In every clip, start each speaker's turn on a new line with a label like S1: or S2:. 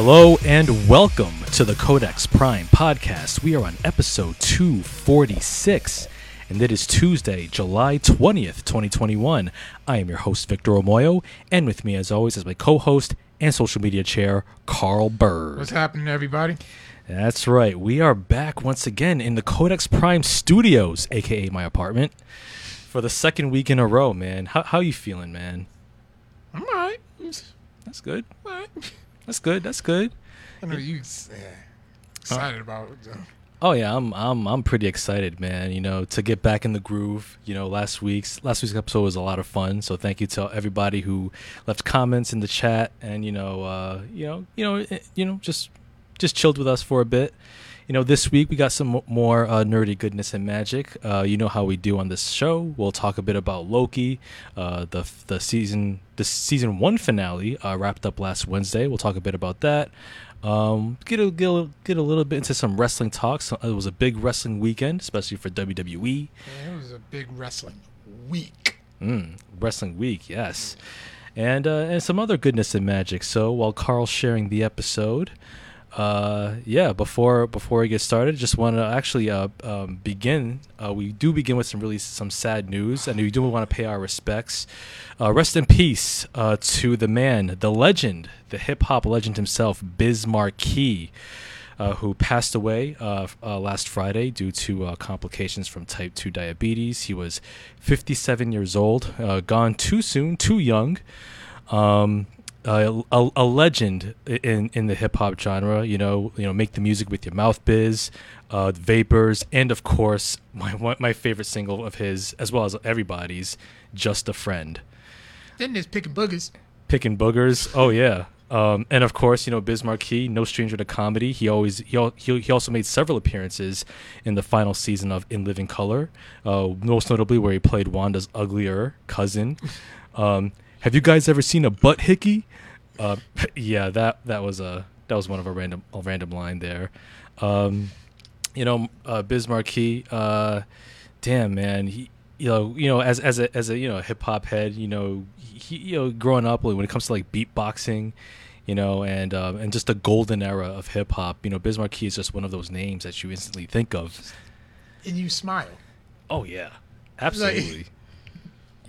S1: Hello and welcome to the Codex Prime podcast. We are on episode 246, and it is Tuesday, July 20th, 2021. I am your host, Victor Omoyo, and with me, as always, is my co host and social media chair, Carl Bird.
S2: What's happening, everybody?
S1: That's right. We are back once again in the Codex Prime studios, aka my apartment, for the second week in a row, man. How, how you feeling, man?
S2: I'm all right.
S1: That's good.
S2: All right.
S1: That's good. That's good.
S2: I know you yeah, excited about it. though.
S1: Oh yeah, I'm I'm I'm pretty excited, man. You know, to get back in the groove. You know, last week's last week's episode was a lot of fun. So thank you to everybody who left comments in the chat and you know, uh, you know, you know, eh, you know, just just chilled with us for a bit. You know, this week we got some more uh, nerdy goodness and magic. Uh, you know how we do on this show. We'll talk a bit about Loki, uh, the the season the season one finale uh, wrapped up last Wednesday. We'll talk a bit about that. Um, get a, get a get a little bit into some wrestling talks. It was a big wrestling weekend, especially for WWE.
S2: Yeah, it was a big wrestling week.
S1: Mm, wrestling week, yes, and uh, and some other goodness and magic. So while Carl's sharing the episode, uh, yeah, before before we get started, just want to actually uh, um, begin. Uh, we do begin with some really some sad news, and we do want to pay our respects. Uh, rest in peace uh, to the man, the legend, the hip hop legend himself, Biz Markie. Uh, who passed away last Friday due to complications from type 2 diabetes. He was 57 years old, uh, gone too soon, too young. Um, uh, a, a legend in in the hip hop genre. You know, you know, make the music with your mouth, biz, uh, vapors, and of course, my my favorite single of his, as well as everybody's, "Just a Friend."
S2: Then there's picking boogers.
S1: Picking boogers. Oh yeah. Um, and of course, you know Biz Markie, no stranger to comedy. He always he, al- he he also made several appearances in the final season of In Living Color, uh, most notably where he played Wanda's uglier cousin. Um, have you guys ever seen a butt hickey? Uh, yeah, that that was a that was one of a random a random line there. Um, you know, uh, Biz Markie, uh, damn man, he you know you know as as a as a you know hip hop head, you know he you know growing up like, when it comes to like beatboxing. You know, and um, and just the golden era of hip hop. You know, Biz Markie is just one of those names that you instantly think of.
S2: And you smile.
S1: Oh yeah, absolutely.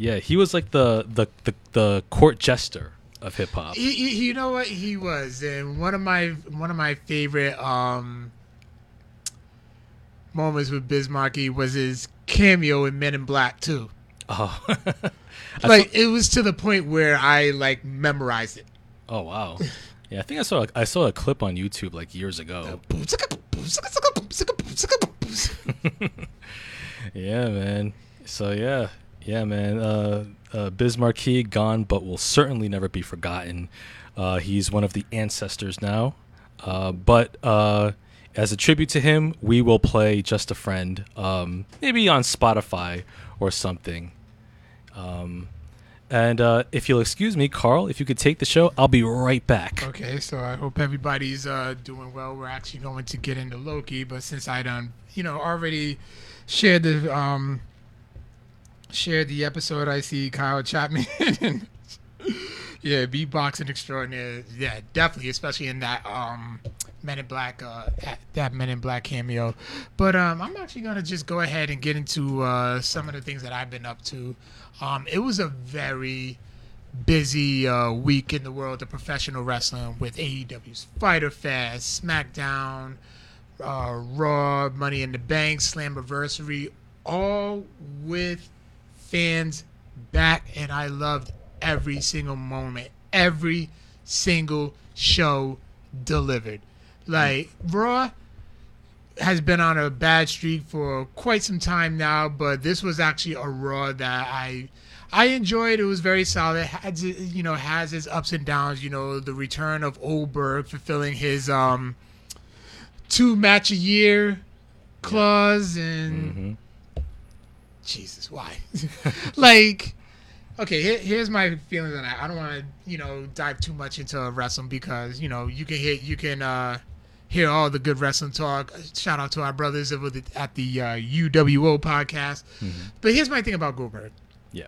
S1: Yeah, he was like the the the, the court jester of hip hop.
S2: You know what he was, and one of my one of my favorite um moments with Biz Markie was his cameo in Men in Black too.
S1: Oh,
S2: Like
S1: saw-
S2: it was to the point where I like memorized it.
S1: oh wow. Yeah, I think I saw I saw a clip on YouTube like years ago. Yeah, man. So yeah, yeah, man. Uh, uh, Biz Markie gone, but will certainly never be forgotten. Uh, he's one of the ancestors now. Uh, but uh, as a tribute to him, we will play "Just a Friend," um, maybe on Spotify or something. Um, and uh, if you'll excuse me, Carl, if you could take the show, I'll be right back.
S2: Okay, so I hope everybody's uh, doing well. We're actually going to get into Loki, but since I done, you know, already shared the um shared the episode, I see Kyle Chapman. yeah, beatboxing extraordinaire. Yeah, definitely, especially in that um Men in Black uh that Men in Black cameo. But um I'm actually gonna just go ahead and get into uh some of the things that I've been up to. Um it was a very busy uh, week in the world of professional wrestling with AEW's Fighter Fest, SmackDown, uh, Raw, Money in the Bank, Slammiversary, all with fans back, and I loved every single moment, every single show delivered. Like Raw has been on a bad streak for quite some time now, but this was actually a Raw that I I enjoyed. It was very solid. Had you know has its ups and downs. You know the return of Goldberg fulfilling his um two match a year clause and
S1: hmm
S2: Jesus why like okay here, here's my feelings on that. I don't want to you know dive too much into wrestling because you know you can hear you can uh hear all the good wrestling talk. Shout out to our brothers over the, at the uh, UWO podcast. But here's my thing about Goldberg.
S1: Yeah,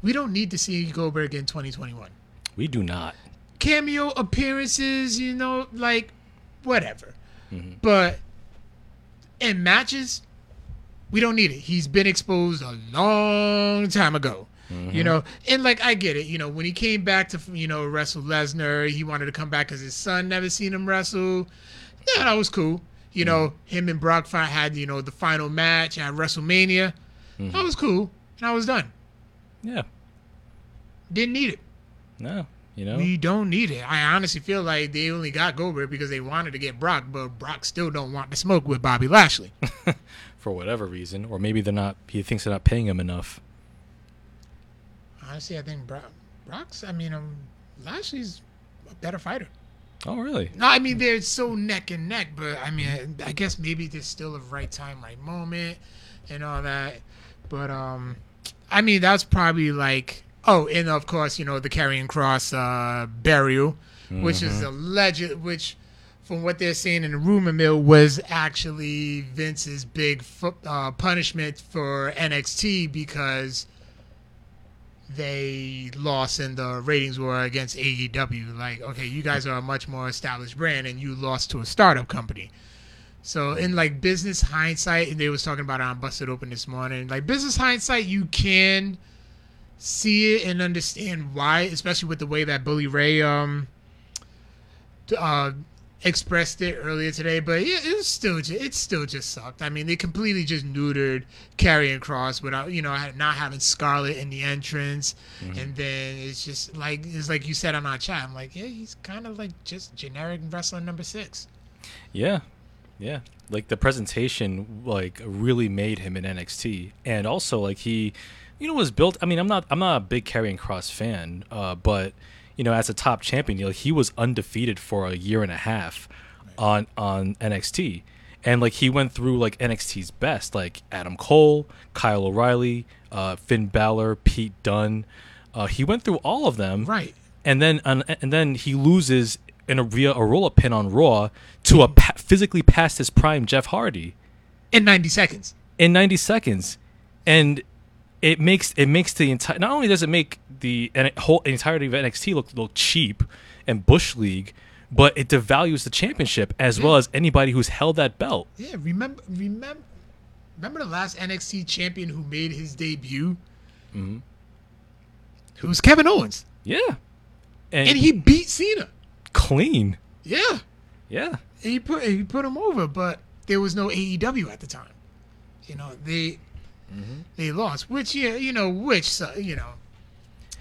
S2: We don't need to see Goldberg in 2021.
S1: we do not.
S2: cameo appearances, you know, like whatever.
S1: Mhm.
S2: But in matches, we don't need it. He's been exposed a long time ago. You mm-hmm. know, and like I get it. You know, when he came back to you know wrestle Lesnar, he wanted to come back because his son never seen him wrestle. Yeah, that was cool. You know, mm-hmm. him and Brock fight had you know the final match at WrestleMania. Mm-hmm. That was cool, and I was done.
S1: Yeah.
S2: Didn't need it.
S1: No. You know.
S2: We don't need it. I honestly feel like they only got Goldberg because they wanted to get Brock, but Brock still don't want to smoke with Bobby Lashley.
S1: for whatever reason, or maybe they're not. He thinks they're not paying him enough.
S2: honestly, I think Brock, Brock's. I mean, um, Lashley's a better fighter.
S1: Oh, really?
S2: No, I mean they're so neck and neck, but I mean, I guess maybe there's still a right time, right moment, and all that. But um, I mean that's probably like oh, and of course you know the Karrion Kross uh, burial, which is a legend, which from what they're saying in the rumor mill was actually Vince's big uh, punishment for NXT because they lost in the ratings war against AEW. Like, okay, you guys are a much more established brand, and you lost to a startup company. So, in like business hindsight, and they was talking about it on Busted Open this morning. Like business hindsight, you can see it and understand why, especially with the way that Bully Ray um uh expressed it earlier today. But yeah, it was still it still just sucked. I mean, they completely just neutered Karrion Kross without you know not having Scarlet in the entrance, and then it's just like it's like you said on our chat. I'm like, yeah, he's kind of like just generic wrestler number six.
S1: Yeah, yeah. Like the presentation, like really made him in NXT, and also like he, you know, was built. I mean, I'm not, I'm not a big Karrion Kross fan, uh, but you know, as a top champion, you know, he was undefeated for a year and a half on on NXT, and like he went through like NXT's best, like Adam Cole, Kyle O'Reilly, uh, Finn Balor, Pete Dunne. Uh, he went through all of them,
S2: Right.
S1: and then and, and then he loses in a via a roll up pin on Raw to a pa- physically past his prime Jeff Hardy
S2: In 90 seconds.
S1: in 90 seconds, and it makes it makes the entire. Not only does it make the whole entirety of NXT look look cheap and bush league, but it devalues the championship as well as anybody who's held that belt.
S2: Yeah, remember remember remember the last NXT champion who made his debut?
S1: Mm-hmm.
S2: It was Kevin Owens.
S1: Yeah, and,
S2: And he beat Cena.
S1: clean.
S2: Yeah.
S1: Yeah,
S2: he put he put him over, but there was no AEW at the time. You know they they lost, which yeah, you know which su- you know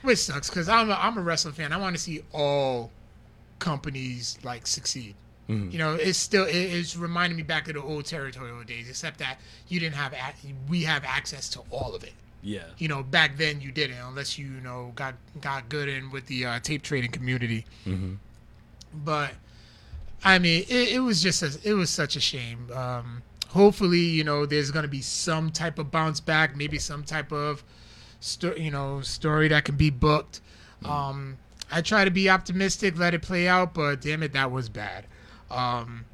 S2: which sucks because I'm a, I'm a wrestling fan. I want to see all companies like succeed.
S1: Mhm.
S2: You know, it's still it, it's reminding me back of the old territorial days, except that you didn't have we have access to all of it.
S1: yeah,
S2: You know, back then you didn't, unless you, you know got got good in with the uh, tape trading community
S1: hmm
S2: but I mean, it, it was just a, it was such a shame. Um, hopefully, you know, there's gonna be some type of bounce back, maybe some type of, sto- you know, story that can be booked. Um, I try to be optimistic, let it play out, but damn it, that was bad. Um,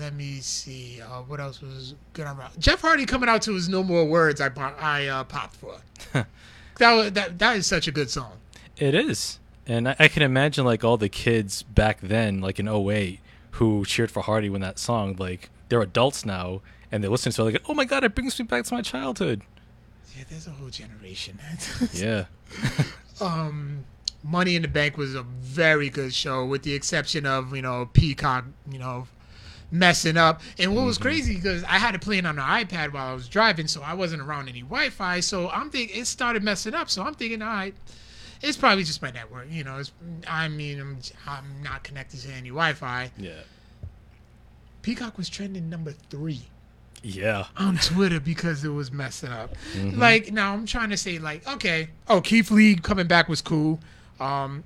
S2: let me see, uh, what else was good on Jeff Hardy coming out to his "No More Words." I I uh, popped for. that was, that that is such a good song.
S1: It is. And I, I can imagine like all the kids back then, like in 08, who cheered for Hardy when that song, like they're adults now and they listen to it like, oh my god, it brings me back to my childhood.
S2: Yeah, there's a whole generation.
S1: Yeah.
S2: um Money in the Bank was a very good show, with the exception of you know Peacock, you know, messing up. And what was crazy because I had to play it on the iPad while I was driving, so I wasn't around any Wi-Fi. So I'm thinking it started messing up. So I'm thinking, all right, it's probably just my network. You know, it's, I mean, I'm, I'm not connected to any Wi-Fi.
S1: Yeah.
S2: Peacock was trending number three.
S1: Yeah.
S2: on Twitter because it was messing up. Like now, I'm trying to say like, okay, oh Keith Lee coming back was cool. Um,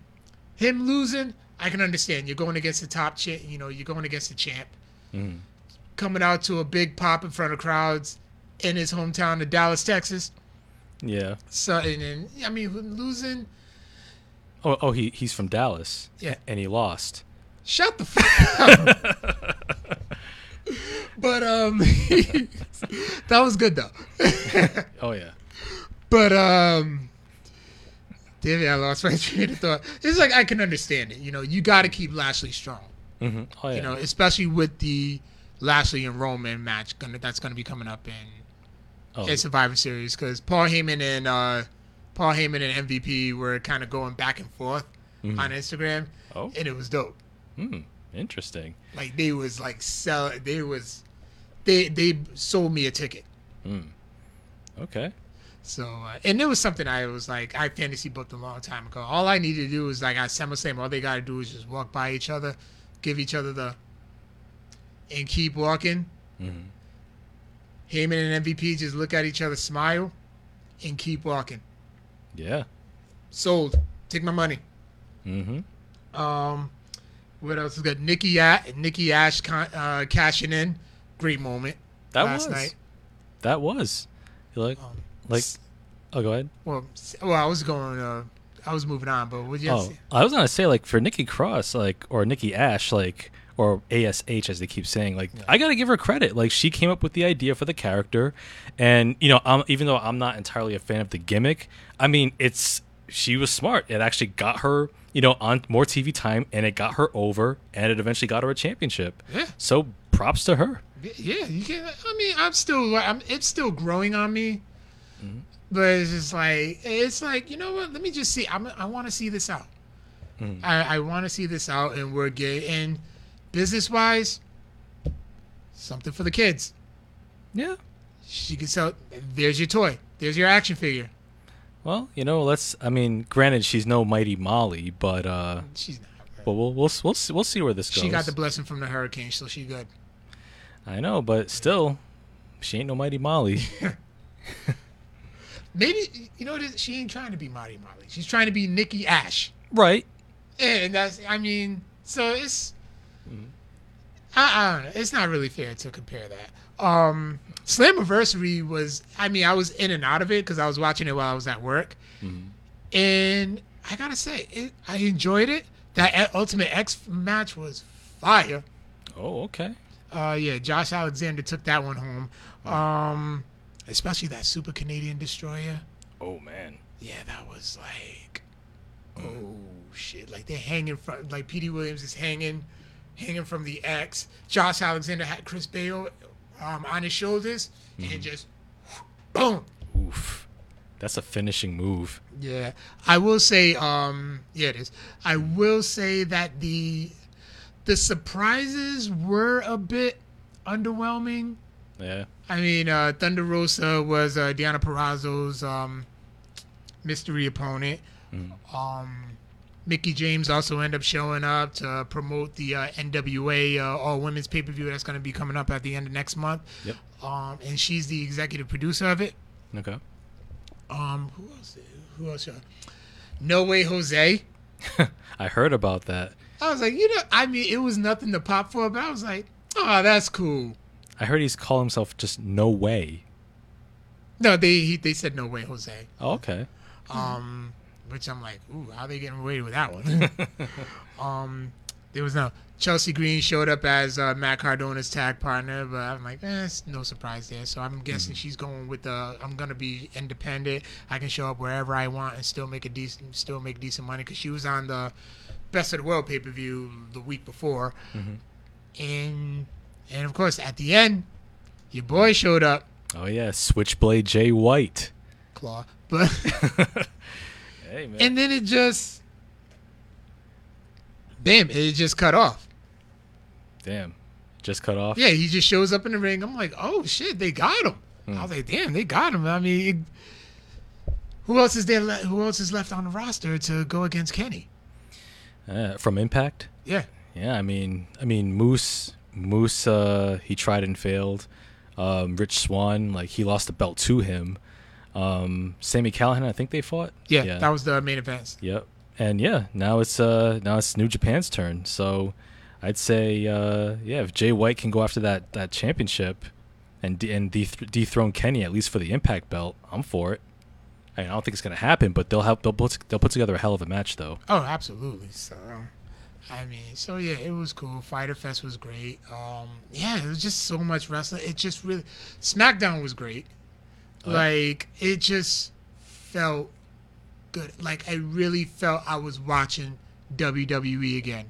S2: him losing, I can understand. You're going against the top champ. You know, you're going against the champ.
S1: Mhm.
S2: Coming out to a big pop in front of crowds in his hometown of Dallas, Texas.
S1: Yeah.
S2: So and, and I mean losing.
S1: Oh, oh, he he's from Dallas.
S2: Yeah.
S1: And he lost.
S2: Shut the fuck up. but um, that was good though.
S1: Oh yeah.
S2: But um, Damn it, I lost my train of thought. It's like I can understand it. You know, you got to keep Lashley strong.
S1: Mm-hmm. Oh yeah.
S2: You know, especially with the Lashley and Roman match gonna, that's going to be coming up in,
S1: oh,
S2: in Survivor Series because Paul Heyman and uh, Paul Heyman and MVP were kind of going back and forth
S1: mhm.
S2: on Instagram,
S1: oh.
S2: and it was dope.
S1: Hmm. Interesting.
S2: Like they was like sell, they was, they they sold me a ticket.
S1: Hmm. Okay.
S2: So, uh, and it was something I was like, I fantasy booked a long time ago. All I needed to do was like, I said the same. all they got to do is just walk by each other, give each other the, and keep walking.
S1: Mm-hmm.
S2: Heyman and MVP just look at each other, smile, and keep walking.
S1: Yeah.
S2: Sold. Take my money.
S1: Mm-hmm.
S2: Um, what else? We got Nikki Ash, Nikki Ash con- uh, cashing in. Great moment
S1: That
S2: last
S1: was.
S2: night.
S1: That was. You like
S2: Um,
S1: like. Oh, go ahead.
S2: well, well, I was going. Uh, I was moving on, but what you
S1: Oh, I was gonna say like for Nikki Cross, like or Nikki Ash, like or Ash as they keep saying, like I gotta give her credit. Like she came up with the idea for the character, and you know, I'm, even though I'm not entirely a fan of the gimmick, I mean, it's she was smart. It actually got her, you know, on more TV time, and it got her over, and it eventually got her a championship.
S2: Yeah.
S1: So props to her.
S2: Yeah, you can. I mean, I'm still. I'm. It's still growing on me.
S1: Mm-hmm.
S2: But it's just like it's like you know what? Let me just see. I'm. I want to see this out.
S1: Mhm.
S2: I, I want to see this out, and we're gay. And business wise, something for the kids.
S1: Yeah.
S2: She can sell. There's your toy. There's your action figure.
S1: Well, you know, let's. I mean, granted, she's no mighty Molly, but uh,
S2: She's not.
S1: but we'll we'll we'll see, we'll see where this goes.
S2: She got the blessing from the hurricane, so she good.
S1: I know, but still, she ain't no mighty Molly.
S2: Maybe you know what? She ain't trying to be Mighty Molly. She's trying to be Nikki Ash.
S1: right.
S2: And that's, I mean, so it's, I, I don't know. It's not really fair to compare that. Um, Slammiversary was, I mean, I was in and out of it because I was watching it while I was at work. And I gotta say, it, I enjoyed it. That Ultimate X match was fire.
S1: Oh, okay.
S2: Uh, yeah, Josh Alexander took that one home. Um, especially that Super Canadian Destroyer.
S1: Oh man.
S2: Yeah, that was like, oh shit! Like they're hanging from, like Petey Williams is hanging, hanging from the X. Josh Alexander had Chris Bey um, on his shoulders and just boom.
S1: Oof. That's a finishing move.
S2: Yeah, I will say, um, yeah, it is. I will say that the the surprises were a bit underwhelming.
S1: Yeah.
S2: I mean, uh, Thunder Rosa was uh, Deonna Purrazzo's um, mystery opponent. Um, Mickie James also ended up showing up to promote the uh, NWA uh, All Women's Pay Per View that's going to be coming up at the end of next month.
S1: Yep.
S2: Um, and she's the executive producer of it.
S1: Okay.
S2: Um, who else? Who else? uh, No Way Jose.
S1: I heard about that.
S2: I was like, you know, I mean, it was nothing to pop for, but I was like, oh, that's cool.
S1: I heard he's call himself just No Way.
S2: No, they he, they said No Way Jose.
S1: Oh, okay.
S2: Um, which I'm like, ooh, how they getting away with that one? um, there was no Chelsea Green showed up as uh, Matt Cardona's tag partner, but I'm like, eh, it's no surprise there. So I'm guessing she's going with the I'm gonna be independent. I can show up wherever I want and still make a decent, still make decent money because she was on the Best of the World pay per view the week before, and and of course at the end, your boy showed up,
S1: Oh yeah, Switchblade Jay White.
S2: Claw, but.
S1: Hey man.
S2: and then it just bam it just cut off
S1: Damn. Just cut off.
S2: yeah he just shows up in the ring i'm like oh shit they got him i was like damn they got him i mean it, who else is there le- who else is left on the roster to go against kenny
S1: Uh, from Impact.
S2: yeah
S1: Yeah, I mean, I mean, Moose, Moose, uh, he tried and failed. Um, Rich Swann, like he lost the belt to him. Um, Sami Callihan, I think they fought.
S2: yeah, yeah, that was the main event
S1: Yep. And yeah, now it's uh now it's New Japan's turn. So I'd say uh yeah, if Jay White can go after that that championship and de- and deth- dethrone Kenny at least for the Impact belt, I'm for it. I, mean, I don't think it's gonna happen, but they'll help. They'll put they'll put together a hell of a match though.
S2: oh absolutely so i mean so yeah it was cool fighter fest was great um yeah it was just so much wrestling it just really smackdown was great Like it just felt good. Like I really felt I was watching WWE again.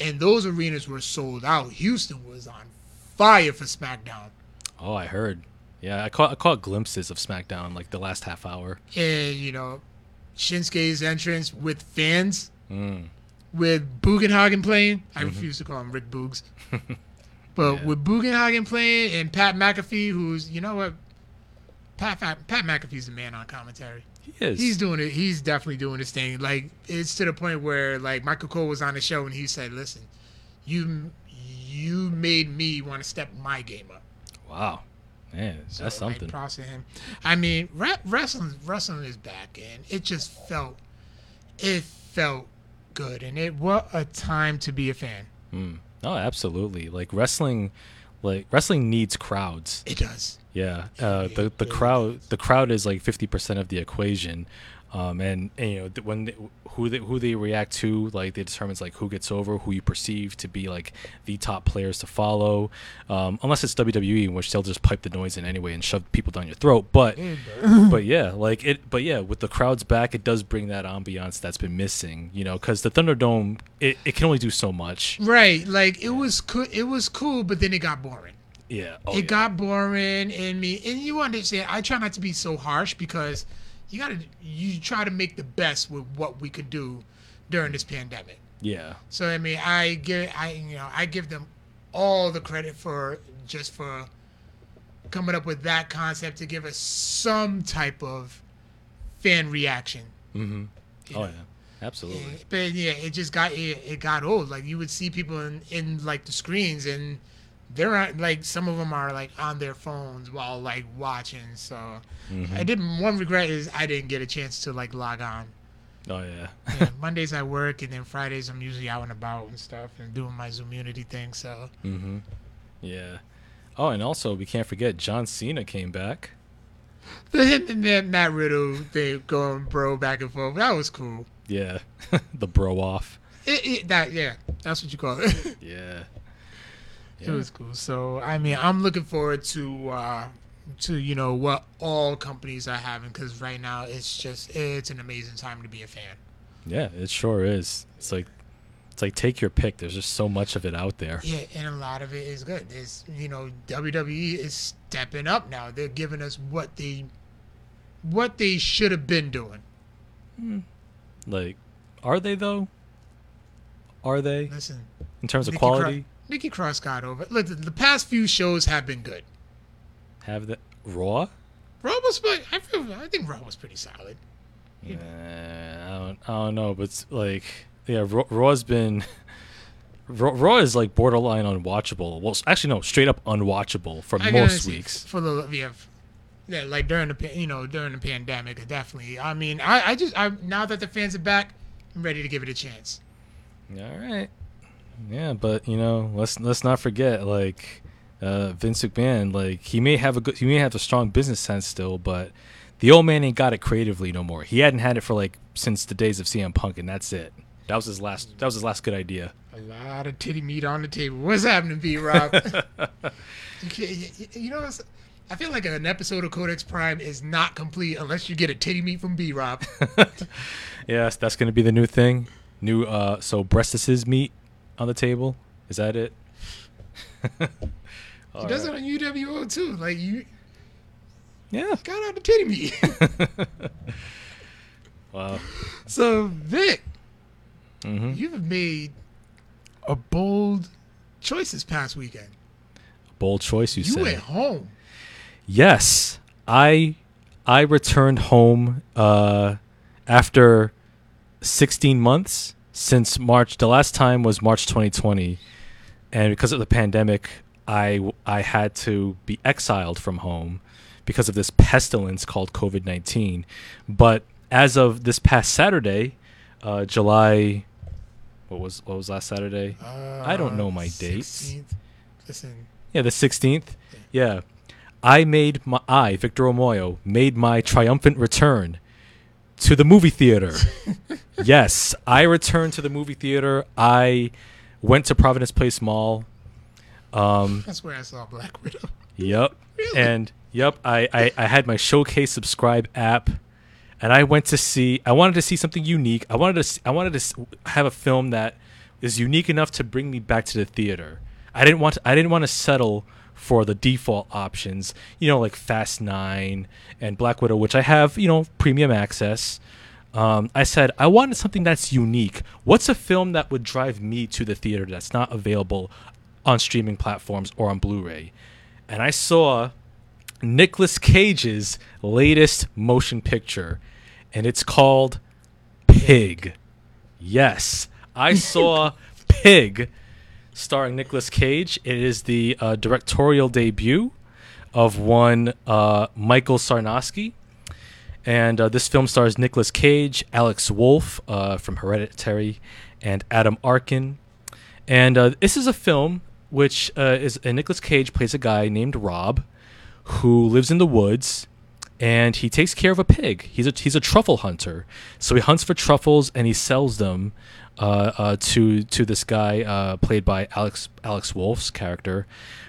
S2: And those arenas were sold out. Houston was on fire for SmackDown.
S1: Oh, I heard. Yeah, I caught I caught glimpses of SmackDown like the last half hour.
S2: And, you know, Shinsuke's entrance with fans,
S1: Mm.
S2: with Bugenhagen playing. I refuse to call him Rick Boogs. but
S1: Yeah.
S2: with Bugenhagen playing and Pat McAfee, who's, you know what? Pat, Pat, Pat McAfee's the man on commentary.
S1: He is.
S2: He's doing it. He's definitely doing his thing. Like it's to the point where like Michael Cole was on the show and he said, "Listen, you you made me want to step my game up."
S1: wow. Man,
S2: So,
S1: that's
S2: like,
S1: something.
S2: props to him. I mean, re- wrestling wrestling is back, and it just felt it felt good, and it what a time to be a fan.
S1: Mm. Oh, absolutely. Like wrestling, like wrestling needs crowds.
S2: It does.
S1: Yeah, uh, the the crowd the crowd is like fifty percent of the equation, um, and, and you know th- when they, who they who they react to like they determines like who gets over, who you perceive to be like the top players to follow, um, unless it's WWE in which they'll just pipe the noise in anyway and shove people down your throat. But but yeah, like it. But yeah, with the crowds back, it does bring that ambiance that's been missing. You know, because the Thunderdome it, it can only do so much.
S2: Right, like it was cool. It was cool, but then it got boring.
S1: Yeah, oh,
S2: it
S1: yeah.
S2: got boring and me and you understand i try not to be so harsh because you gotta you try to make the best with what we could do during this pandemic
S1: yeah.
S2: so i mean i give i you know i give them all the credit for just for coming up with that concept to give us some type of fan reaction
S1: Mm-hmm. Oh
S2: know?
S1: yeah, absolutely.
S2: But yeah, it just got it, it got old. Like you would see people in, in like the screens, and they're on, like some of them are like on their phones while like watching. So
S1: Mm-hmm.
S2: I did one regret is I didn't get a chance to like log on.
S1: Oh yeah.
S2: Yeah, Mondays I work, and then Fridays I'm usually out and about and stuff and doing my Zoom Unity thing. So
S1: Mm-hmm. Yeah. Oh, and also we can't forget John Cena came back.
S2: the Matt Riddle they going bro back and forth. That was cool.
S1: Yeah, the bro off.
S2: It, it, that yeah, that's what you call it.
S1: Yeah.
S2: It was cool. So I mean, I'm looking forward to uh, to you know what all companies are having because right now it's just it's an amazing time to be a fan.
S1: Yeah, it sure is. It's like it's like take your pick. There's just so much of it out there.
S2: Yeah, and a lot of it is good. There's you know WWE is stepping up now. They're giving us what they what they should have been doing.
S1: Like, are they though? Are they
S2: Listen,
S1: in terms of
S2: Nikki Cro-
S1: quality?
S2: Nikki Cross got over. Look, the, the past few shows have been good.
S1: Have the Raw?
S2: Raw was, but I feel I think Raw was pretty solid.
S1: Uh, I don't. I don't know, but like yeah, Raw, Raw's been. Raw, Raw is like borderline unwatchable. Well, actually, no, straight up unwatchable for
S2: I
S1: most weeks.
S2: for the yeah, yeah, like during the you know during the pandemic, definitely. I mean, I I just I now that the fans are back, I'm ready to give it a chance.
S1: All right. Yeah, but you know, let's let's not forget like uh, Vince McMahon. Like he may have a good, he may have a strong business sense still, but the old man ain't got it creatively no more. He hadn't had it for like since the days of CM Punk, and that's it. That was his last. That was his last good idea.
S2: A lot of titty meat on the table. What's happening, B Rob? you, you, know, I feel like an episode of Codex Prime is not complete unless you get a titty meat from B Rob.
S1: Yes, that's gonna be the new thing. New uh, so breastises meat on the table. Is that it?
S2: He does it on UWO too. Like you
S1: Yeah.
S2: got out the titty meat.
S1: Wow.
S2: so Vic,
S1: hmm
S2: you've made a bold choice this past weekend.
S1: Bold choice, you, said
S2: You
S1: say.
S2: went home.
S1: Yes, I I returned home uh, after 16 months since March. The last time was March 2020, and because of the pandemic, I I had to be exiled from home because of this pestilence called COVID 19. But as of this past Saturday, uh, July, what was what was last Saturday? I don't know my dates.
S2: Listen,
S1: Yeah, the 16th. Yeah. I made my I, Victor Omoyo, made my triumphant return to the movie theater. yes, I returned to the movie theater. I went to Providence Place Mall. Um,
S2: that's where I saw Black Widow.
S1: yep.
S2: Really?
S1: And yep, I, I, I had my showcase subscribe app. and I went to see. I wanted to see something unique. I wanted to. I wanted to have a film that is unique enough to bring me back to the theater. I didn't want. To, I didn't want to settle for the default options. You know, like Fast Nine and Black Widow, which I have. You know, premium access. Um, I said I wanted something that's unique. What's a film that would drive me to the theater that's not available on streaming platforms or on Blu-ray? And I saw Nicolas Cage's latest motion picture, and it's called Pig. Yes, I saw Pig, starring Nicolas Cage. It is the uh, directorial debut of one uh, Michael Sarnoski. And uh, this film stars Nicolas Cage, Alex Wolff uh, from Hereditary, and Adam Arkin. And uh, this is a film which uh, is uh, Nicolas Cage plays a guy named Rob who lives in the woods and he takes care of a pig. He's a he's a truffle hunter, so he hunts for truffles and he sells them uh, uh, to to this guy uh, played by Alex Alex Wolff's character,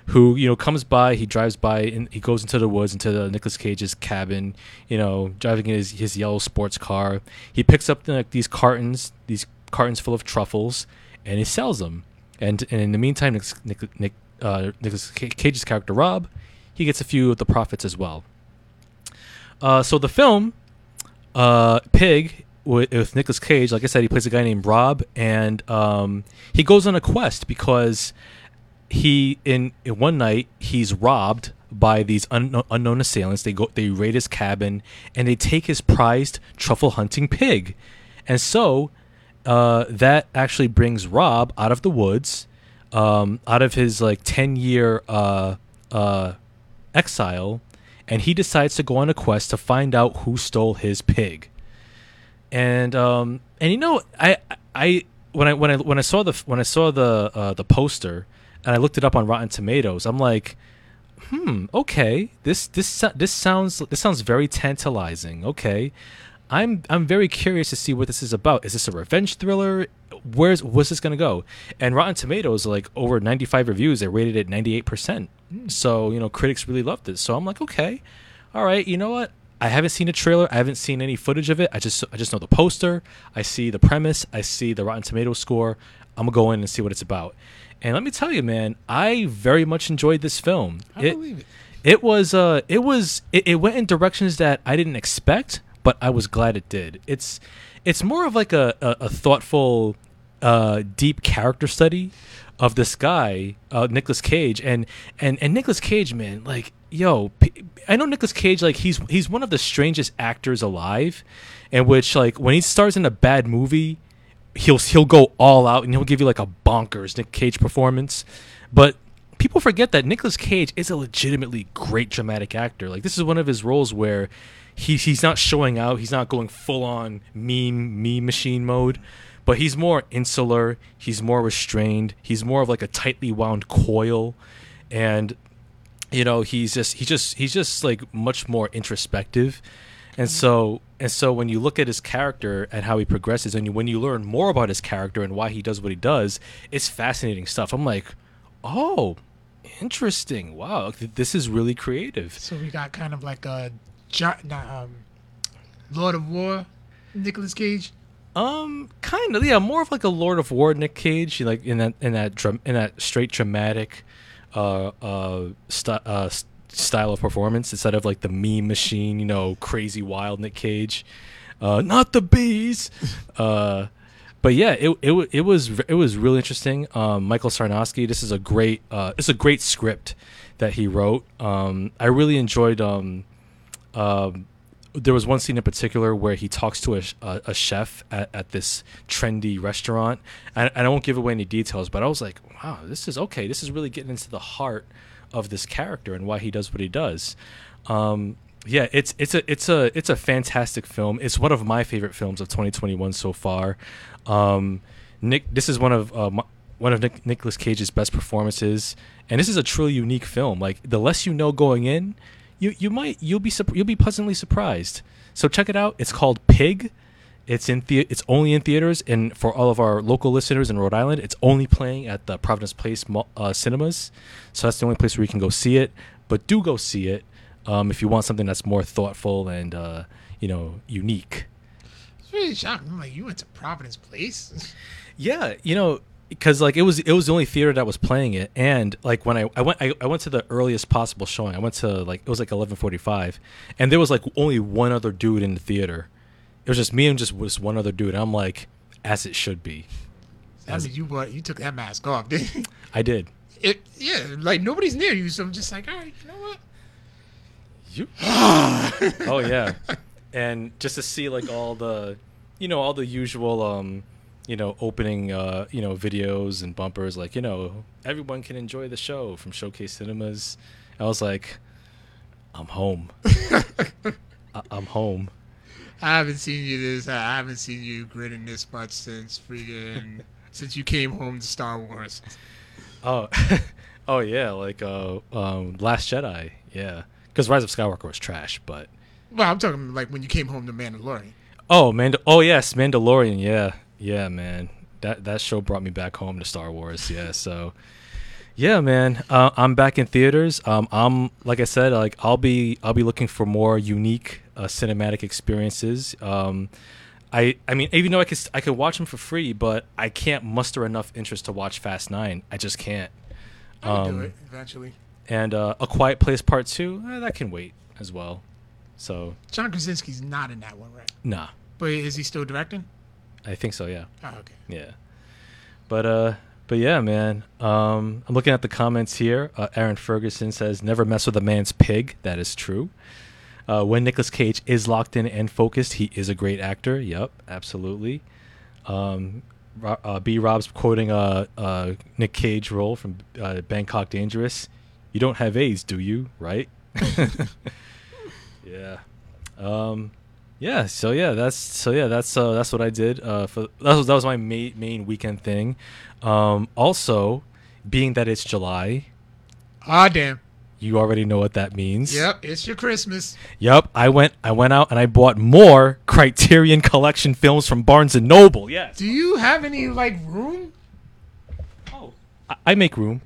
S1: who you know comes by. He drives by and he goes into the woods into the Nicolas Cage's cabin. You know, driving in his his yellow sports car. He picks up like these cartons, these cartons full of truffles, and he sells them. And, and in the meantime, Nick, Nick, Nick uh, Cage's character Rob, he gets a few of the profits as well. Uh, so the film, uh, Pig, with, with Nicolas Cage, like I said, he plays a guy named Rob, and um, he goes on a quest because he in, in one night he's robbed by these unknown, unknown assailants. They go, they raid his cabin, and they take his prized truffle hunting pig, and so uh, that actually brings Rob out of the woods, um, out of his like ten year uh, uh, exile, and he decides to go on a quest to find out who stole his pig. And um, and you know, I I when I when I when I saw the when I saw the uh, the poster and I looked it up on Rotten Tomatoes, I'm like, hmm, okay, this this this sounds this sounds very tantalizing. Okay, I'm I'm very curious to see what this is about. Is this a revenge thriller? Where's what's this gonna go? And Rotten Tomatoes, like over 95 reviews, they rated it 98 percent. So you know, critics really loved it. So I'm like, okay, all right, you know what? I haven't seen a trailer. I haven't seen any footage of it. I just I just know the poster. I see the premise. I see the Rotten Tomatoes score. I'm gonna go in and see what it's about. And let me tell you, man, I very much enjoyed this film.
S2: I
S1: It-
S2: believe it.
S1: it was uh it was it, it went in directions that I didn't expect, but I was glad it did. It's it's more of like a, a, a thoughtful uh deep character study of this guy, uh Nicolas Cage and and and Nicolas Cage, man, like yo, I know Nicolas Cage like he's he's one of the strangest actors alive in which like when he stars in a bad movie, he'll he'll go all out and he'll give you like a bonkers Nick Cage performance. But people forget that Nicolas Cage is a legitimately great dramatic actor. Like this is one of his roles where he's he's not showing out, he's not going full on meme meme machine mode, but he's more insular, he's more restrained, he's more of like a tightly wound coil. And you know he's just he's just he's just like much more introspective. And so and so when you look at his character and how he progresses and you, when you learn more about his character and why he does what he does it's fascinating stuff. I'm like oh interesting. Wow this is really creative.
S2: So we got kind of like a not, um, Lord of War, Nicolas Cage.
S1: Um, kind of, yeah, more of like a Lord of War Nick Cage, like in that in that in that straight dramatic, uh, uh, st- uh, style of performance instead of like the meme machine, you know, crazy wild Nick Cage, uh, not the bees, uh. But yeah, it, it it was it was really interesting. Um, Michael Sarnoski, this is a great uh, it's a great script that he wrote. Um, I really enjoyed um, um, there was one scene in particular where he talks to a, a, a chef at, at this trendy restaurant and, and i won't give away any details but i was like wow this is okay. This is really getting into the heart of this character and why he does what he does. Um, yeah it's it's a it's a it's a fantastic film. It's one of my favorite films of 2021 so far. Um, nick this is one of uh, my, one of Nick, Cage's best performances, and this is a truly unique film. Like the less you know going in, you you might you'll be you'll be pleasantly surprised. So check it out. It's called Pig. It's in the, it's only in theaters, and for all of our local listeners in Rhode Island, it's only playing at the Providence Place uh, cinemas. So that's the only place where you can go see it. But do go see it um, if you want something that's more thoughtful and uh, you know, unique.
S2: It's really shocking. I'm like, you went to Providence Place?
S1: Yeah, you know, because like it was it was the only theater that was playing it, and like when I, I went I, I went to the earliest possible showing. I went to like it was like eleven forty five, and there was like only one other dude in the theater. It was just me and just was one other dude. I'm like, as it should be. As-
S2: means you bought, you took that mask off, didn't you?
S1: I did.
S2: It, yeah, like nobody's near you, so I'm just like, all right, you know what?
S1: You? oh yeah, and just to see like all the, you know, all the usual, um, you know, opening, uh, you know, videos and bumpers, like you know, everyone can enjoy the show from Showcase Cinemas. I was like, I'm home. I- I'm home.
S2: I haven't seen you this. I haven't seen you grinning this much since freaking since you came home to Star Wars.
S1: Oh, oh yeah, like uh, um, Last Jedi, yeah, because Rise of Skywalker was trash, but
S2: Well, I'm talking like when you came home to Mandalorian.
S1: Oh, Mand- oh yes, Mandalorian. Yeah, yeah, man. That that show brought me back home to Star Wars. Yeah, so yeah, man. Uh, I'm back in theaters. Um, I'm like I said, like I'll be I'll be looking for more unique uh, cinematic experiences. Um, I I mean, even though I could I could watch them for free, but I can't muster enough interest to watch Fast Nine. I just can't.
S2: I can
S1: Um,
S2: do it eventually.
S1: And uh, A Quiet Place Part Two, eh, that can wait as well. So
S2: John Krasinski's not in that one, right?
S1: nah,
S2: But is he still directing?
S1: I think so. Yeah.
S2: Oh, okay.
S1: Yeah. But uh but yeah, man. Um I'm looking at the comments here. Uh, Aaron Ferguson says never mess with a man's pig. That is true. Uh, when Nicolas Cage is locked in and focused, he is a great actor. Yep, absolutely. Um, uh, B. Rob's quoting uh, uh, Nick Cage role from uh, Bangkok Dangerous. You don't have AIDS, do you? Right? yeah. Um, yeah. So yeah, that's so yeah, that's uh, that's what I did. Uh, for that was that was my main main weekend thing. Um, also, being that it's July,
S2: Ah, damn.
S1: you already know what that means.
S2: Yep, it's your Christmas.
S1: Yep, I went I went out and I bought more Criterion Collection films from Barnes and Noble. Yes.
S2: Do you have any like room?
S1: Oh, I, I make room.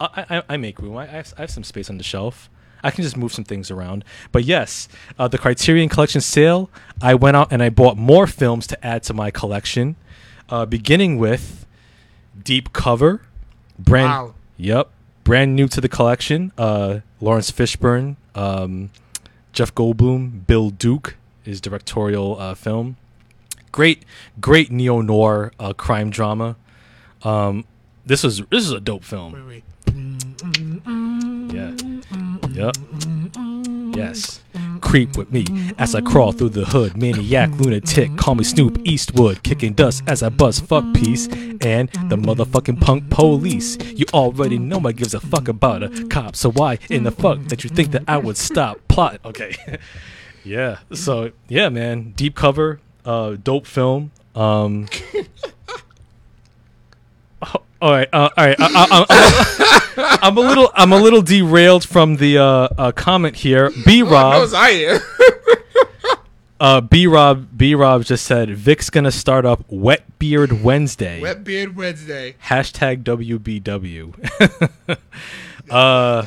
S1: I, I, I make room. I, I, have, I have some space on the shelf. I can just move some things around. But yes, uh, the Criterion Collection sale. I went out and I bought more films to add to my collection, uh, beginning with Deep Cover. Brand.
S2: Wow.
S1: Yep. Brand new to the collection. Uh, Laurence Fishburne, um, Jeff Goldblum, Bill Duke is directorial uh, film. Great, great neo noir uh, crime drama. Um, this was this is a dope film.
S2: Wait, wait.
S1: Yeah. Yep. Yes. Creep with me as I crawl through the hood. Maniac, lunatic, call me Snoop Eastwood. Kicking dust as I buzz fuck peace. And the motherfucking punk police. You already know I gives a fuck about a cop. So why in the fuck that you think that I would stop plot? Okay. yeah. So yeah, man. Deep cover. Uh, dope film. Um. oh, all right. Uh, all right. I, I'm a little I'm a little derailed from the uh, uh, comment here. B Rob
S2: am.
S1: uh, B Rob B Rob just said Vic's gonna start up Wet Beard Wednesday.
S2: Wet Beard Wednesday.
S1: Hashtag WBW. uh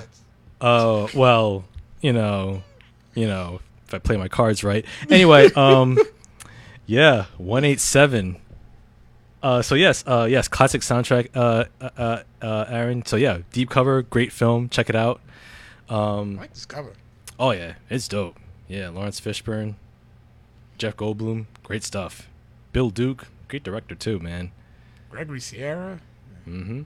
S1: uh well, you know, you know, if I play my cards right. Anyway, um yeah, 187. Uh so yes, uh yes, classic soundtrack uh uh uh Aaron. So yeah, deep cover, great film, check it out.
S2: I
S1: Um
S2: like this cover.
S1: oh yeah, it's dope. Yeah, Laurence Fishburne, Jeff Goldblum, great stuff. Bill Duke, great director too, man.
S2: Gregory Sierra.
S1: Mhm.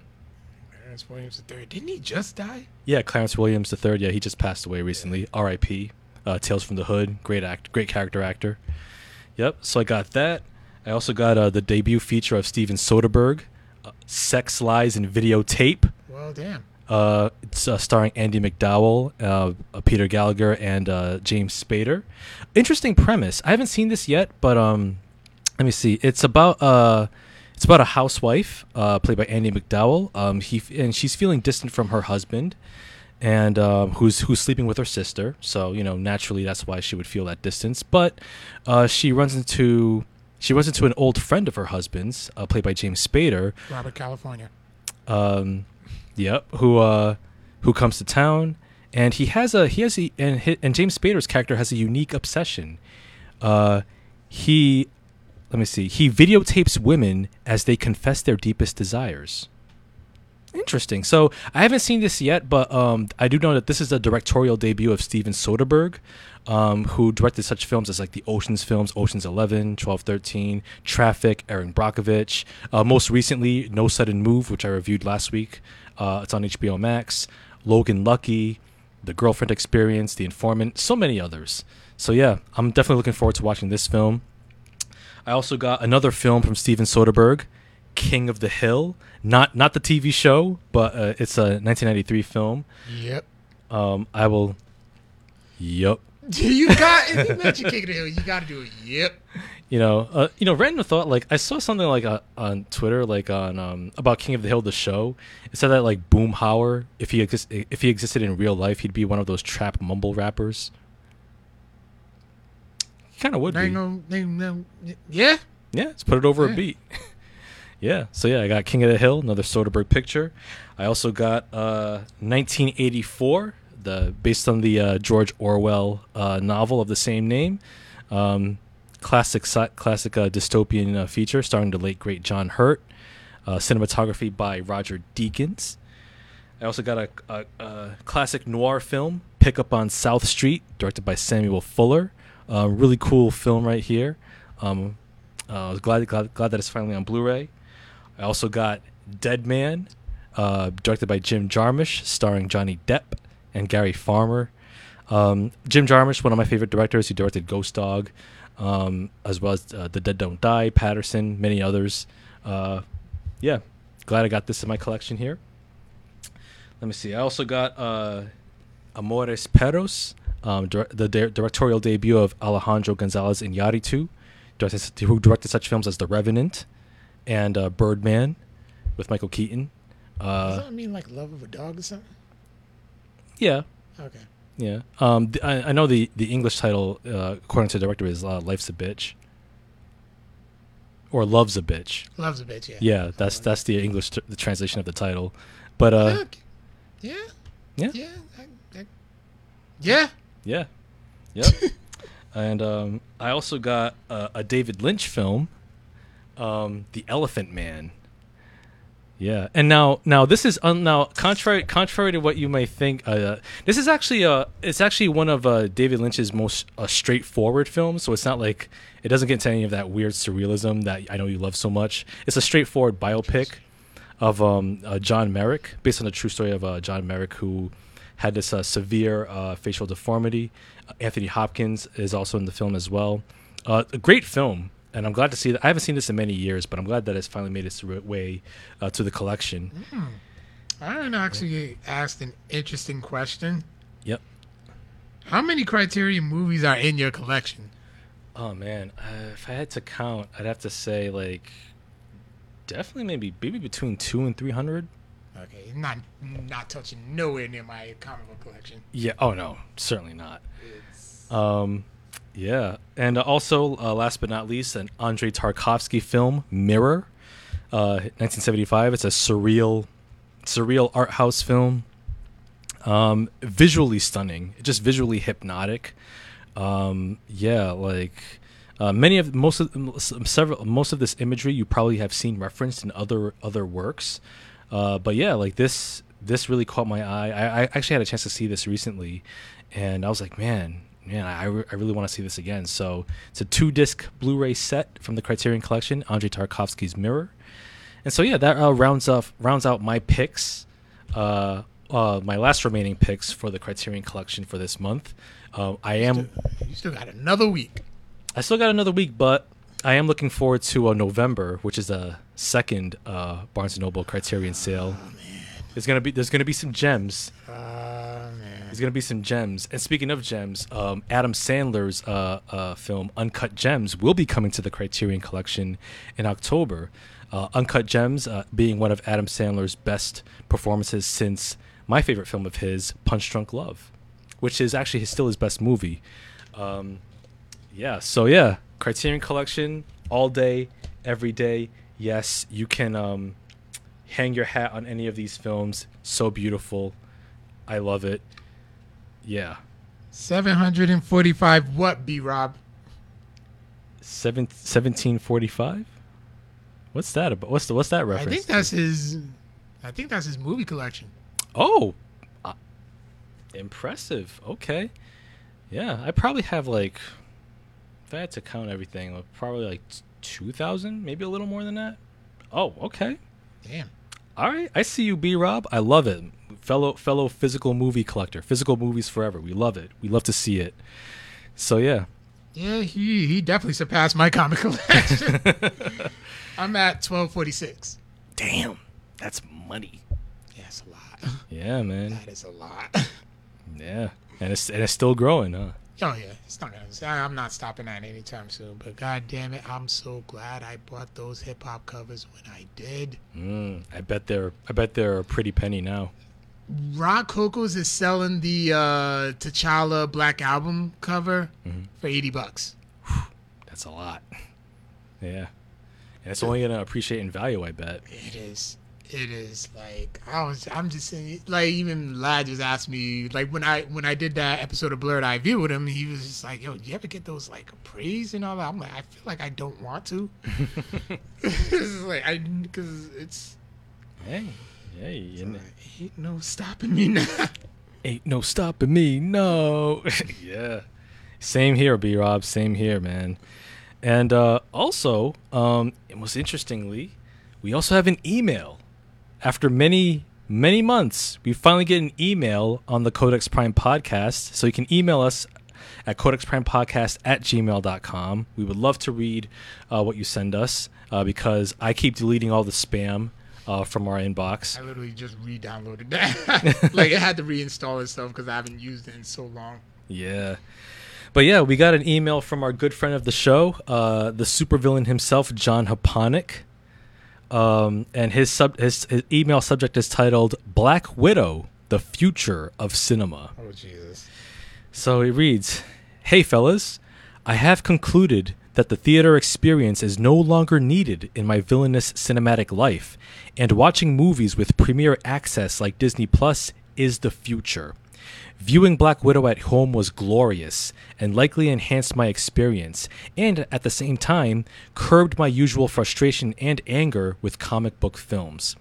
S2: Clarence Williams III. Didn't he just die?
S1: Yeah, Clarence Williams the third. Yeah, he just passed away recently. R.I.P. Uh, Tales from the Hood. Great act, great character actor. Yep. So I got that. I also got uh, the debut feature of Steven Soderbergh, uh, "Sex Lies and Videotape."
S2: Well, damn.
S1: Uh, it's uh, starring Andie MacDowell, uh, uh, Peter Gallagher, and uh, James Spader. Interesting premise. I haven't seen this yet, but um, let me see. It's about uh, it's about a housewife uh, played by Andie MacDowell. Um, he and she's feeling distant from her husband, and um, who's who's sleeping with her sister. So you know, naturally, that's why she would feel that distance. But uh, she runs into she runs into an old friend of her husband's, uh, played by James Spader,
S2: Robert California.
S1: um, yep, who uh, who comes to town, and he has a he has a and and James Spader's character has a unique obsession. Uh, he let me see. He videotapes women as they confess their deepest desires. Interesting. So I haven't seen this yet, but um, I do know that this is a directorial debut of Steven Soderbergh, um, who directed such films as like the Ocean's films, Ocean's 11, 12, 13, Traffic, Erin Brockovich. Uh, most recently, No Sudden Move, which I reviewed last week. Uh, it's on HBO Max. Logan Lucky, The Girlfriend Experience, The Informant, so many others. So yeah, I'm definitely looking forward to watching this film. I also got another film from Steven Soderbergh, King of the Hill. Not not the TV show, but uh, it's a 1993 film.
S2: Yep.
S1: Um, I will. Yup.
S2: you got if you mention King of the Hill, you got to do it. Yep.
S1: You know, uh, you know, random thought. Like I saw something like uh, on Twitter, like on um, about King of the Hill, the show. It said that like Boomhauer, if he exist- if he existed in real life, he'd be one of those trap mumble rappers. He kind of would be.
S2: ain't gonna, they, no, yeah.
S1: Yeah, let's put it over a beat. yeah, so yeah, I got King of the Hill, another Soderbergh picture. I also got uh, 1984, the based on the uh, George Orwell uh, novel of the same name. Um, classic, classic uh, dystopian uh, feature starring the late great John Hurt. Uh, cinematography by Roger Deakins. I also got a, a, a classic noir film, Pick Up on South Street, directed by Samuel Fuller. Uh, really cool film right here. Um, uh, I was glad, glad glad that it's finally on Blu-ray. I also got Dead Man, uh, directed by Jim Jarmusch, starring Johnny Depp and Gary Farmer. Um, Jim Jarmusch, one of my favorite directors, he directed Ghost Dog, um, as well as uh, The Dead Don't Die, Paterson, many others. Uh, yeah, glad I got this in my collection here. Let me see. I also got uh, Amores Perros, um, dir- the di- directorial debut of Alejandro Gonzalez Iñárritu, directed, who directed such films as The Revenant and uh, Birdman with Michael Keaton.
S2: Does
S1: Uh,
S2: that mean like love of a dog or something?
S1: Yeah,
S2: Okay.
S1: yeah. Um, th- I, I know the, the English title, uh, according to the director, is uh, "Life's a Bitch" or "Love's a Bitch."
S2: Loves a bitch. Yeah.
S1: Yeah, that's that's the English t- the translation of the title. But uh,
S2: Look. Yeah.
S1: Yeah.
S2: Yeah. I, I, yeah.
S1: Yeah. Yep. and um, I also got uh, a David Lynch film, um, The Elephant Man. Yeah, and now now this is un- now contrary contrary to what you may think. Uh, this is actually uh it's actually one of uh, David Lynch's most uh, straightforward films. So it's not like it doesn't get into any of that weird surrealism that I know you love so much. It's a straightforward biopic of um, uh, John Merrick, based on the true story of uh, John Merrick, who had this severe uh, facial deformity. Anthony Hopkins is also in the film as well. Uh, a great film, and I'm glad to see that. I haven't seen this in many years, but I'm glad that it's finally made its way uh, to the collection.
S2: I actually asked an interesting question.
S1: Yep.
S2: How many Criterion movies are in your collection?
S1: Oh man, uh, if I had to count, I'd have to say like definitely maybe maybe between two and three hundred.
S2: Okay, not not touching nowhere near my comic book collection.
S1: Yeah. Oh no, certainly not.
S2: It's
S1: Um, yeah, and also uh, last but not least, an Andrei Tarkovsky film, Mirror, uh, 1975. It's a surreal, surreal art house film. Um, visually stunning, just visually hypnotic. Um, yeah, like uh, many of most of several most of this imagery you probably have seen referenced in other other works. Uh, but yeah, like this this really caught my eye. I, I actually had a chance to see this recently, and I was like, man, man, I, re- I really want to see this again. So it's a two disc Blu-ray set from the Criterion Collection, Andrei Tarkovsky's Mirror, and so yeah, that uh, rounds off rounds out my picks. Uh, uh, my last remaining picks for the Criterion Collection for this month. Uh, I am
S2: you still got another week.
S1: I still got another week, but I am looking forward to uh, November, which is a second uh, Barnes and Noble Criterion sale. There's gonna be there's gonna be some gems.
S2: Uh.
S1: There's gonna be some gems. And speaking of gems, um, Adam Sandler's uh, uh, film Uncut Gems will be coming to the Criterion Collection in October. Uh, Uncut Gems uh, being one of Adam Sandler's best performances since my favorite film of his, Punch Drunk Love, which is actually his, still his best movie. Um, yeah, so yeah, Criterion Collection all day, every day. Yes, you can um, hang your hat on any of these films. So beautiful. I love it. Yeah.
S2: 745 what, B Rob?
S1: Seven, 1745? What's that about? What's the, what's that reference?
S2: I think that's his. I think that's his movie collection.
S1: Oh, uh, impressive. Okay, yeah, I probably have like, if I had to count everything, probably like two thousand, maybe a little more than that. Oh, okay.
S2: Damn.
S1: All right, I see you, B. Rob. I love it, fellow fellow physical movie collector. Physical movies forever. We love it. We love to see it. So yeah,
S2: Yeah, he he definitely surpassed my comic collection. I'm at 1246.
S1: damn, that's money.
S2: Yeah, it's a lot.
S1: Yeah, man.
S2: That is a lot.
S1: Yeah, and it's and it's still growing, huh?
S2: Oh yeah, it's not gonna. I'm not stopping that anytime soon. But god damn it, I'm so glad I bought those hip hop covers when I did.
S1: Mm, I bet they're I bet they're a pretty penny now.
S2: Rock Cocos is selling the uh, T'Challa Black Album cover
S1: Mhm.
S2: for 80 bucks.
S1: That's a lot. Yeah. And it's only gonna appreciate in value, I bet.
S2: It is. It is like I was. I'm just saying. Like even Lad just asked me. Like when I when I did that episode of Blurred Eye View with him, he was just like, "Yo, do you ever get those like appraised and all that?" I'm like, I feel like I don't want to. it's like I because it's
S1: Hey, hey,
S2: it's
S1: and
S2: ain't no stopping me now.
S1: ain't no stopping me. No. yeah. Same here, B Rob. Same here, man. And uh, also, um, most interestingly, we also have an email. After many, many months, we finally get an email on the Codex Prime podcast. So you can email us at codexprimepodcast at gmail.com. We would love to read uh, what you send us uh, because I keep deleting all the spam uh, from our inbox.
S2: I literally just re-downloaded that. like it had to reinstall itself because I haven't used it in so long.
S1: Yeah. But yeah, we got an email from our good friend of the show, uh, the supervillain himself, John Haponic. Um, and his, sub- his, his email subject is titled Black Widow, the Future of Cinema.
S2: Oh Jesus.
S1: So it reads Hey, fellas, I have concluded that the theater experience is no longer needed in my villainous cinematic life, and watching movies with premiere access like Disney Plus is the future. Viewing Black Widow at home was glorious and likely enhanced my experience, and at the same time, curbed my usual frustration and anger with comic book films.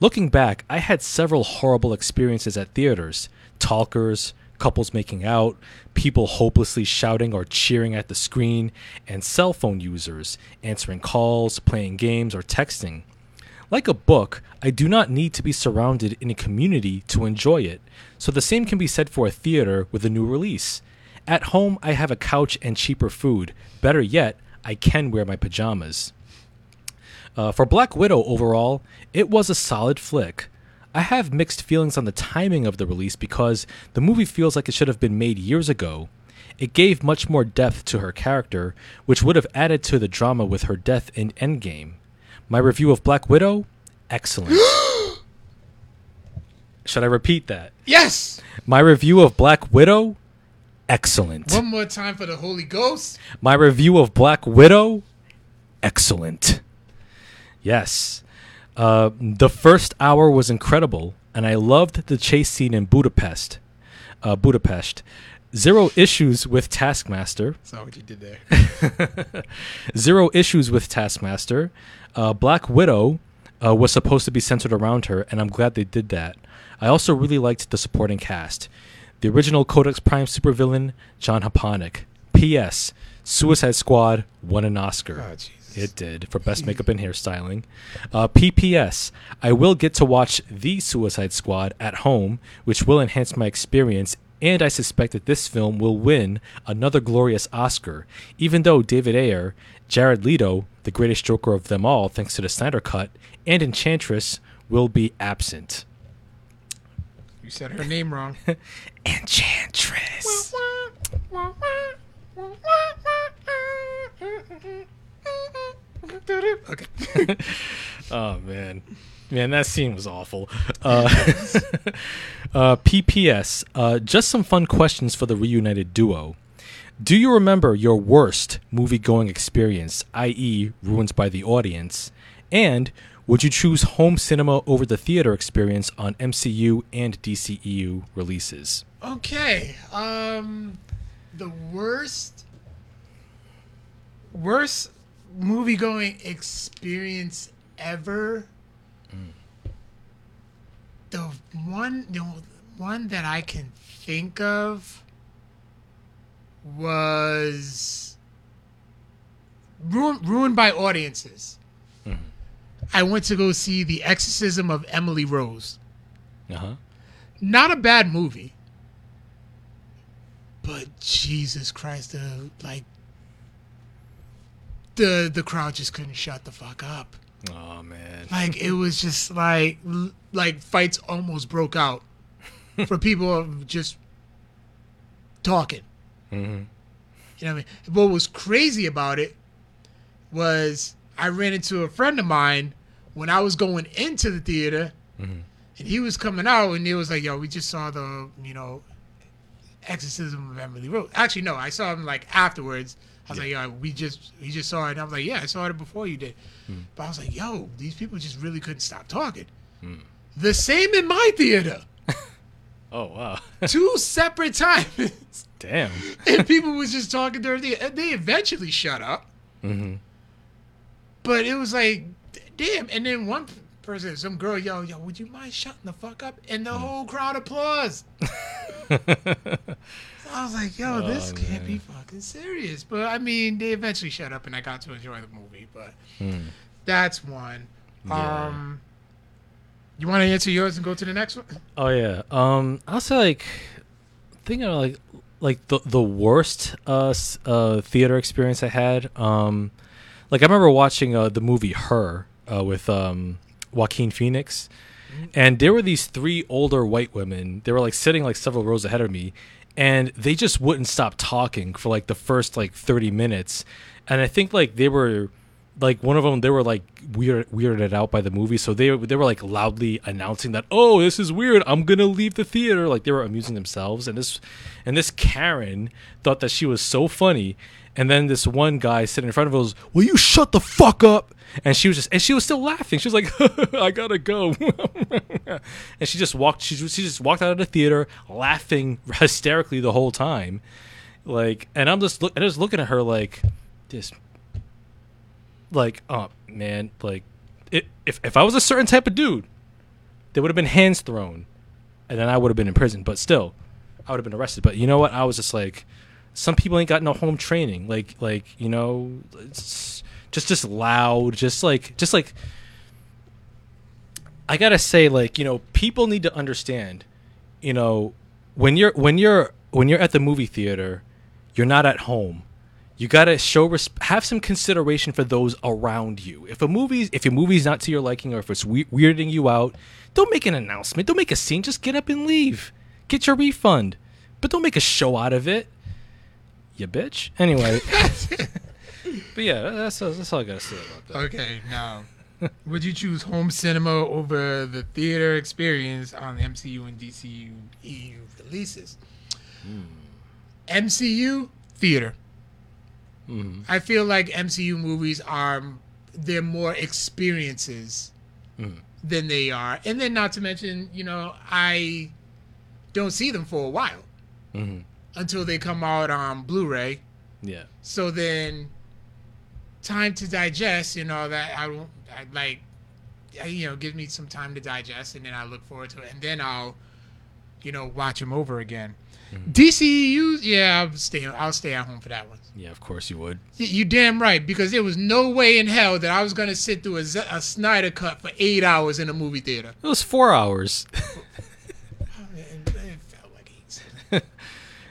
S1: Looking back, I had several horrible experiences at theaters talkers, couples making out, people hopelessly shouting or cheering at the screen, and cell phone users answering calls, playing games, or texting. Like a book, I do not need to be surrounded in a community to enjoy it, so the same can be said for a theater with a new release. At home, I have a couch and cheaper food. Better yet, I can wear my pajamas. Uh, for Black Widow overall, it was a solid flick. I have mixed feelings on the timing of the release because the movie feels like it should have been made years ago. It gave much more depth to her character, which would have added to the drama with her death in Endgame. My review of Black Widow, excellent. Should I repeat that?
S2: Yes.
S1: My review of Black Widow, excellent.
S2: One more time for the Holy Ghost.
S1: My review of Black Widow, excellent. Yes. Uh, the first hour was incredible, and I loved the chase scene in Budapest. Uh, Budapest. Zero issues with Taskmaster.
S2: Saw what you did there.
S1: Zero issues with Taskmaster. Uh, Black Widow uh, was supposed to be centered around her, and I'm glad they did that. I also really liked the supporting cast. The original Codex Prime supervillain, John Haponic. P.S. Suicide Squad won an Oscar.
S2: Oh.
S1: It did for best makeup and hairstyling. Uh, PPS. I will get to watch the Suicide Squad at home, which will enhance my experience. And I suspect that this film will win another glorious Oscar, even though David Ayer, Jared Leto, the greatest Joker of them all, thanks to the Snyder Cut, and Enchantress will be absent.
S2: You said her name wrong.
S1: Enchantress.
S2: okay.
S1: Oh man, man, that scene was awful. Uh, uh, P.P.S. Uh, just some fun questions for the reunited duo. Do you remember your worst movie-going experience, i.e., ruined by the audience? And would you choose home cinema over the theater experience on MCU and DCEU releases?
S2: Okay. Um, the worst, worst movie going experience ever. The one, the one that I can think of was ruined, ruined by audiences. I went to go see The Exorcism of Emily Rose.
S1: Uh huh.
S2: Not a bad movie. But Jesus Christ, the like the the crowd just couldn't shut the fuck up.
S1: Oh man.
S2: Like it was just like like fights almost broke out for people just talking.
S1: hmm
S2: You know what I mean? What was crazy about it was I ran into a friend of mine when I was going into the theater,
S1: Mhm.
S2: and he was coming out, and he was like, "Yo, we just saw the you know, Exorcism of Emily Rose." Actually, no, I saw him like afterwards. I was like, "Yo, we just we just saw it." And I was like, "Yeah, I saw it before you did," hmm. but I was like, "Yo, these people just really couldn't stop talking." Hmm. The same in my theater,
S1: Oh wow.
S2: two separate times.
S1: Damn.
S2: and people was just talking during the they eventually shut up
S1: Mm-hmm.
S2: but it was like damn and then one person some girl yo yo would you mind shutting the fuck up and the hmm. whole crowd applause so i was like yo this
S1: Oh,
S2: can't be fucking serious but i mean they eventually shut up and i got to enjoy the movie but
S1: Hmm.
S2: that's one
S1: Yeah.
S2: um you want to answer yours and go to the next one
S1: Oh yeah. Um, I'll say like thinking of like like the the worst uh uh theater experience I had. Um, like I remember watching uh the movie Her uh with um Joaquin Phoenix, and there were these three older white women. They were like sitting like several rows ahead of me, and they just wouldn't stop talking for like the first like thirty minutes, and I think like they were like one of them they were like weird weirded out by the movie. So they they were like loudly announcing that oh this is weird. I'm gonna leave the theater. Like they were amusing themselves. And this and this karen thought that she was so funny. And then this one guy sitting in front of was will you shut the fuck up and she was just and she was still laughing. She was like i gotta go. And she just walked she, she just walked out of the theater laughing hysterically the whole time. Like and i'm just look and I was looking at her like this like oh man like it, if, if i was a certain type of dude there would have been hands thrown and then i would have been in prison. But still i would have been arrested. But you know what? I was just like some people ain't got no home training. Like like you know it's just just loud just like just like i gotta say like you know people need to understand you know when you're when you're when you're at the movie theater you're not at home. You gotta show res- have some consideration for those around you. If a movie's if your movie's not to your liking or if it's we- weirding you out don't make an announcement. Don't make a scene. Just get up and leave. Get your refund. But don't make a show out of it. You bitch. Anyway but yeah that's, that's all i gotta say about that
S2: Okay, now, would you choose home cinema over the theater experience on the MCU and DCU EU releases? MCU theater.
S1: Mhm.
S2: I feel like MCU movies are they're more experiences
S1: Mhm.
S2: than they are, and then not to mention, you know, I don't see them for a while
S1: Mhm.
S2: until they come out on Blu-ray.
S1: yeah
S2: So then, time to digest, you know, that I I like, you know, give me some time to digest, and then I look forward to it, and then I'll, you know, watch them over again. Mm-hmm. DCU, yeah, I'll stay, I'll stay at home for that one.
S1: yeah of course you would
S2: Y- You damn right, because there was no way in hell that I was gonna sit through a, Z- a Snyder cut for eight hours in a movie theater.
S1: it was four hours
S2: It, it felt like eight.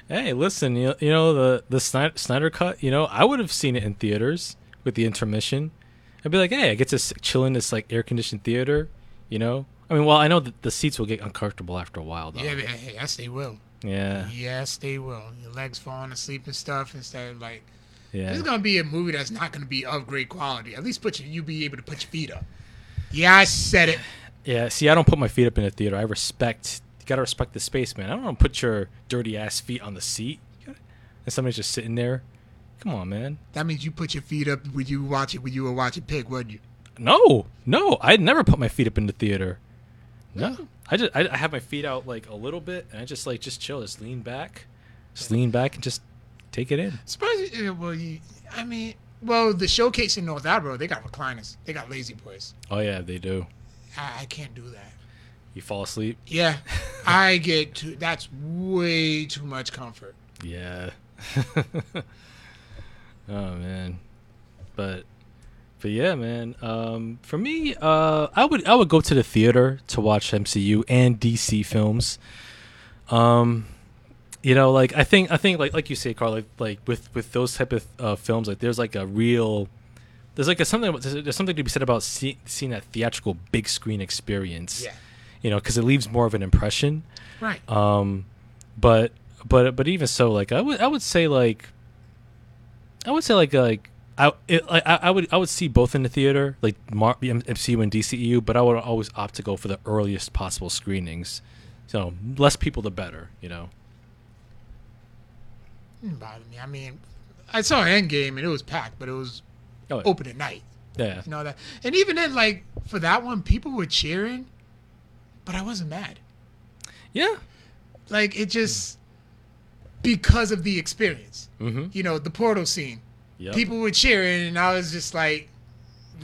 S1: Hey, listen, you, you know the the Snyder, Snyder cut. You know, I would have seen it in theaters with the intermission. I'd be like, hey, I get to chill in this like air conditioned theater. You know, I mean, well, I know that the seats will get uncomfortable after a while, though.
S2: Yeah, but, hey, yes, they will.
S1: yeah,
S2: Yes, they will. Your legs falling asleep and stuff, instead of like.
S1: yeah.
S2: This is gonna be a movie that's not gonna be of great quality. At least put your, you be able to put your feet up. Yeah, I said it.
S1: Yeah, see, I don't put my feet up in a theater. I respect. You gotta respect the space, man. I don't want to put your dirty ass feet on the seat. And somebody's just sitting there. Come on, man.
S2: That means you put your feet up when you watch it when you were watching Pig, wasn't you?
S1: No, no, I'd never put my feet up in the theater. No, I just I, I have my feet out like a little bit, and I just like just chill, just lean back, just lean back and just take it in.
S2: Uh, well, you, I mean, well, the showcase in North Attleboro, they got recliners. They got lazy boys.
S1: Oh yeah, they do.
S2: I, I can't do that.
S1: You fall asleep.
S2: Yeah, I get too. That's way too much comfort.
S1: Yeah. oh man, but but yeah, man. Um, for me, uh, I would I would go to the theater to watch MCU and DC films. Um, you know, like I think I think like like you say, Carl, like, like with with those type of uh, films, like there's like a real there's like a something there's something to be said about see, seeing that theatrical big screen experience.
S2: Yeah.
S1: You know, because it leaves more of an impression.
S2: Right.
S1: Um, but but but even so, like I would I would say like I would say like uh, like I it, like, I I would I would see both in the theater like Mar- MCU and DCEU, but I would always opt to go for the earliest possible screenings. So less people, the better. You know.
S2: Didn't bother me. I mean, I saw Endgame and it was packed, but it was
S1: Oh,
S2: open at night.
S1: yeah.
S2: You know that. And even then, like for that one, people were cheering, but I wasn't mad.
S1: Yeah.
S2: Like it just because of the experience.
S1: Mm-hmm.
S2: You know, the portal scene.
S1: Yep.
S2: People were cheering, and I was just like,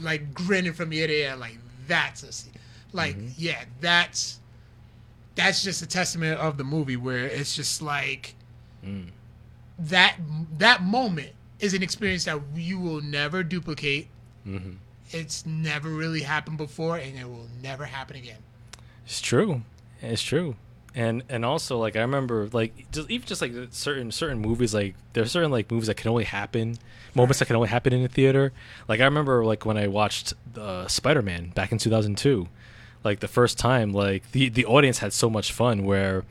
S2: like grinning from ear to ear, like that's a scene. Like
S1: Mm-hmm.
S2: yeah, that's that's just a testament of the movie where it's just like
S1: Mm.
S2: that that moment is an experience that you will never duplicate.
S1: Mm-hmm.
S2: It's never really happened before, and it will never happen again.
S1: It's true. It's true. And and also like I remember like just even just like certain certain movies like there are certain like movies that can only happen moments that can only happen in the theater. Like I remember like when I watched uh, Spider Man back in two thousand two, like the first time like the the audience had so much fun where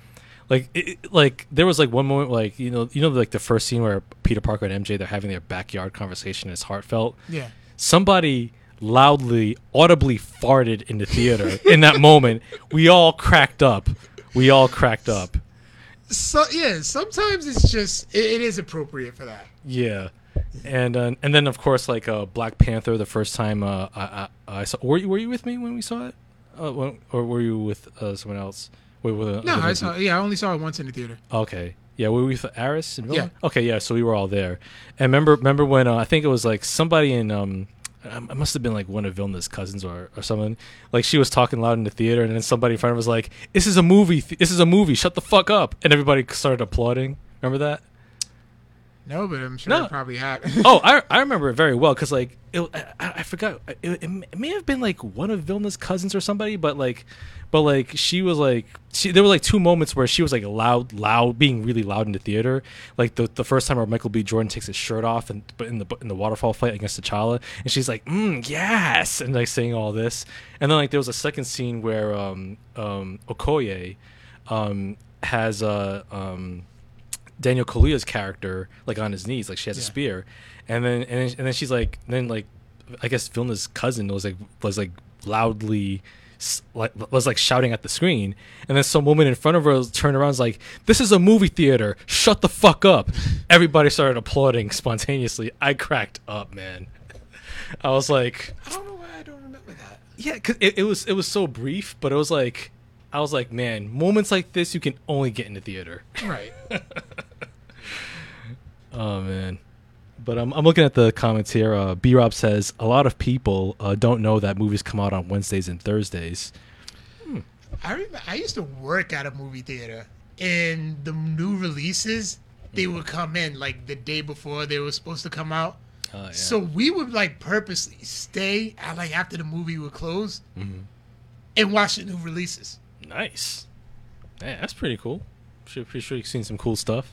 S1: like it, it- like there was like one moment like you know you know like the first scene where Peter Parker and MJ they're having their backyard conversation and it's heartfelt
S2: Yeah.
S1: somebody loudly, audibly farted in the theater in that moment. We all cracked up. We all cracked up.
S2: So yeah, sometimes it's just it, it is appropriate for that.
S1: Yeah. And uh, and then of course like uh, Black Panther the first time uh, I, I I saw were you were you with me when we saw it uh, when, or were you with uh, someone else? Wait,
S2: No, I saw. Yeah, I only saw it once in the theater.
S1: Okay. Yeah, we were we with Aris?
S2: Yeah.
S1: Okay, yeah, so we were all there. And remember remember when uh, I think it was like somebody in um um, it must have been like one of Vilna's cousins or, or someone. Like she was talking loud in the theater, and then somebody in front of her was like, "This is a movie. Th- this is a movie. Shut the fuck up!" And everybody started applauding. Remember that?
S2: No, but I'm sure
S1: No.
S2: it probably had.
S1: oh, I I remember it very well because like it, I, I forgot it, it may have been like one of Vilna's cousins or somebody, but like, but like she was like she there were like two moments where she was like loud, loud, being really loud in the theater. Like the the first time where Michael B. Jordan takes his shirt off and but in the in the waterfall fight against T'Challa, and she's like, mm, yes, and like saying all this, and then like there was a second scene where um um Okoye um has a um Daniel Kaluuya's character like on his knees, like she has a spear, and then and then, and then she's like, then like, I guess Vilna's cousin was like was like loudly. Like was like shouting at the screen, and then some woman in front of her turned around, and was like, "This is a movie theater. Shut the fuck up!" Everybody started applauding spontaneously. I cracked up, man. I was like,
S2: I don't know why I don't remember that.
S1: yeah, cause it, it was it was so brief, but it was like, I was like, man, moments like this you can only get in the theater.
S2: Right.
S1: Oh man. But I'm I'm looking at the comments here. Uh, B Rob says a lot of people uh, don't know that movies come out on Wednesdays and Thursdays.
S2: I remember, I used to work at a movie theater, and the new releases they would come in like the day before they were supposed to come out.
S1: Uh, yeah.
S2: So we would like purposely stay at like after the movie would close
S1: Mhm.
S2: and watch the new releases.
S1: nice. Yeah, that's pretty cool. Should pretty sure you've seen some cool stuff.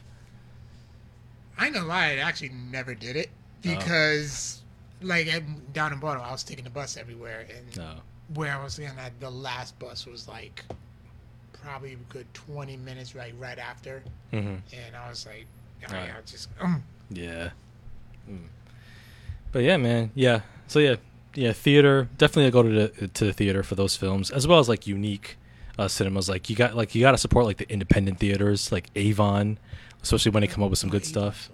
S2: I ain't gonna lie, I actually never did it because, like, at, down in Baltimore, I was taking the bus everywhere, and
S1: No.
S2: where I was in at the last bus was like probably a good twenty minutes right right after,
S1: hmm
S2: and I was like, oh,
S1: Right.
S2: yeah, just um,
S1: Yeah. Mm. But yeah, man. Yeah. So yeah, yeah. Theater definitely go to the to the theater for those films, as well as like unique uh, cinemas. Like you got like you got to support like the independent theaters, like Avon, especially when they come up with some good stuff.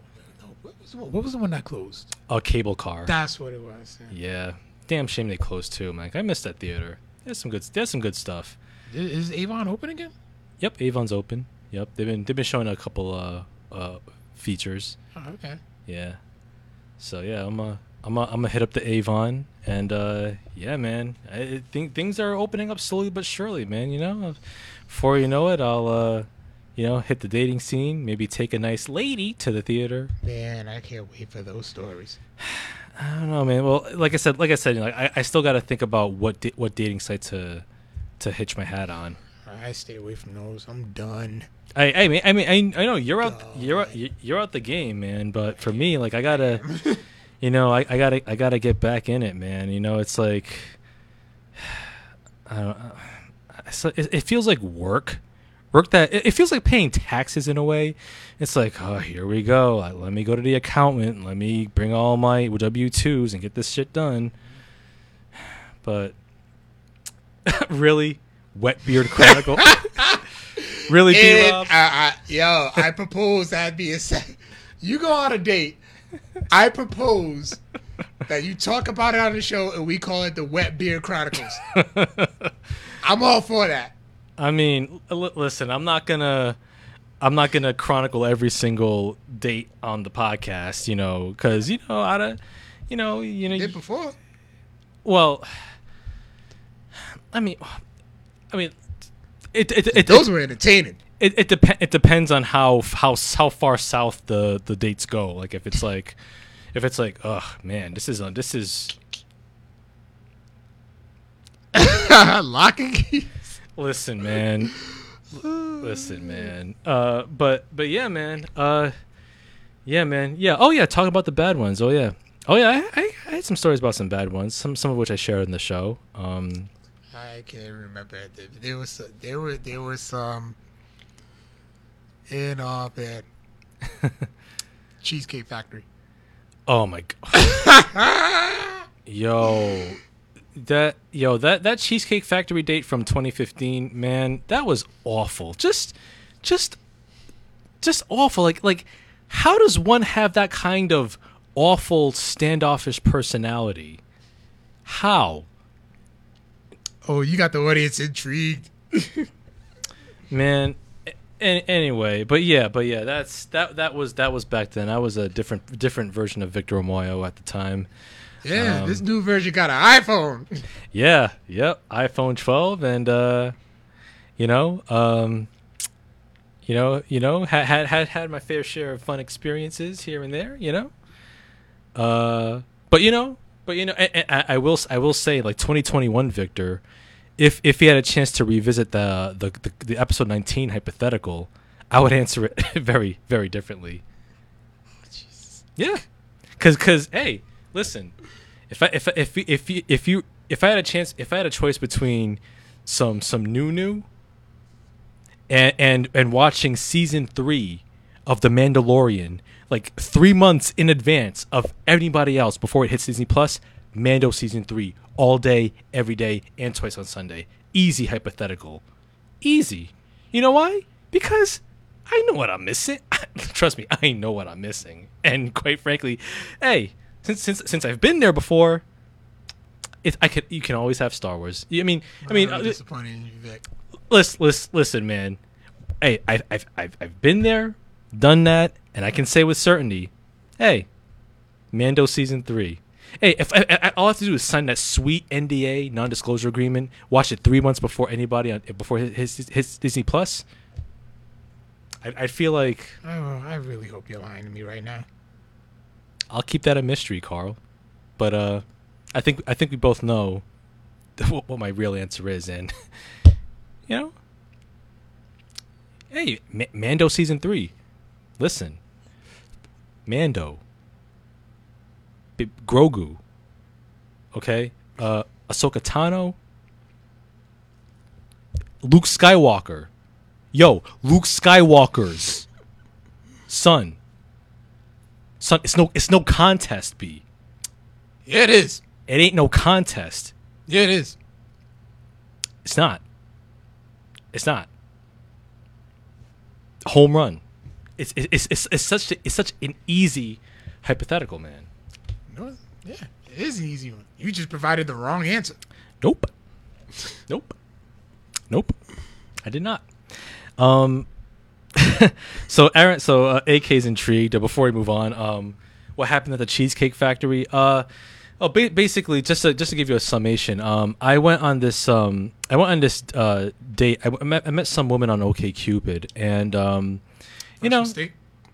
S2: What was, the one- what was the one that closed?
S1: A cable car.
S2: That's what it was. yeah.
S1: Yeah. Damn shame they closed too, man. I missed that theater. There's some good. There's some good stuff.
S2: Is Avon open again?
S1: Yep, Avon's open. Yep, they've been they've been showing a couple uh uh features.
S2: Oh, okay.
S1: Yeah. So yeah, I'm a I'm a, I'm gonna hit up the Avon and uh yeah, man. I think things are opening up slowly but surely, man. You know, before you know it, I'll uh you know hit the dating scene, maybe take a nice lady to the theater.
S2: Man, I can't wait for those stories.
S1: I don't know, man. Well, like I said, like I said, you know, I, I still got to think about what da- what dating site to to hitch my hat on.
S2: I stay away from those. I'm done.
S1: I I mean I mean I, I know you're out you're out, you're out the game, man. But for me, like I gotta, you know, I, I gotta I gotta get back in it, man. You know, it's like, I don't. Uh, like- It, it feels like work, work that it, it feels like paying taxes in a way. It's like, oh, here we go. Uh, Let me go to the accountant. Let me bring all my W twos and get this shit done. But really, wet beard chronicle. really,
S2: And,
S1: Rob.
S2: I, yo, I propose that be a sec. You go on a date. I propose that you talk about it on the show and we call it the Wet Beard Chronicles. I'm all for that.
S1: I mean, l- listen, I'm not gonna, I'm not gonna chronicle every single date on the podcast, you know, because you know, I don't, you know, you know,
S2: Did before.
S1: well, I mean, I mean, it it it,
S2: Those were entertaining.
S1: it, it, dep- it depends on how how how far south the the dates go. Like if it's like, if it's like, oh man, this is uh, this is
S2: Lock and key.
S1: Listen, man. Listen, man. Uh, but but yeah, man. Uh, yeah, man. Yeah. Oh yeah. Talk about the bad ones. Oh yeah. Oh yeah. I, I, I had some stories about some bad ones. Some some of which I shared in the show. Um.
S2: I can't remember. There- There was there were there was some in uh bad Cheesecake Factory.
S1: Oh my god. yo. That yo that that Cheesecake Factory date from 2015, man, that was awful. Just just just awful. Like like how does one have that kind of awful standoffish personality? How?
S2: Oh, you got the audience intrigued.
S1: man a- anyway but yeah but yeah that's that that was that was back then i was a different different version of victor Moyo at the time
S2: Yeah,
S1: Um,
S2: this new version got an iPhone.
S1: yeah yep iphone 12 and uh you know um you know you know had had had, had my fair share of fun experiences here and there you know? Uh but you know but you know I, I, I will I will say like 2021 Victor if if he had a chance to revisit the the, the, the episode 19 hypothetical I would answer it very very differently. Yeah cuz cuz hey listen if I if if if you, if you if I had a chance if I had a choice between some some new new and and and watching season 3 of The Mandalorian like 3 months in advance of anybody else before it hits Disney Plus Mando season 3 all day every day and twice on Sunday. Easy hypothetical. Easy. You know why? Because I know what I'm missing. Trust me I know what I'm missing. And quite frankly hey since since since I've been there before it, I could you can always have Star Wars I mean I mean
S2: I'm
S1: uh,
S2: disappointed in you, Vic.
S1: listen, listen, listen, man. Hey, I've, I've, I've, I've been there, done that, and I can say with certainty, hey, Mando season three. Hey, if I, I, all I have to do is sign that sweet NDA non-disclosure agreement, watch it three months before anybody on before his his, his Disney Plus. I, I feel like
S2: Oh, I really hope you're lying to me right now.
S1: I'll keep that a mystery, Carl. But uh, I think I think we both know what, what my real answer is, and you know, hey, Ma- Mando season three. Listen, Mando, B- Grogu, okay, uh, Ahsoka Tano, Luke Skywalker, yo, Luke Skywalker's son. Son, it's no, it's no contest, B.
S2: Yeah, it is.
S1: It ain't no contest.
S2: Yeah, it is.
S1: It's not. It's not. Home run. It's it's it's, it's such a, it's such an easy hypothetical, man.
S2: No, yeah, it is an easy one. You just provided the wrong answer.
S1: Nope. Nope. Nope, I did not. Um, so Aaron, so uh, AK's intrigued. Uh, before we move on, um, what happened at the Cheesecake Factory? Uh, oh, ba- basically, just to, just to give you a summation, um, I went on this um, I went on this uh, date. I, w- I met, I met some woman on OKCupid, and um, you know,
S2: State?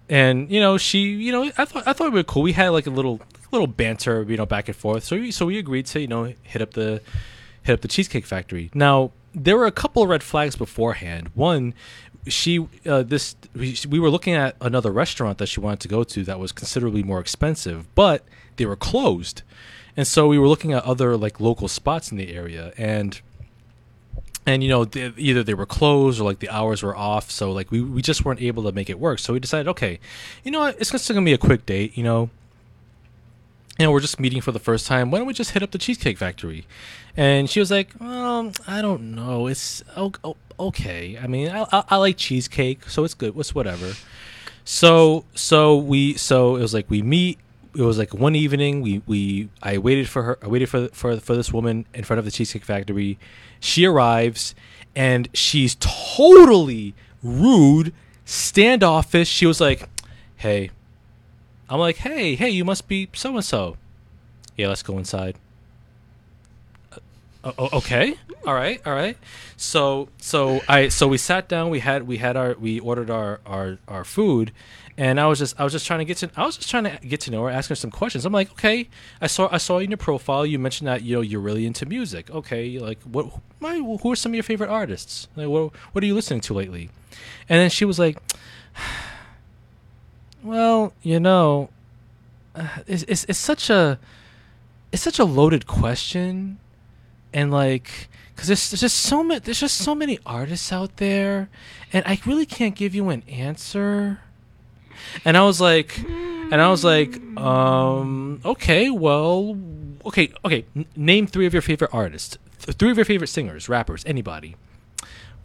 S1: and you know, she, you know, I thought I thought we were cool. We had like a little little banter, you know, back and forth. So we, so we agreed to, you know, hit up the hit up the Cheesecake Factory. Now there were a couple of red flags beforehand. One, she uh, this we, we were looking at another restaurant that she wanted to go to that was considerably more expensive, but they were closed, and so we were looking at other like local spots in the area. And and you know th- either they were closed or like the hours were off. So like we, we just weren't able to make it work. So we decided okay you know what? It's just gonna be a quick date you know you know we're just meeting for the first time. Why don't we just hit up the cheesecake factory? And she was like um i don't know. It's okay. I mean I, I, I like cheesecake so it's good. It's whatever. So so we so it was like we meet. It was like one evening we we I waited for her I waited for for for this woman in front of the cheesecake factory. She arrives and she's totally rude standoffish. She was like hey I'm like hey hey you must be so and so yeah let's go inside. Uh, okay. All right all right. So so i so we sat down we had we had our we ordered our our our food and i was just i was just trying to get to i was just trying to get to know her asking her some questions. I'm like okay i saw i saw in your profile you mentioned that you know you're really into music. Okay like what my, who are some of your favorite artists? Like what, what are you listening to lately? And then she was like well you know uh, it's, it's, it's such a it's such a loaded question and like because there's, there's just so many there's just so many artists out there and i really can't give you an answer. And i was like and i was like um okay well okay okay n- name three of your favorite artists Th- three of your favorite singers rappers anybody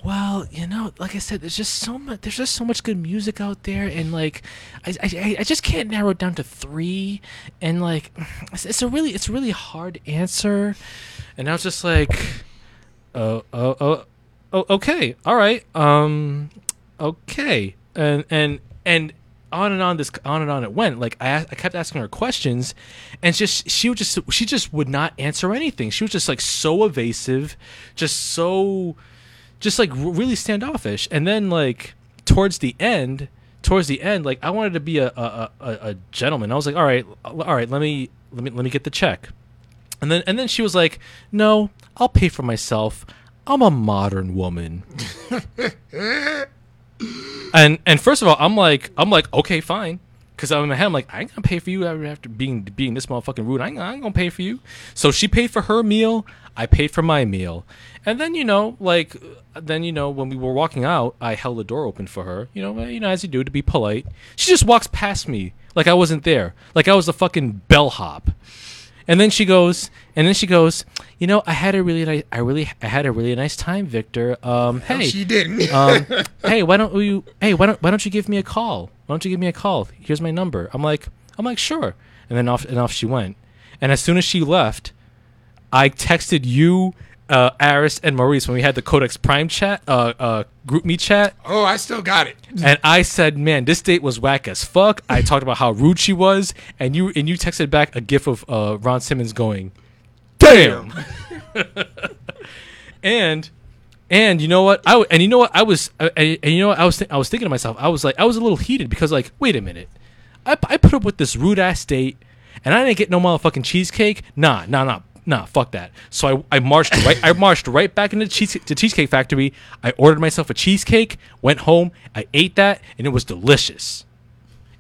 S1: well, you know, like I said, there's just so much. There's just so much good music out there, and like, I, I, I just can't narrow it down to three. And like, it's, it's a really, it's really hard answer. And I was just like, oh, oh, oh, oh, okay, all right, um, okay, and and and on and on this on and on it went. Like I, I kept asking her questions, and just she would just she just would not answer anything. She was just like so evasive, just so just like really standoffish. And then like towards the end towards the end like i wanted to be a a, a, a gentleman. I was like all right all right let me let me let me get the check. And then and then she was like no i'll pay for myself. I'm a modern woman. And and first of all i'm like i'm like okay fine because I'm in my head, I'm like, I ain't gonna pay for you after being being this motherfucking rude. I ain't, I ain't gonna pay for you. So she paid for her meal. I paid for my meal. And then you know, like, then you know, when we were walking out, I held the door open for her. You know, you know, as you do to be polite. She just walks past me like I wasn't there, like I was a fucking bellhop. And then she goes, and then she goes, you know, I had a really nice, I really, I had a really nice time, Victor. Um, hey,
S2: she didn't.
S1: um, hey, why don't you? Hey, why don't why don't you give me a call? Why don't you give me a call? Here's my number. I'm like, I'm like, sure. And then off and off she went. And as soon as she left, I texted you, uh, Aris, and Maurice when we had the Codex Prime chat, uh, uh, GroupMe chat,
S2: oh, I still got it.
S1: and I said, "Man, this date was whack as fuck." I talked about how rude she was, and you and you texted back a gif of uh, Ron Simmons going, "Damn." and and you know what? I w- and you know what? I was uh, and, you know what? I was th- I was thinking to myself. I was like, I was a little heated because like, wait a minute, I, I put up with this rude ass date, and I didn't get no motherfucking cheesecake. Nah, nah, nah. Nah, fuck that. So I, I marched right I marched right back into the cheese, the cheesecake factory. I ordered myself a cheesecake, went home, I ate that, and it was delicious.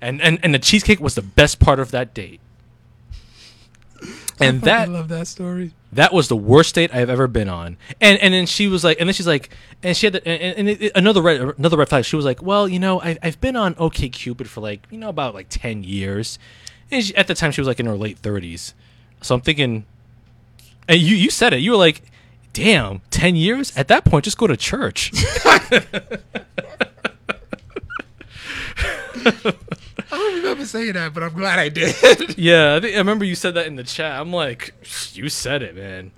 S1: And and, and the cheesecake was the best part of that date. And
S2: I
S1: that
S2: love that story.
S1: that was the worst date I've ever been on. And and then she was like, and then she's like, and she had the, and, and it, it- another red another red flag. She was like, well, you know, I, I've been on OK Cupid for like you know about like ten years. And she, at the time, she was like in her late thirties. So I'm thinking, and you you said it. You were like, damn, ten years. At that point, just go to church.
S2: I don't remember saying that, but I'm glad I did.
S1: yeah, I, think, I remember you said that in the chat. I'm like, you said it, man.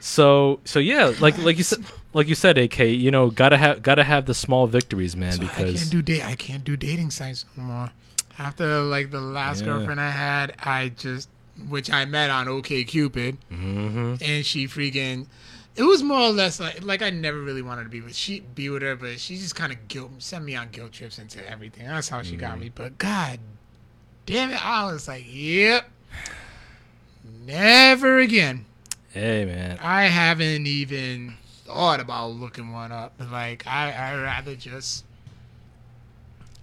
S1: So so yeah, like like you said, like you said, AK, you know, gotta have gotta have the small victories, man,
S2: So I
S1: because
S2: can't do date. I can't do dating sites no more. After like the last
S1: Yeah.
S2: girlfriend I had, I just which I met on OK Cupid,
S1: hmm
S2: and she freaking. It was more or less like like I never really wanted to be with she be with her, but she just kind of guilt sent me on guilt trips into everything. That's how she got me. But God damn it, I was like, yep, never again.
S1: hey man,
S2: I haven't even thought about looking one up. Like I, I rather just,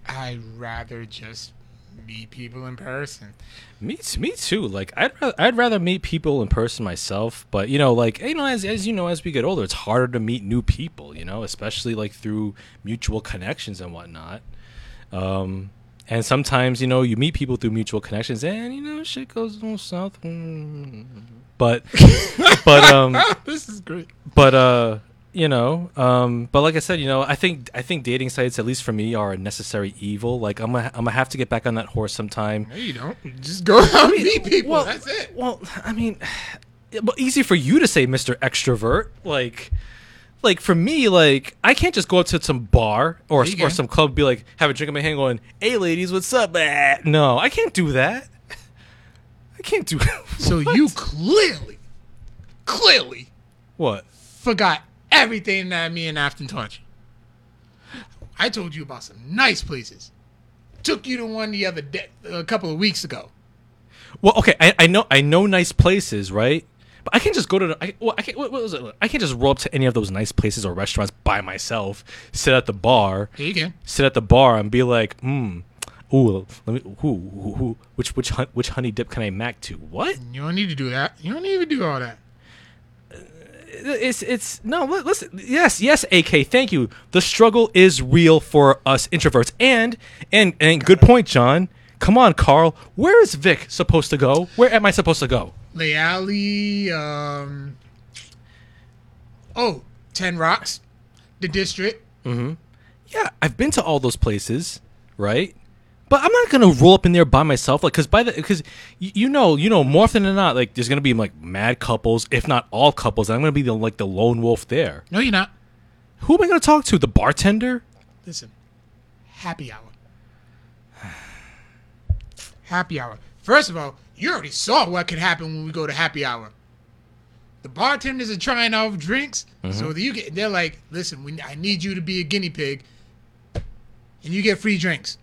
S2: I rather just meet people in person.
S1: me me too. Like I'd rather, I'd rather meet people in person myself, but you know, like you know, as as you know, as we get older, it's harder to meet new people. You know, especially like through mutual connections and whatnot. Um, and sometimes you know you meet people through mutual connections, and you know shit goes a little south. Mm. But but um
S2: this is great.
S1: but uh you know um but like i said you know i think i think dating sites at least for me are a necessary evil. Like i'm gonna i'm gonna have to get back on that horse sometime.
S2: No, you don't. Just go out and meet people.
S1: well
S2: That's it.
S1: well i mean well, easy for you to say mr extrovert. Like like for me like i can't just go up to some bar or,
S2: Yeah,
S1: or some club be like have a drink in my hand going hey ladies what's up no i can't do that. I can't do
S2: So you clearly, clearly
S1: what?
S2: forgot everything that me and Afton taught you. I told you about some nice places. Took you to one the other day, a couple of weeks ago.
S1: Well, okay, I, I know I know nice places, right? But I can't just go to. The, I, well, I can't. What, what was it? I can't just roll up to any of those nice places or restaurants by myself. Sit at the bar,
S2: Here you can.
S1: sit at the bar, and be like, hmm, ooh, let me, who, who, who, which, which, which honey dip can I mac to? What?
S2: You don't need to do that. You don't need to do all that.
S1: It's, it's no. Listen, yes, yes, AK. Thank you. The struggle is real for us introverts, and and and good point, John. Come on, Carl. Where is Vic supposed to go? Where am I supposed to go?
S2: Leali, um, oh, Ten Rocks, the district.
S1: mm-hmm Yeah, I've been to all those places, right? But I'm not gonna roll up in there by myself, like, cause by the, cause you, you know, you know, more often than not, like, there's gonna be like mad couples, if not all couples, and I'm gonna be the like the lone wolf there.
S2: No, you're not.
S1: Who am I gonna talk to? The bartender?
S2: Listen, happy hour. happy hour. First of all, you already saw what could happen when we go to happy hour. The bartenders are trying out drinks, so that you get. They're like, "Listen, we, I need you to be a guinea pig, and you get free drinks."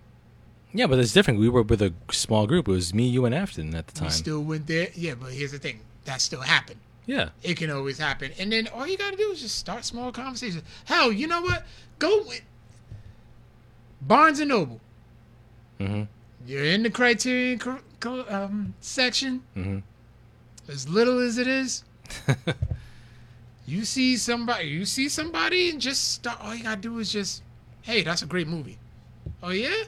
S1: Yeah, but it's different. We were with a small group. It was me, you, and Afton at the time.
S2: We still went there. Yeah, but here's the thing: that still happened.
S1: yeah,
S2: It can always happen. And then all you got to do is just start small conversations. Hell, you know what? Go with Barnes and Noble.
S1: mm-hmm.
S2: You're in the criterion um, section.
S1: Mhm.
S2: As little as it is, you see somebody. You see somebody, and just start. All you gotta do is just, hey, that's a great movie. Oh yeah,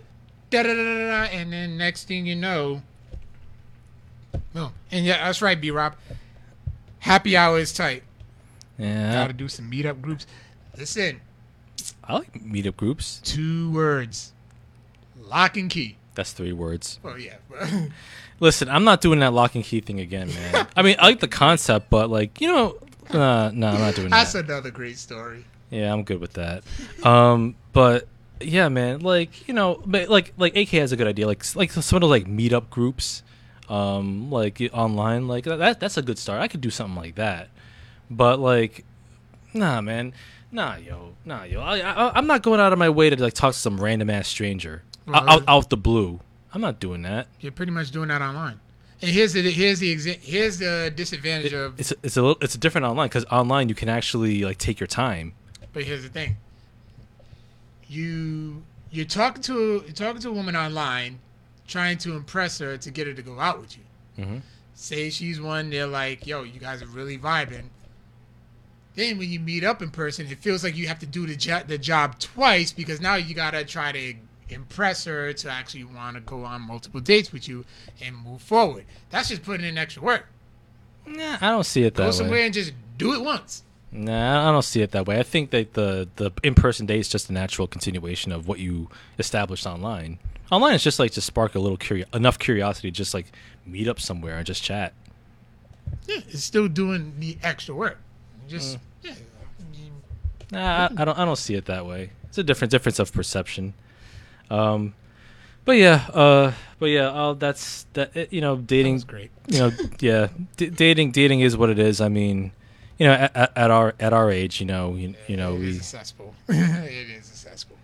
S2: da da da da. And then next thing you know, no. And yeah, that's right, B Rob. Happy hour is tight.
S1: yeah.
S2: Gotta do some meetup groups. Listen,
S1: I like meetup groups.
S2: two words: lock and key.
S1: That's three words.
S2: Oh yeah.
S1: Listen, I'm not doing that lock and key thing again, man. I mean, I like the concept, but like, you know, uh, no, I'm not doing
S2: That's
S1: that.
S2: That's another great story.
S1: Yeah, I'm good with that. Um, but yeah, man, like you know, but, like like AK has a good idea, like like some of those like meetup groups, um, like online, like that. That's a good start. I could do something like that. But like, nah, man, nah, yo, nah, yo. I, I I'm not going out of my way to like talk to some random ass stranger out, out out the blue. I'm not doing that.
S2: You're pretty much doing that online. And here's the here's the exa- here's the disadvantage of.
S1: It's it's a little it's a different online because online you can actually like take your time.
S2: But here's the thing. You you're talking to you're talking to a woman online, trying to impress her to get her to go out with you.
S1: Mhm.
S2: Say she's one, they're like, "Yo, you guys are really vibing." Then when you meet up in person, it feels like you have to do the jo- the job twice because now you gotta try to impress her to actually want to go on multiple dates with you and move forward. That's just putting in extra work.
S1: Nah, I don't see it that
S2: Go
S1: that
S2: somewhere
S1: way.
S2: and just do it once.
S1: Nah, I don't see it that way. I think that the the in person date is just a natural continuation of what you established online. Online is just like to spark a little curio- enough curiosity, to just like meet up somewhere and just chat.
S2: Yeah, it's still doing the extra work. Just
S1: Mm.
S2: yeah.
S1: Nah, I, I don't. I don't see it that way. It's a different difference of perception. Um, but yeah, uh, but yeah, uh, that's that. You know,
S2: that
S1: dating.
S2: was great.
S1: You know, yeah, d- dating. Dating is what it is. I mean, you know, at, at- our at our age, you know, you, you know,
S2: it
S1: we
S2: is a cesspool. it is a cesspool.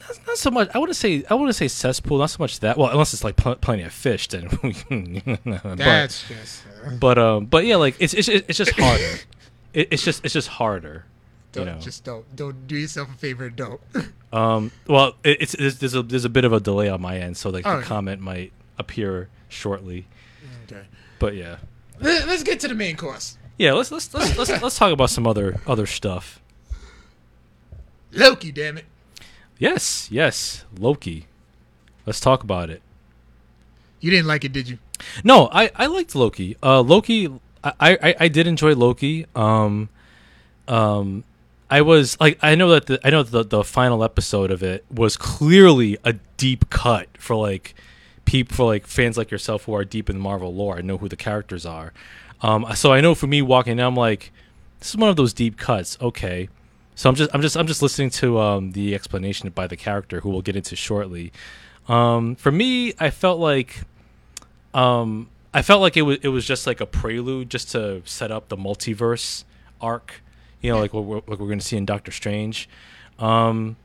S1: not, not so much. I wouldn't say. I wouldn't say cesspool. Not so much that. Well, unless it's like pl- plenty of fish, then. but,
S2: That's just. Uh,
S1: but um, but yeah, like it's it's it's just harder. it, it's just it's just harder.
S2: Don't
S1: know.
S2: just don't don't do yourself a favor. and Don't.
S1: Um, well, it, it's, it's there's a there's a bit of a delay on my end, so like
S2: Oh,
S1: the
S2: yeah.
S1: comment might appear shortly.
S2: okay.
S1: But yeah,
S2: Let's get to the main course.
S1: Yeah. Let's let's let's let's, let's talk about some other other stuff.
S2: Loki, damn it.
S1: Yes, yes, Loki. Let's talk about it.
S2: You didn't like it, did you?
S1: No, I I liked Loki. Uh, Loki. I I, I did enjoy Loki. Um, um, I was like, I know that the I know the the final episode of it was clearly a deep cut for like people for like fans like yourself who are deep in Marvel lore. and know who the characters are. Um, so I know for me walking in, I'm like, this is one of those deep cuts. Okay. So I'm just I'm just I'm just listening to um, the explanation by the character who we'll get into shortly. Um, for me, I felt like um, I felt like it was it was just like a prelude just to set up the multiverse arc. You know, like what we're, what we're going to see in Doctor Strange. Um,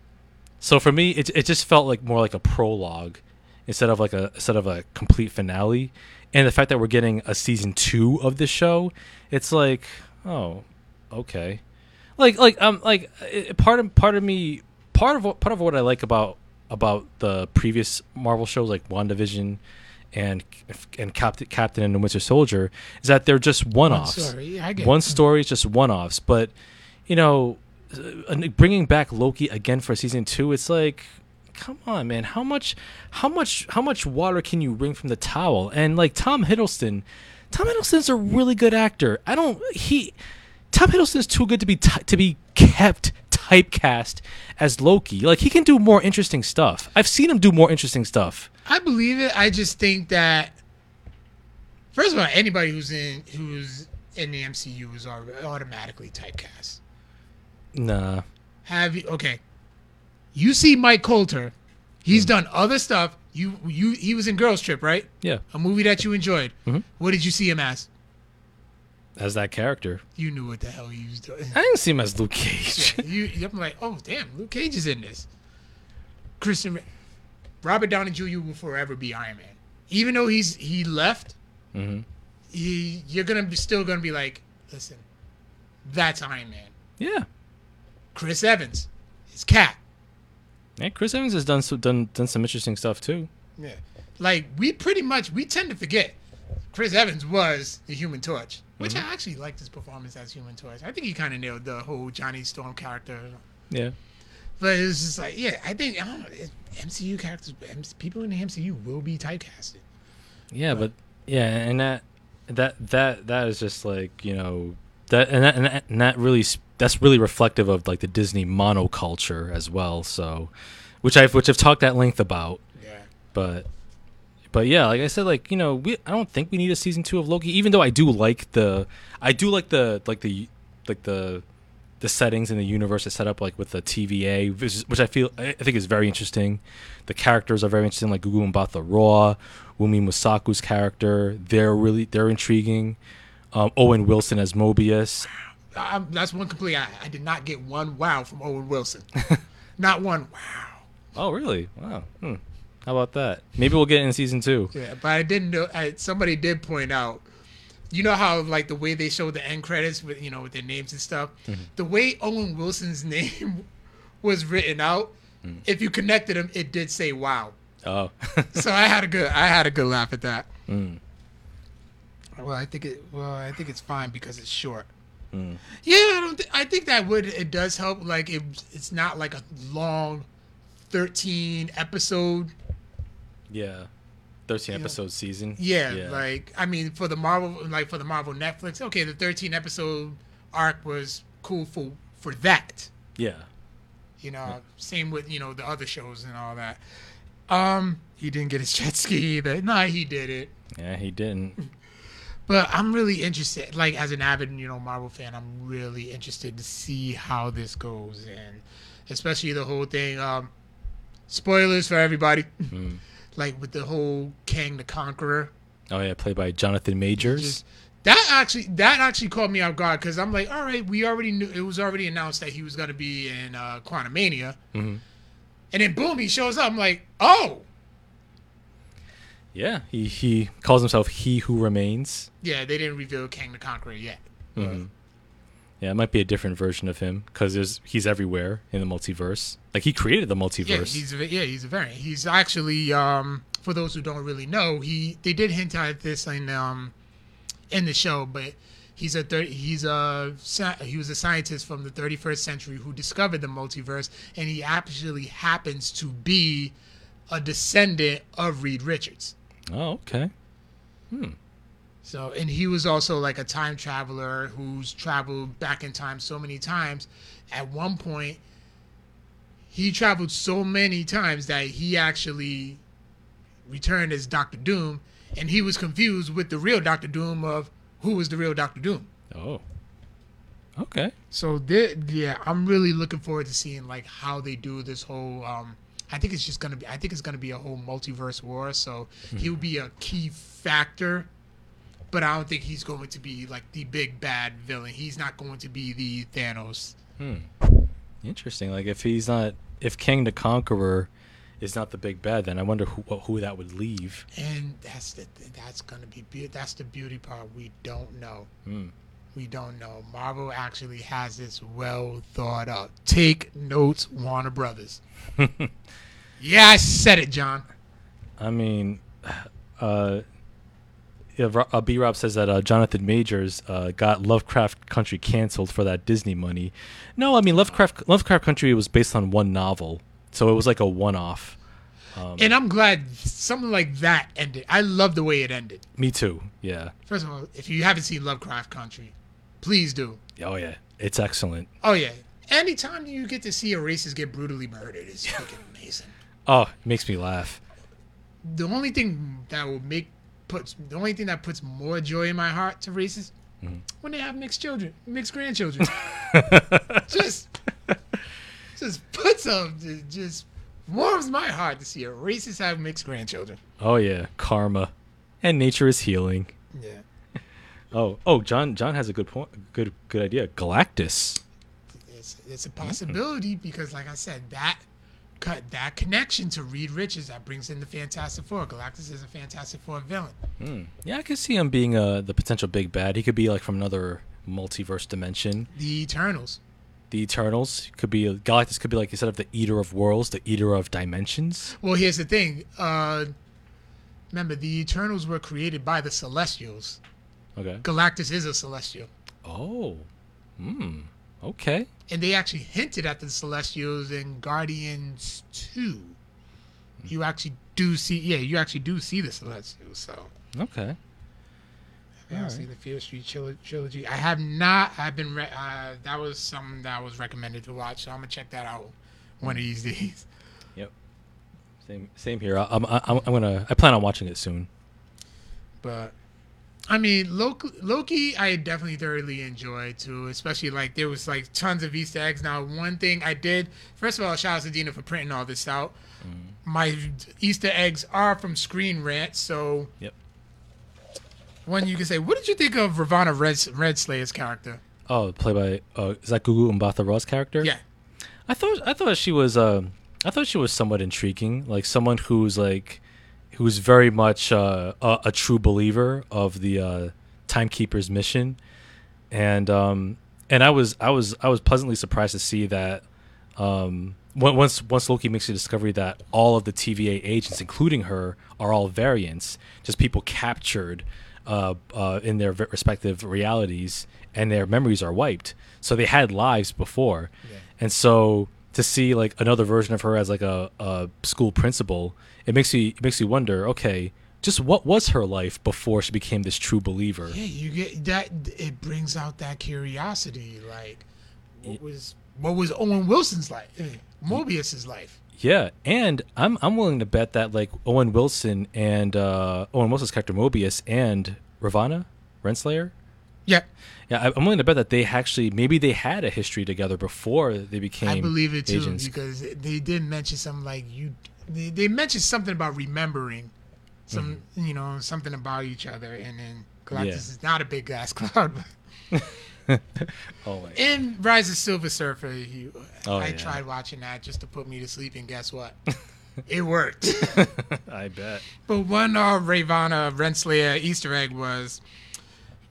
S1: so for me, it it just felt like more like a prologue instead of like a instead of a complete finale. And the fact that we're getting a season two of this show, it's like, oh, okay, like like um like it, part of part of me part of what part of what I like about about the previous Marvel shows like WandaVision and and Captain Captain and the Winter Soldier is that they're just one offs.
S2: sorry, I get
S1: One story is just one offs, but you know, uh, bringing back Loki again for season two, it's like, come on, man, how much, how much, how much water can you wring from the towel? And like Tom Hiddleston, Tom Hiddleston's a really good actor. I don't he, Tom Hiddleston's too good to be ty to be kept typecast as Loki. Like he can do more interesting stuff. I've seen him do more interesting stuff.
S2: I believe it. I just think that first of all, anybody who's in who's in the MCU is automatically typecast.
S1: Nah.
S2: Have you okay? You see Mike Colter. He's done other stuff. You you he was in Girls Trip, right?
S1: Yeah.
S2: A movie that you enjoyed.
S1: Mhm.
S2: What did you see him as?
S1: As that character.
S2: You knew what the hell he was doing.
S1: I didn't see him as Luke Cage.
S2: you, I'm like, oh damn, Luke Cage is in this. Christian, Robert Downey Jr. will forever be Iron Man, even though he's he left.
S1: hmm
S2: He, you're gonna be still gonna be like, listen, that's Iron Man.
S1: Yeah.
S2: Chris Evans, is Cap.
S1: Yeah, Chris Evans has done so, done done some interesting stuff too.
S2: Yeah, like we pretty much we tend to forget Chris Evans was the Human Torch, which
S1: Mm-hmm.
S2: I actually liked his performance as Human Torch. I think he kind of nailed the whole Johnny Storm character.
S1: Yeah.
S2: But it was just like, yeah, I think I don't know, MCU characters, people in the MCU will be typecasted.
S1: Yeah, but yeah, and that that that that is just like you know that and that and that, and that really s- that's really reflective of like the Disney monoculture as well. So, which I've which I've talked at length about,
S2: Yeah.
S1: but but yeah, like I said, like you know, we I don't think we need a season two of Loki, even though I do like the I do like the like the like the the settings in the universe is set up like with the TVA, which, which I feel I I think is very interesting. The characters are very interesting, like Gugu Mbatha Raw, Wunmi Mosaku's character. They're really they're intriguing. Um, Owen Wilson as Mobius.
S2: I, that's one complete. I, I did not get one wow from Owen Wilson. not one wow.
S1: Oh, really? Wow. Hmm. How about that? Maybe we'll get it in season two.
S2: Yeah, but I didn't know. I, somebody did point out. You know how like the way they show the end credits with you know with their names and stuff. The way Owen Wilson's name was written out, if you connected them, it did say wow.
S1: Oh.
S2: So I had a good I had a good laugh at that.
S1: Mm.
S2: Well, I think it. Well, I think it's fine because it's short.
S1: Mm.
S2: Yeah, I don't. Th- I think that would it does help. Like it, it's not like a long, thirteen episode.
S1: Yeah. 13
S2: Yeah.
S1: episode season.
S2: Yeah, like I mean, for the Marvel, like for the Marvel Netflix. Okay, the thirteen episode arc was cool for for that.
S1: yeah.
S2: You know, same with you know the other shows and all that. Um, he didn't get his jet ski either. Nah, he did it.
S1: Yeah, he didn't.
S2: But I'm really interested, like as an avid, you know, Marvel fan, I'm really interested to see how this goes, and especially the whole thing. Um, spoilers for everybody,
S1: Mm.
S2: like with the whole Kang the Conqueror.
S1: Oh yeah, played by Jonathan Majors.
S2: Just, that actually, that actually caught me off guard because I'm like, all right, we already knew it was already announced that he was gonna be in uh, Quantumania,
S1: Mhm.
S2: and then boom, he shows up. I'm like, oh,
S1: Yeah, he he calls himself He Who Remains.
S2: yeah, they didn't reveal Kang the Conqueror yet. but-
S1: Mhm. Yeah, it might be a different version of him because he's everywhere in the multiverse. Like he created the multiverse.
S2: Yeah,
S1: multiverse.
S2: he's a, yeah, he's a variant. He's actually um for those who don't really know, he they did hint at this in um in the show, but he's a thir- he's a he was a scientist from the 31st century who discovered the multiverse, and he actually happens to be a descendant of Reed Richards.
S1: Oh, okay.
S2: So, and he was also like a time traveler who's traveled back in time so many times. At one point, he traveled so many times that he actually returned as Doctor Doom, and he was confused with the real Doctor Doom of who was the real Doctor Doom.
S1: Oh, okay.
S2: So, yeah, I'm really looking forward to seeing like how they do this whole. Um, I think it's just gonna be. I think it's gonna be a whole multiverse war. So he'll be a key factor, but I don't think he's going to be like the big bad villain. He's not going to be the Thanos.
S1: Hmm. Interesting. Like if he's not, if Kang the Conqueror is not the big bad, then I wonder who who that would leave.
S2: And that's the that's gonna be that's the beauty part. We don't know.
S1: Hmm.
S2: We don't know. Marvel actually has this well thought out. Take notes, Warner Brothers. Yeah, I said it, John.
S1: I mean, uh, uh, B Rob says that uh, Jonathan Majors uh, got Lovecraft Country canceled for that Disney money. No, I mean Lovecraft Lovecraft Country was based on one novel, so it was like a one off. Um,
S2: And I'm glad something like that ended. I love the way it ended.
S1: me too. Yeah.
S2: First of all, if you haven't seen Lovecraft Country, please do.
S1: Oh yeah, it's excellent.
S2: Oh yeah. Anytime you get to see a racist get brutally murdered is fucking amazing.
S1: Oh, it makes me laugh.
S2: The only thing that will make puts the only thing that puts more joy in my heart to racists
S1: Mm-hmm.
S2: when they have mixed children, mixed grandchildren. just just puts them just warms my heart to see a racist have mixed grandchildren.
S1: Oh yeah, karma, and nature is healing.
S2: Yeah.
S1: Oh, oh, John. John has a good point. Good, good idea. Galactus.
S2: it's it's a possibility because, like I said, that cut that connection to Reed Richards that brings in the Fantastic Four. Galactus is a Fantastic Four villain.
S1: Hmm. Yeah, I could see him being uh, the potential big bad. He could be like from another multiverse dimension.
S2: The Eternals.
S1: The Eternals could be Galactus. Could be like instead of the Eater of Worlds, the Eater of Dimensions.
S2: Well, here's the thing. Uh, remember, the Eternals were created by the Celestials.
S1: Okay.
S2: Galactus is a Celestial,
S1: Oh. Hmm. Okay.
S2: and they actually hinted at the Celestials in Guardians Two. You actually do see, yeah, you actually do see the Celestials. So.
S1: Okay.
S2: Yeah,
S1: Alright.
S2: see the Fear Street trilo- trilogy. I have not. I've been. Re- uh, that was something that was recommended to watch, so I'm gonna check that out one of these days. Yep.
S1: Same. Same here. I'm. I'm. I'm gonna. I plan on watching it soon.
S2: But I mean, Loki, Loki, I definitely thoroughly enjoyed too. Especially like there was like tons of Easter eggs. Now, one thing I did. First of all, shout out to Dina for printing all this out. My Easter eggs are from Screen Rant, so
S1: Yep.
S2: one you can say, what did you think of Ravonna Red Red Slayer's character?
S1: Oh, played by. Uh, is that Gugu Mbatha Raw's character?
S2: Yeah.
S1: I thought I thought she was um I thought she was somewhat intriguing, like someone who's like who's very much uh, a, a true believer of the uh, timekeeper's mission, and um and I was I was I was pleasantly surprised to see that um on- once once Loki makes the discovery that all of the TVA agents, including her, are all variants, just people captured uh, uh, in their respective realities, and their memories are wiped. So they had lives before,
S2: Yeah.
S1: and so to see like another version of her as like a, a school principal, it makes you it makes you wonder. Okay, just what was her life before she became this true believer?
S2: Yeah, you get that. It brings out that curiosity. Like, what was what was Owen Wilson's life? eh, Mobius's life.
S1: Yeah, and I'm I'm willing to bet that like Owen Wilson and uh, Owen Wilson's character Mobius and Ravonna, Renslayer.
S2: Yeah,
S1: Yeah, I'm willing to bet that they actually maybe they had a history together before they became.
S2: I believe it too
S1: agents.
S2: because they did mention something like you. They, they mentioned something about remembering, some you know something about each other, and then Galactus
S1: Mm-hmm. Yeah.
S2: is not a big ass cloud.
S1: oh my.
S2: In Rise of Silver Surfer, he,
S1: Oh,
S2: I
S1: yeah.
S2: tried watching that just to put me to sleep, and guess what? it worked.
S1: I bet.
S2: But one uh, Ravonna Renslayer Easter egg was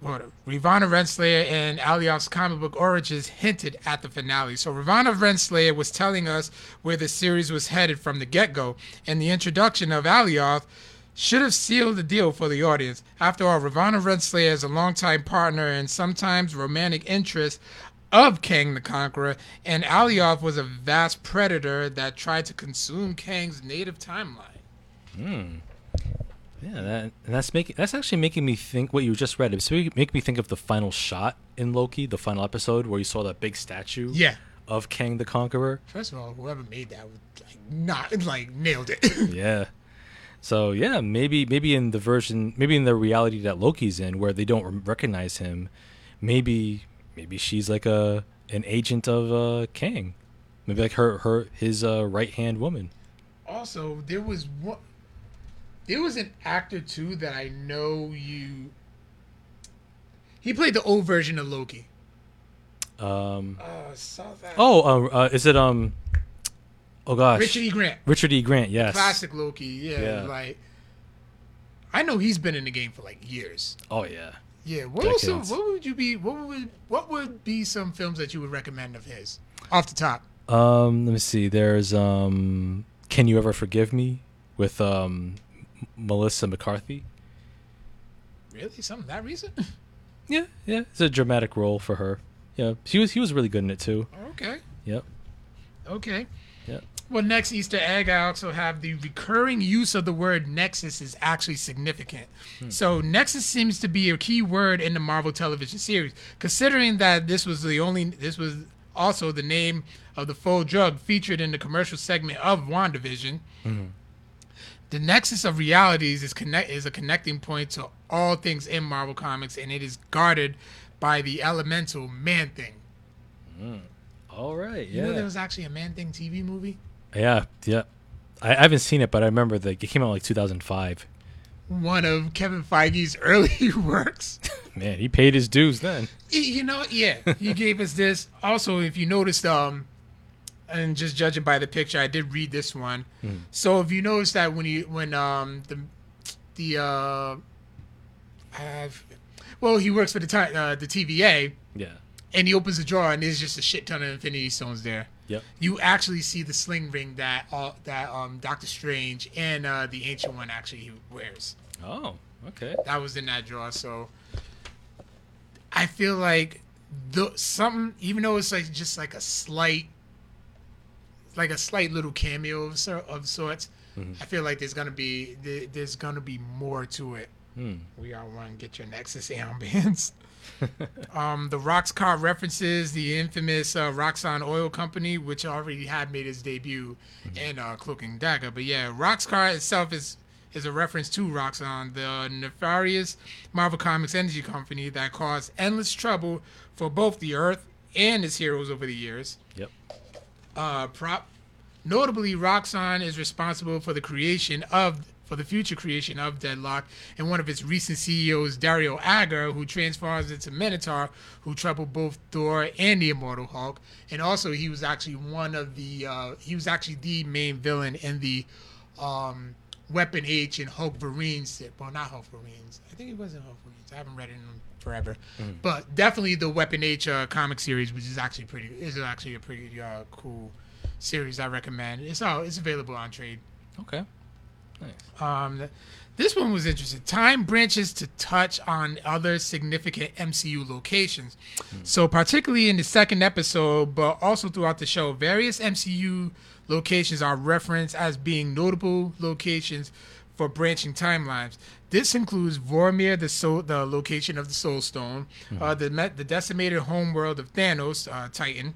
S2: what Ravonna Renslayer and Alioth's comic book origins hinted at the finale. So Ravonna Renslayer was telling us where the series was headed from the get-go, and the introduction of Alioth should have sealed the deal for the audience. After all, Ravonna Renslayer is a longtime partner and sometimes romantic interest of Kang the Conqueror, and Alioth was a vast predator that tried to consume Kang's native timeline. Hmm.
S1: Yeah, that, and that's making that's actually making me think what you just read. It's making make me think of the final shot in Loki, the final episode where you saw that big statue
S2: Yeah.
S1: of Kang the Conqueror.
S2: First of all, whoever made that was like not like nailed it.
S1: Yeah. So yeah, maybe maybe in the version, maybe in the reality that Loki's in, where they don't recognize him, maybe maybe she's like a an agent of uh, Kang, maybe like her her his uh, right hand woman.
S2: also, there was one. There was an actor too that I know you. He played the old version of Loki.
S1: Um,
S2: Uh,
S1: oh, uh, uh, is it um? Oh gosh,
S2: Richard E. Grant,
S1: Richard E. Grant. Yes.
S2: classic Loki. Yeah,
S1: Yeah.
S2: like. I know he's been in the game for like years.
S1: Oh yeah.
S2: Yeah, what was some, What would you be? What would what would be some films that you would recommend of his, off the top?
S1: Um, let me see. There's um, Can You Ever Forgive Me with um, Melissa McCarthy.
S2: Really, something that recent?
S1: Yeah, yeah. It's a dramatic role for her. Yeah, he was he was really good in it too.
S2: okay.
S1: Yep.
S2: Okay.
S1: Yeah.
S2: Well, next Easter egg, I also have the recurring use of the word Nexus is actually significant. Hmm. So, Nexus seems to be a key word in the Marvel television series, considering that this was the only, this was also the name of the full drug featured in the commercial segment of WandaVision. Mm-hmm. The Nexus of Realities is connect is a connecting point to all things in Marvel Comics, and it is guarded by the elemental Man Thing.
S1: All right.
S2: Yeah. Know there was actually a Man Thing TV movie.
S1: Yeah, yeah. I, I haven't seen it, but I remember that it came out like 2005.
S2: one of Kevin Feige's early works.
S1: Man, he paid his dues then.
S2: You know, yeah, he gave us this. Also, if you noticed, um, and just judging by the picture, I did read this one. So if you notice that when he when um the the uh, I've, well he works for the ti- uh, the TVA
S1: Yeah.
S2: and he opens the drawer and there's just a shit ton of Infinity Stones there.
S1: Yep.
S2: You actually see the sling ring that uh, that um Doctor Strange and uh, the Ancient One actually wears.
S1: Oh, okay.
S2: that was in that drawer, So I feel like the something, even though it's like just like a slight, like a slight little cameo of, of sorts, I feel like there's gonna be there- there's gonna be more to it.
S1: Hmm.
S2: We all want to get your Nexus ambience. um, the Roxxcart references the infamous uh, Roxxon Oil Company, which already had made its debut in uh, Cloak and Dagger. But yeah, Roxxcart itself is is a reference to Roxxon, the nefarious Marvel Comics energy company that caused endless trouble for both the Earth and its heroes over the years.
S1: Yep.
S2: Uh, prop, notably, Roxxon is responsible for the creation of for the future creation of Deathlok, and one of its recent CEOs, Dario Agger, who transforms into Minotaur, who troubled both Thor and the Immortal Hulk, and also he was actually one of the uh, he was actually the main villain in the um, Weapon H and Hulk Marines. Well, not Hulk Marines. I think it wasn't Hulk Marines. I haven't read it in forever, but definitely the Weapon H uh, comic series, which is actually pretty is actually a pretty uh, cool series. I recommend. It's all it's available on trade.
S1: Okay. Nice.
S2: Um, th- this one was interesting. Time branches to touch on other significant MCU locations. So, particularly in the second episode, but also throughout the show, various MCU locations are referenced as being notable locations for branching timelines. This includes Vormir, the soul, the location of the Soul Stone, uh, the the decimated homeworld of Thanos, uh, Titan,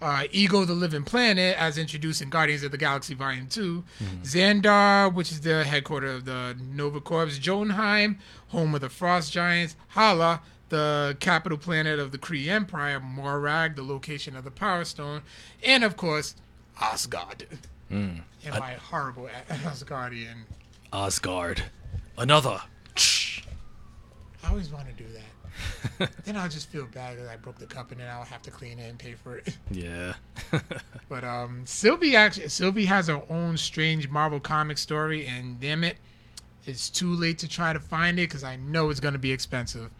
S2: uh, Ego, the Living Planet, as introduced in Guardians of the Galaxy Volume 2. Xandar, which is the headquarters of the Nova Corps. Jotunheim, home of the Frost Giants. Hala, the capital planet of the Kree Empire. Morag, the location of the Power Stone. And, of course, Asgard. And my horrible Asgardian.
S1: Asgard. Another.
S2: I always want to do that. then I'll just feel bad that I broke the cup and then I'll have to clean it and pay for it.
S1: Yeah.
S2: But um, Sylvie actually Sylvie has her own strange Marvel comic story, and damn it, it's too late to try to find it because I know it's gonna be expensive.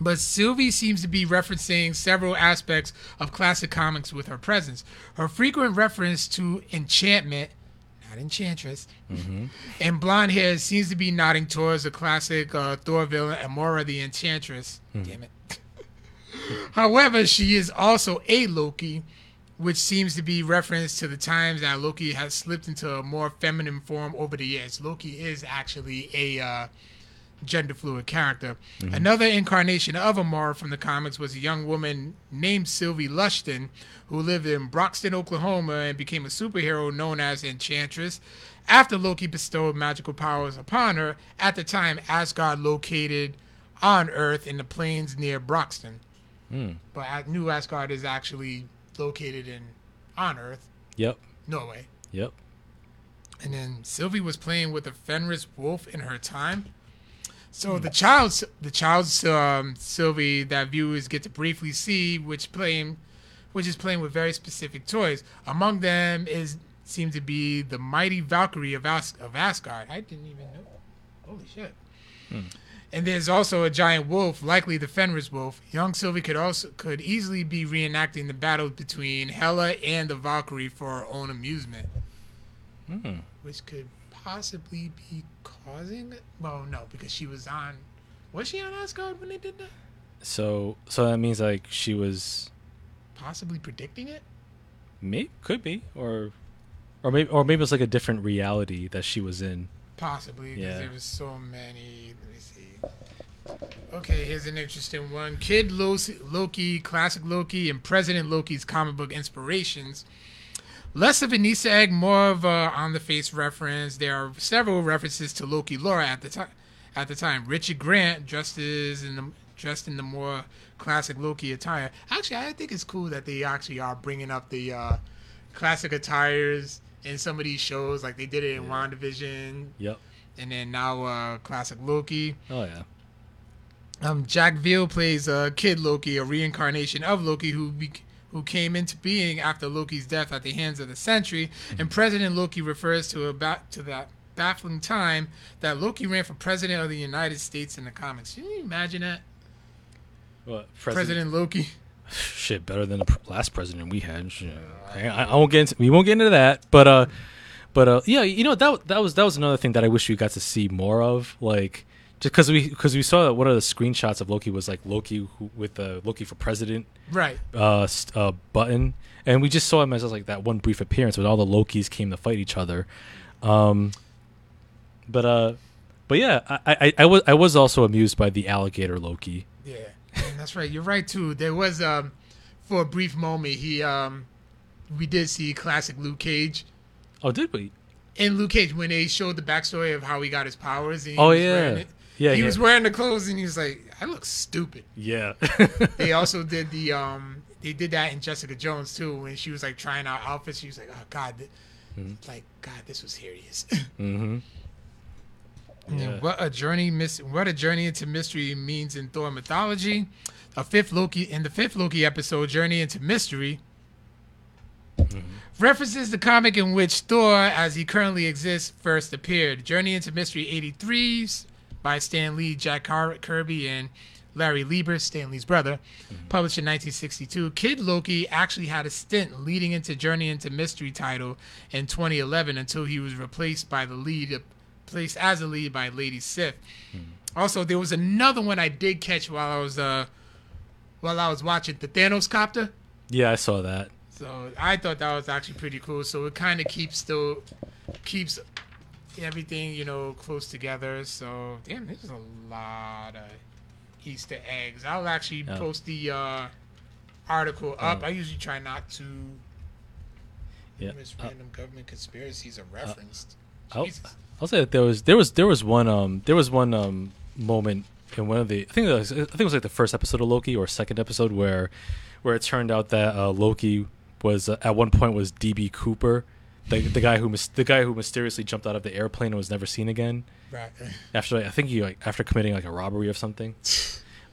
S2: But Sylvie seems to be referencing several aspects of classic comics with her presence. Her frequent reference to enchantment, not enchantress, and blonde hair seems to be nodding towards the classic uh, Thor villain Amora the Enchantress. Damn it. However, she is also a Loki, which seems to be reference to the times that Loki has slipped into a more feminine form over the years. Loki is actually a uh, gender fluid character. Another incarnation of Amora from the comics was a young woman named Sylvie Lushton, who lived in Broxton, Oklahoma, and became a superhero known as Enchantress. After Loki bestowed magical powers upon her, at the time Asgard located on Earth in the plains near Broxton. But uh, New Asgard is actually located in on Earth,
S1: Yep.
S2: Norway.
S1: Yep.
S2: And then Sylvie was playing with a Fenris wolf in her time. So the child, the child's um, Sylvie that viewers get to briefly see, which playing, which is playing with very specific toys. Among them is seemed to be the mighty Valkyrie of, As- of Asgard. I didn't even know. Holy shit! And there's also a giant wolf, likely the Fenris wolf. Young Sylvie could also could easily be reenacting the battle between Hela and the Valkyrie for her own amusement
S1: Hmm.
S2: which could possibly be causing. Well, no, because she was on. Was she on Asgard when they did that?
S1: So so that means like she was
S2: Possibly predicting it.
S1: maybe could be or or maybe or maybe it's like a different reality that she was in.
S2: Possibly because
S1: Yeah.
S2: there was so many. Let me see. Okay, here's an interesting one. Kid Lo- Loki, classic Loki, and President Loki's comic book inspirations. Less of an Easter egg, more of a on-the-face reference. There are several references to Loki lore at the time. At the time, Richard Grant dressed as in the dressed in the more classic Loki attire. Actually, I think it's cool that they actually are bringing up the uh, classic attires in some of these shows, like they did it in WandaVision,
S1: Yep.
S2: and then now uh, classic Loki.
S1: Oh yeah.
S2: Um, Jack Veal plays uh, Kid Loki, a reincarnation of Loki who be- who came into being after Loki's death at the hands of the Sentry. And President Loki refers to about to that baffling time that Loki ran for president of the United States in the comics. Can you imagine that?
S1: What
S2: President Loki.
S1: shit better than the pr- last president we had. I, I won't get into, we won't get into that, but uh, but uh, yeah, you know that that was that was another thing that I wish we got to see more of, like just because we because we saw that one of the screenshots of Loki was like Loki who, with the Loki for president
S2: Right.
S1: uh, uh button, and we just saw him as like that one brief appearance when all the Lokis came to fight each other. Um, but uh, but yeah, I, I I was I was also amused by the alligator Loki.
S2: Yeah, that's right. You're right too. There was um, for a brief moment he um, we did see classic Luke Cage.
S1: Oh, did we?
S2: in Luke Cage when they showed the backstory of how he got his powers.
S1: Oh, yeah. Yeah,
S2: he
S1: yeah.
S2: was wearing the clothes and he was like, "I look stupid."
S1: Yeah.
S2: They also did the um, they did that in Jessica Jones too when she was like trying out outfits. She was like, "Oh God, th- like God, this was hideous."
S1: mm-hmm. Yeah.
S2: what a journey mis- what a journey into mystery means in Thor mythology. A fifth Loki in the fifth Loki episode, Journey into Mystery, references the comic in which Thor, as he currently exists, first appeared. Journey into Mystery 83 by Stan Lee, Jack Kirby, and Larry Lieber, Stan Lee's brother, published in 1962. Kid Loki actually had a stint leading into Journey into Mystery title in 2011 until he was replaced by the lead, placed as a lead by Lady Sif. Also, there was another one I did catch while I was uh while I was watching the Thanos copter.
S1: Yeah, I saw that.
S2: So I thought that was actually pretty cool. So it kind of keeps still keeps everything you know close together. So damn, there's a lot of Easter eggs. I'll actually
S1: Yeah.
S2: post the uh article up. I usually try not to.
S1: Yeah. Uh,
S2: random government conspiracies are referenced.
S1: I'll, I'll say that there was there was there was one um there was one um moment in one of the I think it was, I think it was like the first episode of Loki or second episode where where it turned out that uh, Loki was uh, at one point was DB Cooper, the the guy who mis- the guy who mysteriously jumped out of the airplane and was never seen again
S2: Right.
S1: after I think he like after committing like a robbery or something.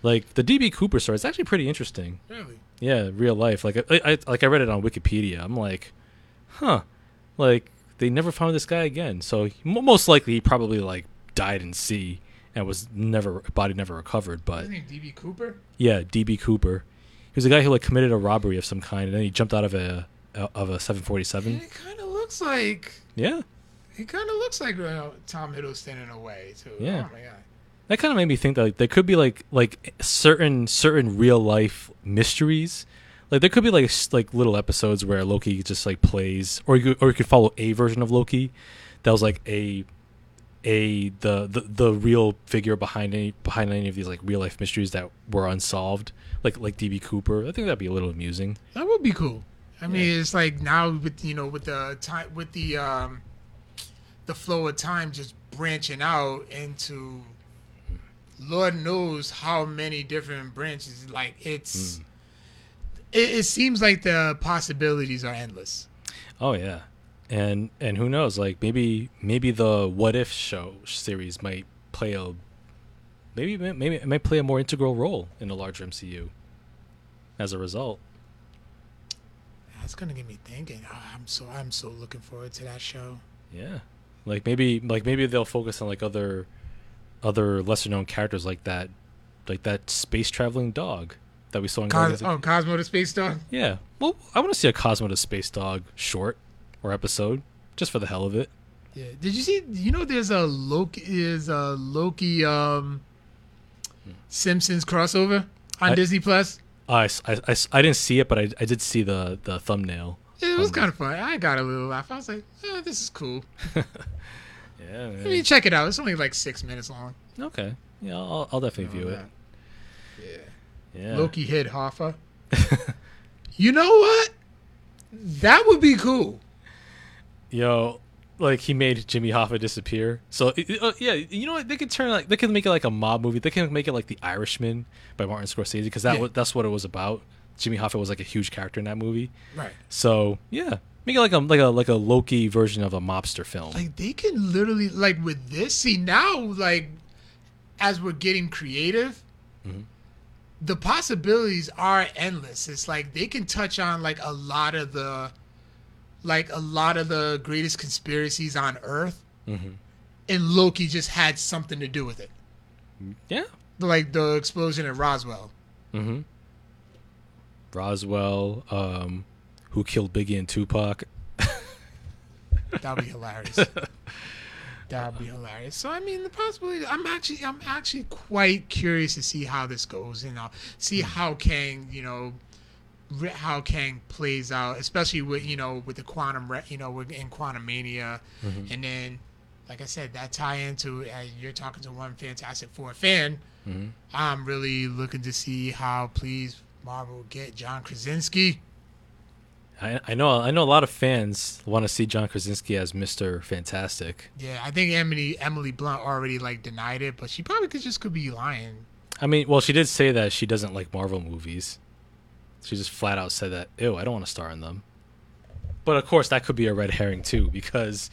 S1: Like the DB Cooper story, is actually pretty interesting.
S2: Really?
S1: Yeah, real life. Like I, I like I read it on Wikipedia. I'm like, huh, like they never found this guy again. So he, most likely he probably like died in sea and was never body never recovered. But
S2: His name DB Cooper.
S1: yeah, DB Cooper. He was a guy who like committed a robbery of some kind and then he jumped out of a of a 747.
S2: it kind of looks like
S1: Yeah,
S2: he kind of looks like uh, Tom Hiddleston in a way too.
S1: Yeah.
S2: Oh
S1: that kind of made me think that like, there could be like like certain certain real life mysteries. Like there could be like like little episodes where Loki just like plays, or you could, or you could follow a version of Loki that was like a a the the, the real figure behind any behind any of these like real life mysteries that were unsolved, like like DB Cooper. I think that'd be a little amusing.
S2: That would be cool. I mean, it's like now with you know with the time with the um the flow of time just branching out into Lord knows how many different branches. Like it's it, it seems like the possibilities are endless.
S1: Oh yeah, and and who knows? Like maybe maybe the What If show series might play a maybe maybe it might play a more integral role in the larger MCU. As a result,
S2: That's gonna get me thinking. I'm so I'm so looking forward to that show.
S1: yeah, like maybe like maybe they'll focus on like other other lesser known characters like that like that space traveling dog that we saw in
S2: Cos- oh, Cosmo the Space Dog.
S1: Yeah, well, I want to see a Cosmo the Space Dog short or episode just for the hell of it.
S2: Yeah. Did you see? You know, there's a Loki. Is a Loki um Simpsons crossover on
S1: I-
S2: Disney Plus.
S1: Oh, I, s- I- I I didn't see it, but I, I did see the, the thumbnail.
S2: It was kind of fun. I got a little laugh. I was like, oh, "This is cool."
S1: Yeah,
S2: I mean, check it out. It's only like six minutes long.
S1: okay. Yeah, I'll, I'll definitely view it.
S2: Yeah.
S1: Yeah.
S2: Loki hit Hoffa. You know what? That would be cool.
S1: Yo, like he made Jimmy Hoffa disappear. So uh, yeah, you know what? They could turn like they can make it like a mob movie. They can make it like The Irishman by Martin Scorsese because that
S2: Yeah.
S1: was that's what it was about. Jimmy Hoffa was like a huge character in that movie.
S2: Right.
S1: So yeah, make it like a like a like a Loki version of a mobster film.
S2: Like they can literally like with this. See now, like as we're getting creative,
S1: Mhm.
S2: the possibilities are endless. It's like they can touch on like a lot of the, like a lot of the greatest conspiracies on Earth,
S1: hmm
S2: and Loki just had something to do with it.
S1: Yeah.
S2: Like the explosion at Roswell.
S1: Mm-hmm. Roswell, um, who killed Biggie and Tupac.
S2: That'd be hilarious. That'd be hilarious. So I mean, the possibility. I'm actually, I'm actually quite curious to see how this goes. You know, see how Kang, you know, how Kang plays out, especially with you know with the quantum, you know, in Quantumania, and then, like I said, that tie into uh, you're talking to one Fantastic Four fan.
S1: hmm
S2: I'm really looking to see how please Marvel get John Krasinski.
S1: I, I know I know a lot of fans want to see John Krasinski as Mister Fantastic.
S2: Yeah, I think Emily Emily Blunt already like denied it, but she probably could just could be lying.
S1: I mean, well, she did say that she doesn't like Marvel movies. She just flat out said that, ew, I don't want to star in them. But of course, that could be a red herring too, because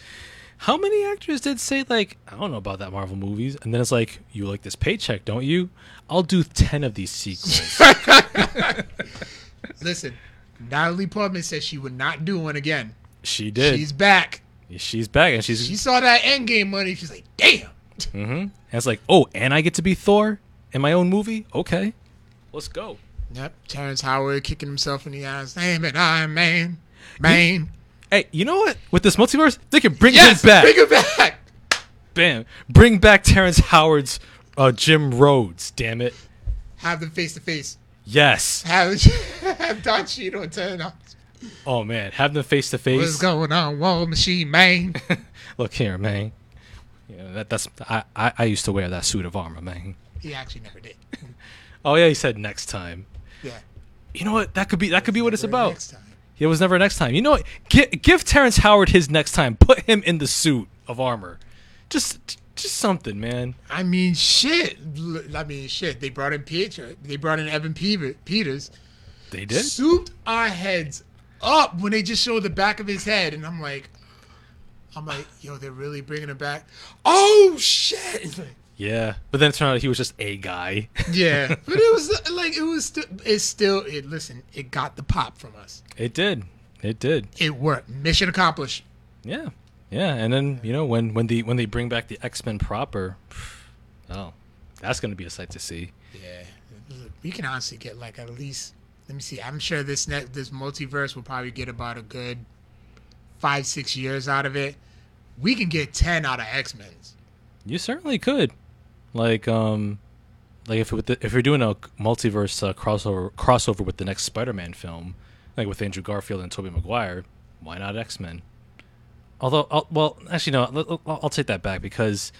S1: how many actors did say like, I don't know about that Marvel movies, and then it's like, you like this paycheck, don't you? I'll do ten of these sequels.
S2: Listen, Natalie Portman said she would not do one again.
S1: she did.
S2: She's back.
S1: She's, back, and she's
S2: She saw that Endgame money. She's like, damn.
S1: Mm-hmm. And it's like, oh, and I get to be Thor in my own movie? Okay. Let's go.
S2: Yep. Terrence Howard kicking himself in the ass. Damn it, I'm Man. Man.
S1: Hey, you know what? With this multiverse, they can bring
S2: Yes,
S1: him back.
S2: bring him back.
S1: Bam. Bring back Terrence Howard's uh, Jim Rhodes, damn it.
S2: Have them face to face.
S1: Yes.
S2: Have have Don Cheadle turn up.
S1: Oh, man. Have them face to face.
S2: What's going on, War Machine Man?
S1: Look here, man. Yeah, that, that's I, I, I used to wear that suit of armor, man.
S2: he actually never did.
S1: Oh, yeah, he said next time.
S2: Yeah.
S1: you know what? That could be that could be what it's about. It was never next time. You know what? Give, give Terrence Howard his next time. Put him in the suit of armor. Just just something, man.
S2: I mean, shit. I mean, shit. They brought in Peter. They brought in Evan Peters.
S1: They did.
S2: Souped our heads up when they just showed the back of his head, and I'm like, I'm like, yo, they're really bringing it back. Oh shit! Like,
S1: Yeah, but then it turned out he was just a guy.
S2: yeah, but it was like it was. St- it's still. It listen. It got the pop from us.
S1: it did. It did.
S2: It worked. Mission accomplished.
S1: Yeah, yeah. And then you know when when the when they bring back the X Men proper, oh, that's gonna be a sight to see.
S2: Yeah, we can honestly get like at least. Let me see. I'm sure this net this multiverse will probably get about a good five six years out of it. We can get ten out of X Men's.
S1: You certainly could, like um, like if with the, if you're doing a multiverse uh, crossover crossover with the next Spider-Man film, like with Andrew Garfield and Tobey Maguire, why not X Men? Although, I'll, well, actually, no, I'll, I'll- take that back because.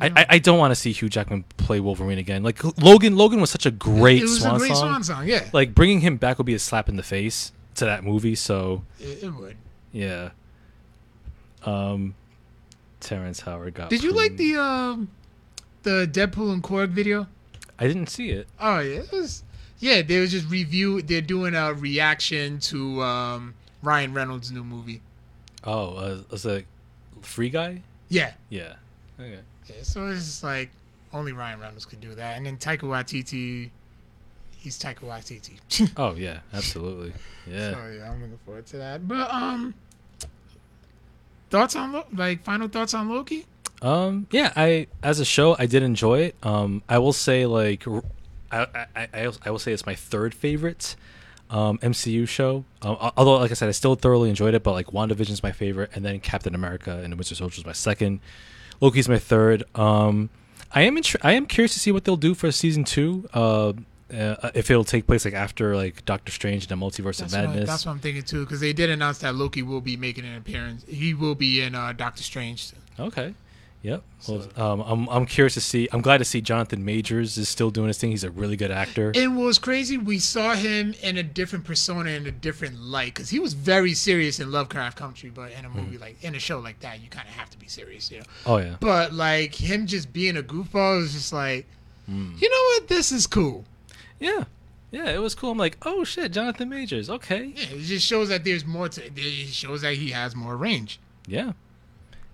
S1: I, I, I don't want to see Hugh Jackman play Wolverine again. Like Logan, Logan was such a great,
S2: it was
S1: swan,
S2: a great
S1: song.
S2: swan song. Yeah,
S1: Like bringing him back would be a slap in the face to that movie. So
S2: it, it would.
S1: yeah. Um, Terrence Howard got.
S2: Did you like the um the Deadpool and Korg video?
S1: I didn't see it.
S2: Oh yeah, it was. Yeah, they was just review. They're doing a reaction to um Ryan Reynolds' new movie.
S1: Oh, uh, was it Free Guy?
S2: Yeah,
S1: Yeah. Okay.
S2: yeah. So it's like only Ryan Reynolds could do that, and then Taika Waititi. He's Taika Waititi.
S1: Oh yeah, absolutely. Yeah.
S2: So yeah, I'm looking forward to that. But um, thoughts on like final thoughts on Loki?
S1: Um. Yeah. I as a show, I did enjoy it. Um. I will say like, I I I, I will say it's my third favorite. Um, MCU show. Um, although, like I said, I still thoroughly enjoyed it. But like, WandaVision is my favorite, and then Captain America and the Winter Soldier is my second. Loki's my third. Um, I am intr- I am curious to see what they'll do for season two. Uh, uh, if it'll take place like after like Doctor Strange and the Multiverse
S2: That's
S1: of
S2: what,
S1: Madness.
S2: that's what I'm thinking too, because they did announce that Loki will be making an appearance. He will be in uh, Doctor Strange.
S1: Okay. Yep. Well,
S2: So-
S1: um, I'm I'm curious to see. I'm glad to see Jonathan Majors is still doing his thing. He's a really good actor.
S2: It was crazy, we saw him in a different persona, in a different light, because he was very serious in Lovecraft Country, but in a
S1: Hmm.
S2: movie like in a show like that, you kind of have to be serious, you know.
S1: oh yeah.
S2: But like him just being a goofball is just like,
S1: Hmm.
S2: you know what, this is cool.
S1: Yeah. Yeah. It was cool. I'm like, oh shit, Jonathan Majors. Okay.
S2: Yeah, it just shows that there's more to. It shows that he has more range.
S1: Yeah.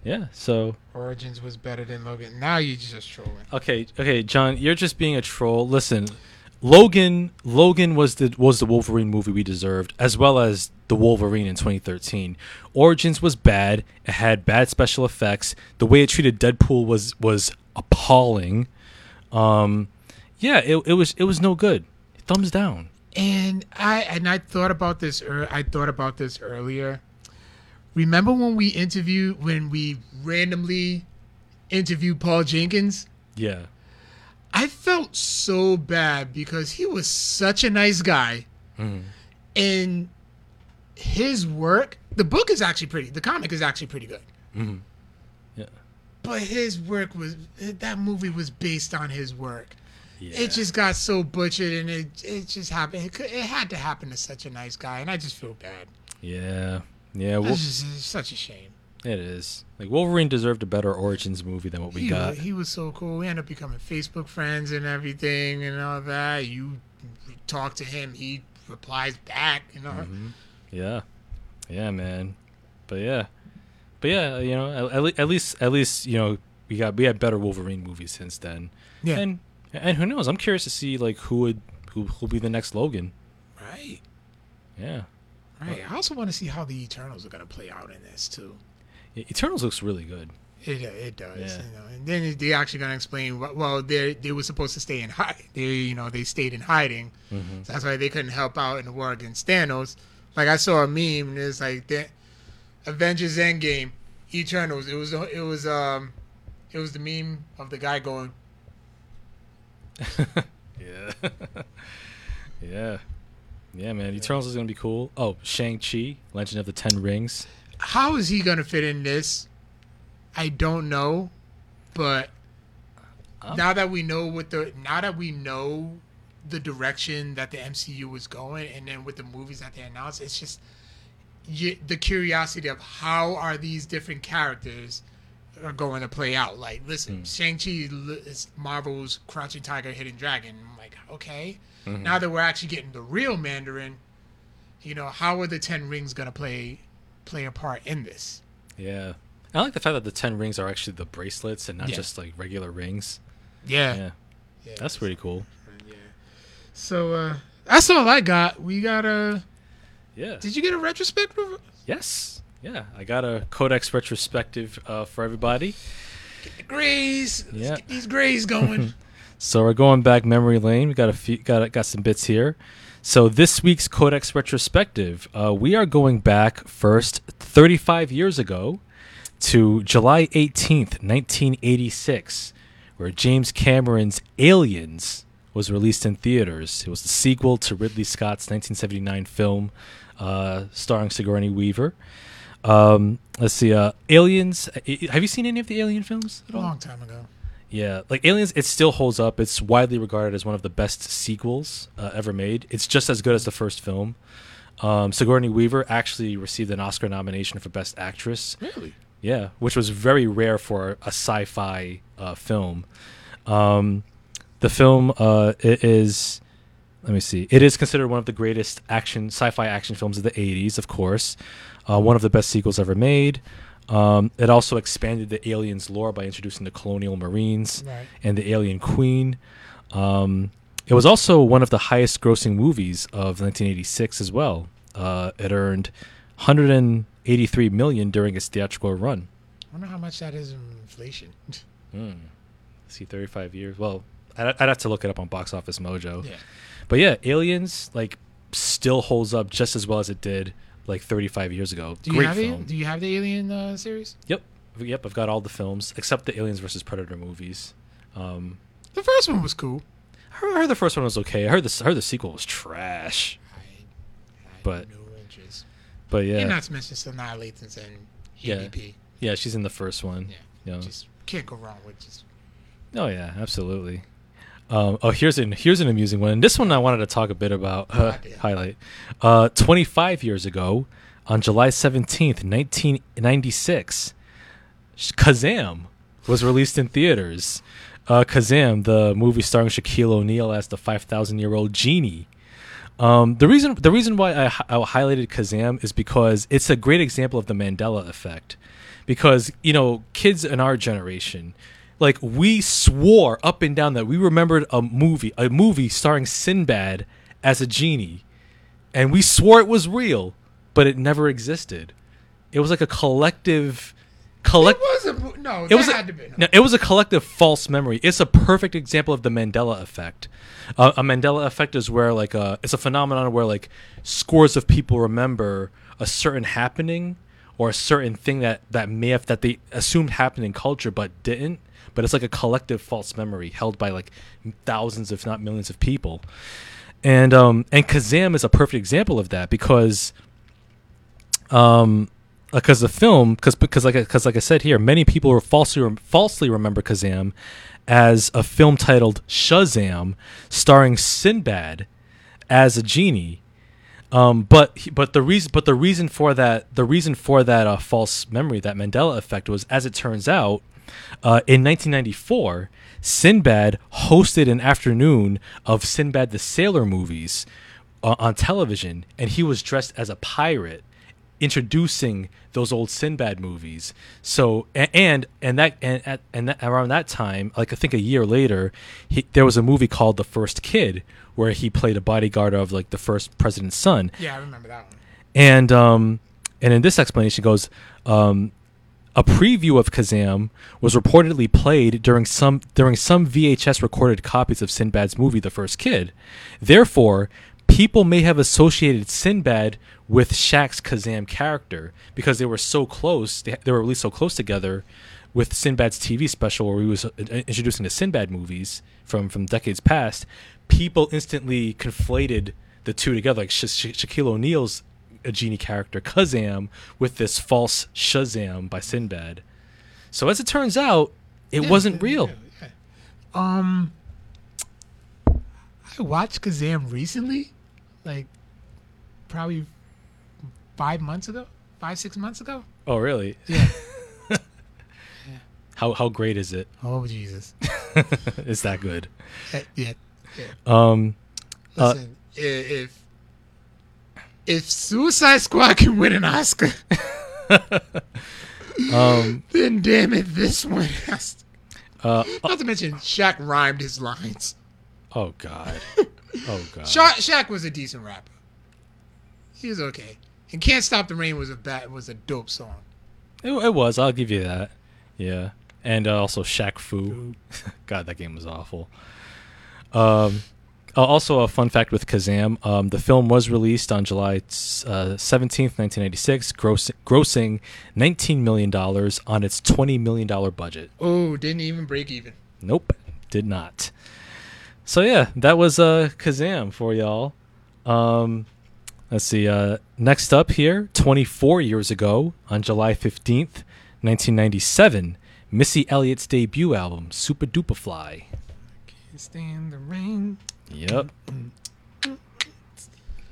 S1: Yeah. So
S2: Origins was better than Logan. Now you're just trolling.
S1: okay, okay, John, you're just being a troll. Listen, Logan. Logan was the was the Wolverine movie we deserved, as well as the Wolverine in 2013. Origins was bad. It had bad special effects. The way it treated Deadpool was was appalling. Um, yeah, it, it was it was no good. Thumbs down.
S2: And I and I thought about this. ear I thought about this earlier. Remember when we interviewed when we randomly interviewed Paul Jenkins?
S1: Yeah.
S2: I felt so bad because he was such a nice guy,
S1: Mhm.
S2: and his work. The book is actually pretty. The comic is actually pretty good.
S1: Mhm. Yeah.
S2: But his work was that movie was based on his work.
S1: Yeah.
S2: It just got so butchered, and it it just happened. It, could, it had to happen to such a nice guy, and I just feel bad.
S1: Yeah. Yeah. Well,
S2: It's just it's such a shame.
S1: it is. Like Wolverine deserved a better Origins movie than what we
S2: he,
S1: got.
S2: Was, he was so cool. We ended up becoming Facebook friends and everything and all that. You talk to him, he replies back. You know,
S1: Mhm. Yeah, yeah, man. But yeah, but yeah, you know, at, at, le- at least at least you know we got we had better Wolverine movies since then.
S2: yeah,
S1: And and who knows? I'm curious to see like who would who who'll be the next Logan.
S2: right,
S1: Yeah,
S2: right. I also want to see how the Eternals are gonna play out in this too.
S1: Eternals looks really good.
S2: It, it does,
S1: Yeah.
S2: you know. And then they actually gonna explain. Well, they they were supposed to stay in hide. They you know they stayed in hiding.
S1: Mhm.
S2: So that's why they couldn't help out in the war against Thanos. Like I saw a meme. and It's like the Avengers Endgame, Eternals. It was it was um it was the meme of the guy going.
S1: yeah, yeah, yeah, man. Eternals is gonna be cool. Oh, Shang Chi, Legend of the Ten Rings.
S2: How is he gonna fit in this? I don't know, but
S1: Um,
S2: now that we know what the now that we know the direction that the MCU was going, and then with the movies that they announced, it's just you, the curiosity of how are these different characters are going to play out. Like, listen, Shang Chi is Marvel's Crouching Tiger, Hidden Dragon. I'm like, okay, now that we're actually getting the real Mandarin, you know, how are the Ten Rings going to play play a part in this?
S1: Yeah. I like the fact that the ten rings are actually the bracelets and not
S2: Yeah.
S1: just like regular rings.
S2: Yeah,
S1: Yeah,
S2: Yeah,
S1: that's pretty cool.
S2: Yeah. So uh, that's all I got. We got a.
S1: Yeah.
S2: Did you get a retrospective?
S1: Yes. Yeah, I got a Codex retrospective uh, for everybody.
S2: Get the grays. Let's
S1: Yeah.
S2: get these grays going.
S1: So we're going back memory lane. We got a few, got got some bits here. So this week's Codex retrospective, uh, we are going back first 35 years ago to July 18th, 1986, where James Cameron's Aliens was released in theaters. It was the sequel to Ridley Scott's 1979 film uh, starring Sigourney Weaver. Um, let's see, uh, Aliens. Have you seen any of the Alien films at
S2: a long time ago.
S1: Yeah, like Aliens, it still holds up. It's widely regarded as one of the best sequels uh, ever made. It's just as good as the first film. Um, Sigourney Weaver actually received an Oscar nomination for Best Actress.
S2: Really?
S1: Yeah, which was very rare for a sci-fi uh, film. Um, the film uh, it is, let me see, it is considered one of the greatest action sci-fi action films of the '80s, of course. Uh, one of the best sequels ever made. Um, it also expanded the aliens lore by introducing the colonial marines
S2: Right.
S1: and the alien queen. Um, it was also one of the highest grossing movies of 1986 as well. Uh, it earned 183 million during its theatrical run.
S2: I wonder how much that is in inflation.
S1: Hmm. See, 35 years. Well, I'd, I'd have to look it up on Box Office Mojo.
S2: yeah.
S1: But yeah, Aliens like still holds up just as well as it did like 35 years ago.
S2: Do you
S1: Great
S2: have
S1: film.
S2: it? Do you have the Alien uh, series?
S1: Yep, yep. I've got all the films except the Aliens versus Predator movies. Um,
S2: The first one was cool.
S1: I heard, I heard the first one was okay. I heard the I heard the sequel was trash.
S2: I, I
S1: But-
S2: no interest.
S1: But yeah,
S2: And not to mention Latents and
S1: Yeah. Yeah, she's in the first one.
S2: Yeah.
S1: Yeah.
S2: Just can't go wrong with just.
S1: Oh yeah, absolutely. Um, oh, here's an here's an amusing one. And this one I wanted to talk a bit about. Uh,
S2: yeah.
S1: highlight. Uh, 25 years ago, on July 17th, 1996, Kazam was released in theaters. Uh, Kazam, the movie starring Shaquille O'Neal as the 5,000 year old genie. Um, the reason the reason why I, I highlighted Kazam is because it's a great example of the Mandela effect. Because you know, kids in our generation, like we swore up and down that we remembered a movie, a movie starring Sinbad as a genie, and we swore it was real, but it never existed. It was like a collective, collect.
S2: It was a no.
S1: It was a,
S2: had to be.
S1: no, it was a collective false memory. It's a perfect example of the Mandela effect. Uh, a Mandela effect is where like uh it's a phenomenon where like scores of people remember a certain happening or a certain thing that that may have that they assumed happened in culture but didn't. But it's like a collective false memory held by like thousands, if not millions, of people. And um and Kazam is a perfect example of that because um because the film because because like because like I said here, many people were falsely falsely remember Kazam as a film titled Shazam, starring Sinbad as a genie. Um, but but the reason but the reason for that the reason for that uh, false memory that Mandela effect was as it turns out uh, in 1994 Sinbad hosted an afternoon of Sinbad the Sailor movies uh, on television and he was dressed as a pirate introducing those old Sinbad movies. So and and that and at and that, around that time, like I think a year later, he, there was a movie called The First Kid where he played a bodyguard of like the first president's son.
S2: Yeah, I remember that one.
S1: And um and in this explanation goes um a preview of Kazam was reportedly played during some during some VHS recorded copies of Sinbad's movie The First Kid. Therefore, people may have associated Sinbad with Shaq's Kazam character because they were so close. They, they were released so close together with Sinbad's TV special where he was uh, introducing the Sinbad movies from from decades past. People instantly conflated the two together, like Sha- Sha- Shaquille O'Neal's a genie character Kazam with this false Shazam by Sinbad. So as it turns out, it
S2: Yeah,
S1: wasn't real.
S2: yeah, yeah. Um, I watched Kazam recently, like probably five months ago, five six months ago.
S1: Oh, really?
S2: Yeah.
S1: How how great is it?
S2: oh Jesus.
S1: Is that good?
S2: Uh, yeah.
S1: Um, Uh,
S2: Listen, i- if if Suicide Squad can win an Oscar,
S1: um,
S2: then damn it, this one has. To.
S1: uh,
S2: Not to mention, Shaq rhymed his lines.
S1: oh God, oh God.
S2: Sha- Shaq was a decent rapper. He was okay. And "Can't Stop the Rain" was a bad, was a dope song.
S1: It, it was. I'll give you that. Yeah, and uh, also Shaq Fu. God, that game was awful. Um, uh, also a fun fact with Kazam: um, the film was released on July uh, seventeenth, nineteen ninety six, gross, grossing nineteen million dollars on its twenty million dollar budget.
S2: Oh, didn't even break even.
S1: Nope, did not. So yeah, that was uh, Kazam for y'all. Um, let's see. Uh, next up here, 24 years ago, on July 15th, 1997, Missy Elliott's debut album, Supa Dupa Fly.
S2: Can't stand the rain.
S1: Yep.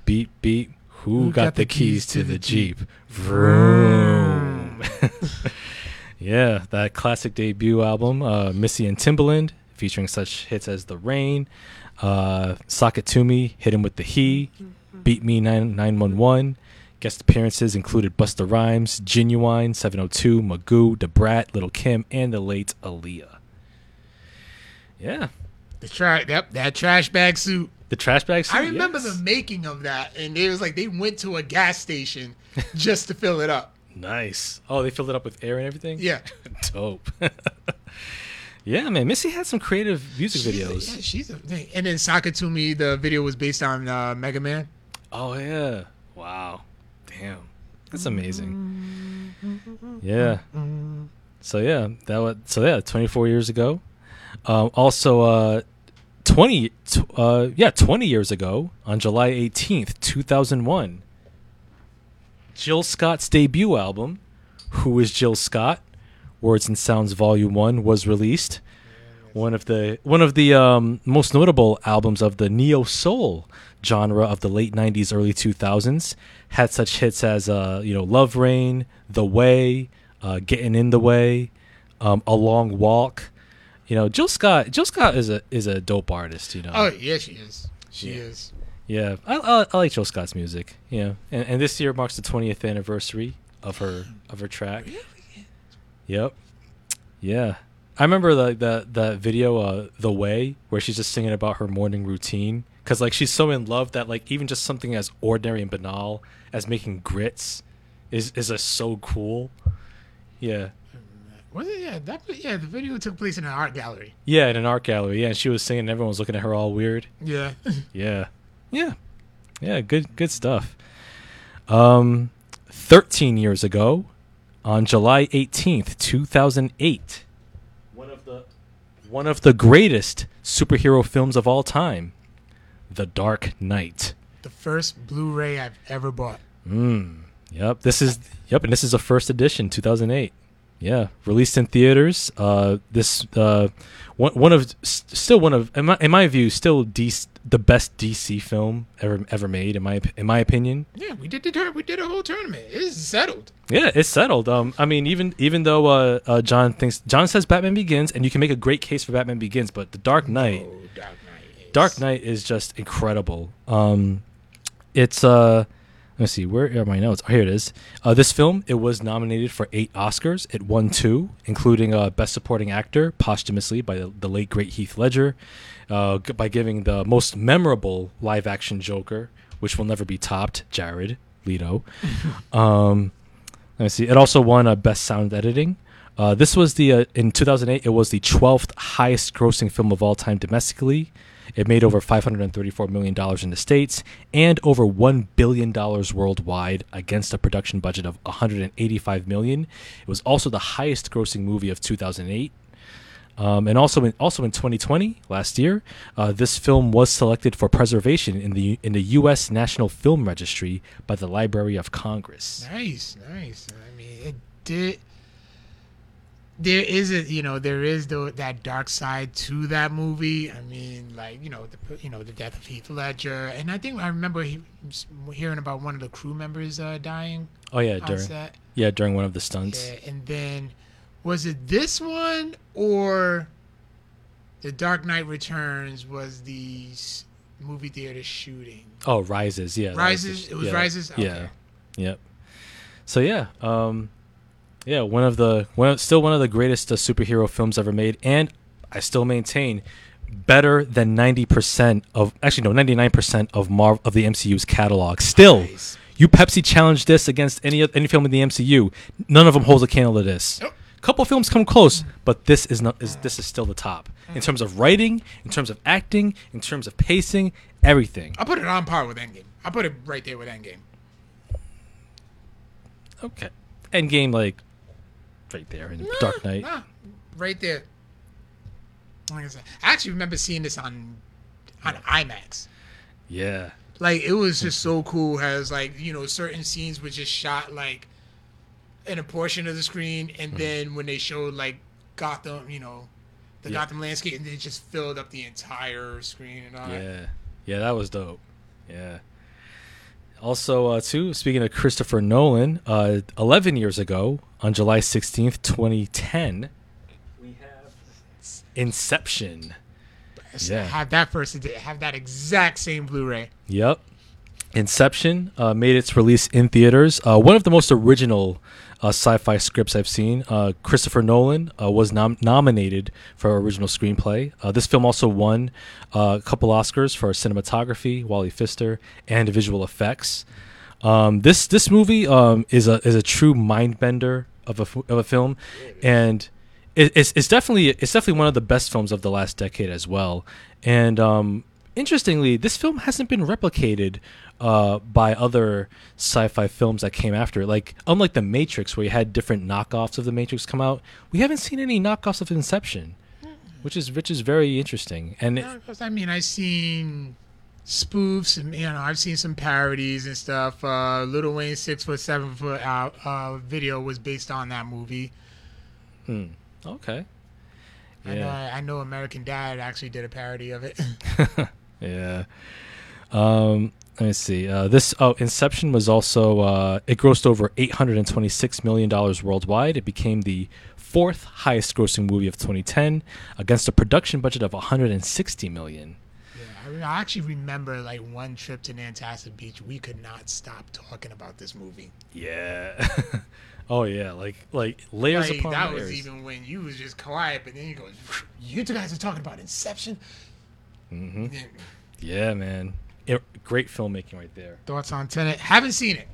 S1: Beep beep. Who, got, the keys, to the Jeep? Vroom. yeah, that classic debut album, uh, Missy and Timbaland, featuring such hits as The Rain, uh, Sock It To Me, Hit Him With The He, Beat Me 9- 911. Guest appearances included Busta Rhymes, Ginuwine, 702, Magoo, Debrat, Lil' Kim, and the late Aaliyah. Yeah,
S2: The trash, yep, that trash bag suit.
S1: the trash bag. Suit.
S2: I remember
S1: yes.
S2: the making of that, and it was like they went to a gas station just to fill it up.
S1: Nice. Oh, they filled it up with air and everything.
S2: Yeah,
S1: Dope. yeah, man. Missy had some creative music
S2: She's a-
S1: videos.
S2: yeah, she's a thing. And then Sock It to me, the video was based on uh, Mega Man.
S1: Oh yeah. Wow. Damn. That's amazing. Yeah. So yeah, that was so yeah, 24 years ago. Um, also, uh, 20, t- uh, yeah, 20 years ago on July 18th, 2001. Jill Scott's debut album, "Who Is Jill Scott?" Words and Sounds Volume One was released. One of the one of the um, most notable albums of the neo soul genre of the late '90s, early 2000s had such hits as uh, you know "Love Rain," "The Way," uh, "Getting in the Way," um, "A Long Walk." You know, Jill Scott. Jill Scott is a is a dope artist. You know.
S2: Oh yeah, she is. She
S1: Yeah.
S2: is.
S1: Yeah, I, I, I like Jill Scott's music. Yeah, and, and this year marks the 20th anniversary of her of her track. Yep. Yeah, I remember the the that video, uh, "The Way," where she's just singing about her morning routine. Cause like she's so in love that like even just something as ordinary and banal as making grits is is just so cool. Yeah.
S2: Was it? Yeah, that. Yeah, the video took place in an art gallery.
S1: Yeah, in an art gallery. Yeah, and she was singing. and Everyone was looking at her all weird.
S2: Yeah.
S1: Yeah. Yeah. Yeah, good good stuff. Um 13 years ago on July 18th, 2008, one of the one of the greatest superhero films of all time, The Dark Knight.
S2: the first Blu-ray I've ever bought.
S1: Mm. Yep, this is yep, and this is a first edition, 2008. Yeah, released in theaters. Uh, this uh, one one of still one of in my, in my view still DC, the best DC film ever ever made in my in my opinion.
S2: Yeah, we did the tur- we did a whole tournament. It's settled.
S1: Yeah, it's settled. Um, I mean, even even though uh, uh, John thinks John says Batman Begins, and you can make a great case for Batman Begins, but The Dark Knight.
S2: Oh, Dark Knight. is-
S1: Dark Knight is just incredible. Um, it's uh, let's see, where are my notes? Oh, here it is. Uh, this film it was nominated for eight Oscars. It won two, including uh, Best Supporting Actor posthumously by the, the late great Heath Ledger, uh, by giving the most memorable live action Joker, which will never be topped, Jared Leto. um, let me see. It also won uh, Best Sound Editing. Uh, this was the uh, in 2008. It was the 12th highest grossing film of all time domestically. It made over 534 million dollars in the states and over one billion dollars worldwide against a production budget of 185 million. It was also the highest grossing movie of 2008. Um, and also in also in 2020, last year, uh, this film was selected for preservation in the in the U.S. National Film Registry by the Library of Congress.
S2: Nice, nice. I mean, it did. There is a you know there is the that dark side to that movie. I mean, like you know the you know the death of Heath Ledger, and I think I remember he, hearing about one of the crew members uh, dying.
S1: Oh yeah, during
S2: set.
S1: yeah during one of the stunts.
S2: Yeah, and then was it this one or the Dark Knight Returns was the movie theater shooting?
S1: Oh, Rises. Yeah. was
S2: Rises.
S1: the-
S2: It was
S1: yeah,
S2: Rises. Okay.
S1: Yeah. Yep. So yeah, um, yeah, one of the one of, still one of the greatest uh, superhero films ever made, and I still maintain better than ninety percent of actually no ninety nine percent of Marv of the MCU's catalog. Still,
S2: Nice.
S1: you Pepsi challenge this against any any film in the MCU, none of them holds a candle to this.
S2: Nope.
S1: Couple films come close, but this is not is this is still the top in terms of writing, in terms of acting, in terms of pacing, everything.
S2: I'll put it on par with Endgame. I'll put it right there with Endgame.
S1: Okay. Endgame, like, right there in Dark Knight.
S2: Nah, right there. Like I said, I actually remember seeing this on on IMAX.
S1: Yeah.
S2: Like it was just so cool. Has like you know certain scenes were just shot like in a portion of the screen, and
S1: Mm-hmm.
S2: then when they showed like Gotham, you know, the
S1: Yeah.
S2: Gotham landscape, and they just filled up the entire screen and all that.
S1: Yeah. Yeah, that was dope. Yeah. Also, uh, too, speaking of Christopher Nolan, uh, 11 years ago, on July 16th, 2010, we have Inception.
S2: So
S1: Yeah.
S2: Have that first, have that exact same Blu-ray.
S1: Yep. Inception uh, made its release in theaters. Uh, one of the most original uh, sci-fi scripts I've seen. Uh, Christopher Nolan uh, was nom- nominated for original screenplay. Uh, this film also won uh, a couple Oscars for cinematography, Wally Pfister, and visual effects. Um, this this movie um, is a is a true mind bender of a of a film, and it, it's it's definitely it's definitely one of the best films of the last decade as well. And um, interestingly, this film hasn't been replicated uh, by other sci-fi films that came after it. Like unlike The Matrix, where you had different knockoffs of The Matrix come out, we haven't seen any knockoffs of Inception, which is which is very interesting. And it,
S2: I mean, I've seen spoofs, and you know, I've seen some parodies and stuff. Uh, Lil Wayne six foot seven foot uh, uh, video was based on that movie.
S1: hmm, okay,
S2: I know,
S1: yeah.
S2: I know American Dad actually did a parody of it.
S1: Yeah. Um, let me see. Uh, this oh, Inception was also uh, it grossed over eight hundred and twenty six million dollars worldwide. It became the fourth highest grossing movie of 2010 against a production budget of 160 million.
S2: yeah, I, I actually remember like one trip to Nantasket Beach. We could not stop talking about this movie.
S1: Yeah. oh yeah, like like layers
S2: Like,
S1: upon
S2: that
S1: layers.
S2: was even when you was just quiet, but then you go, "You two guys are talking about Inception."
S1: Mm-hmm.
S2: Yeah,
S1: man. Great filmmaking right there.
S2: Thoughts on Tenet? Haven't seen it.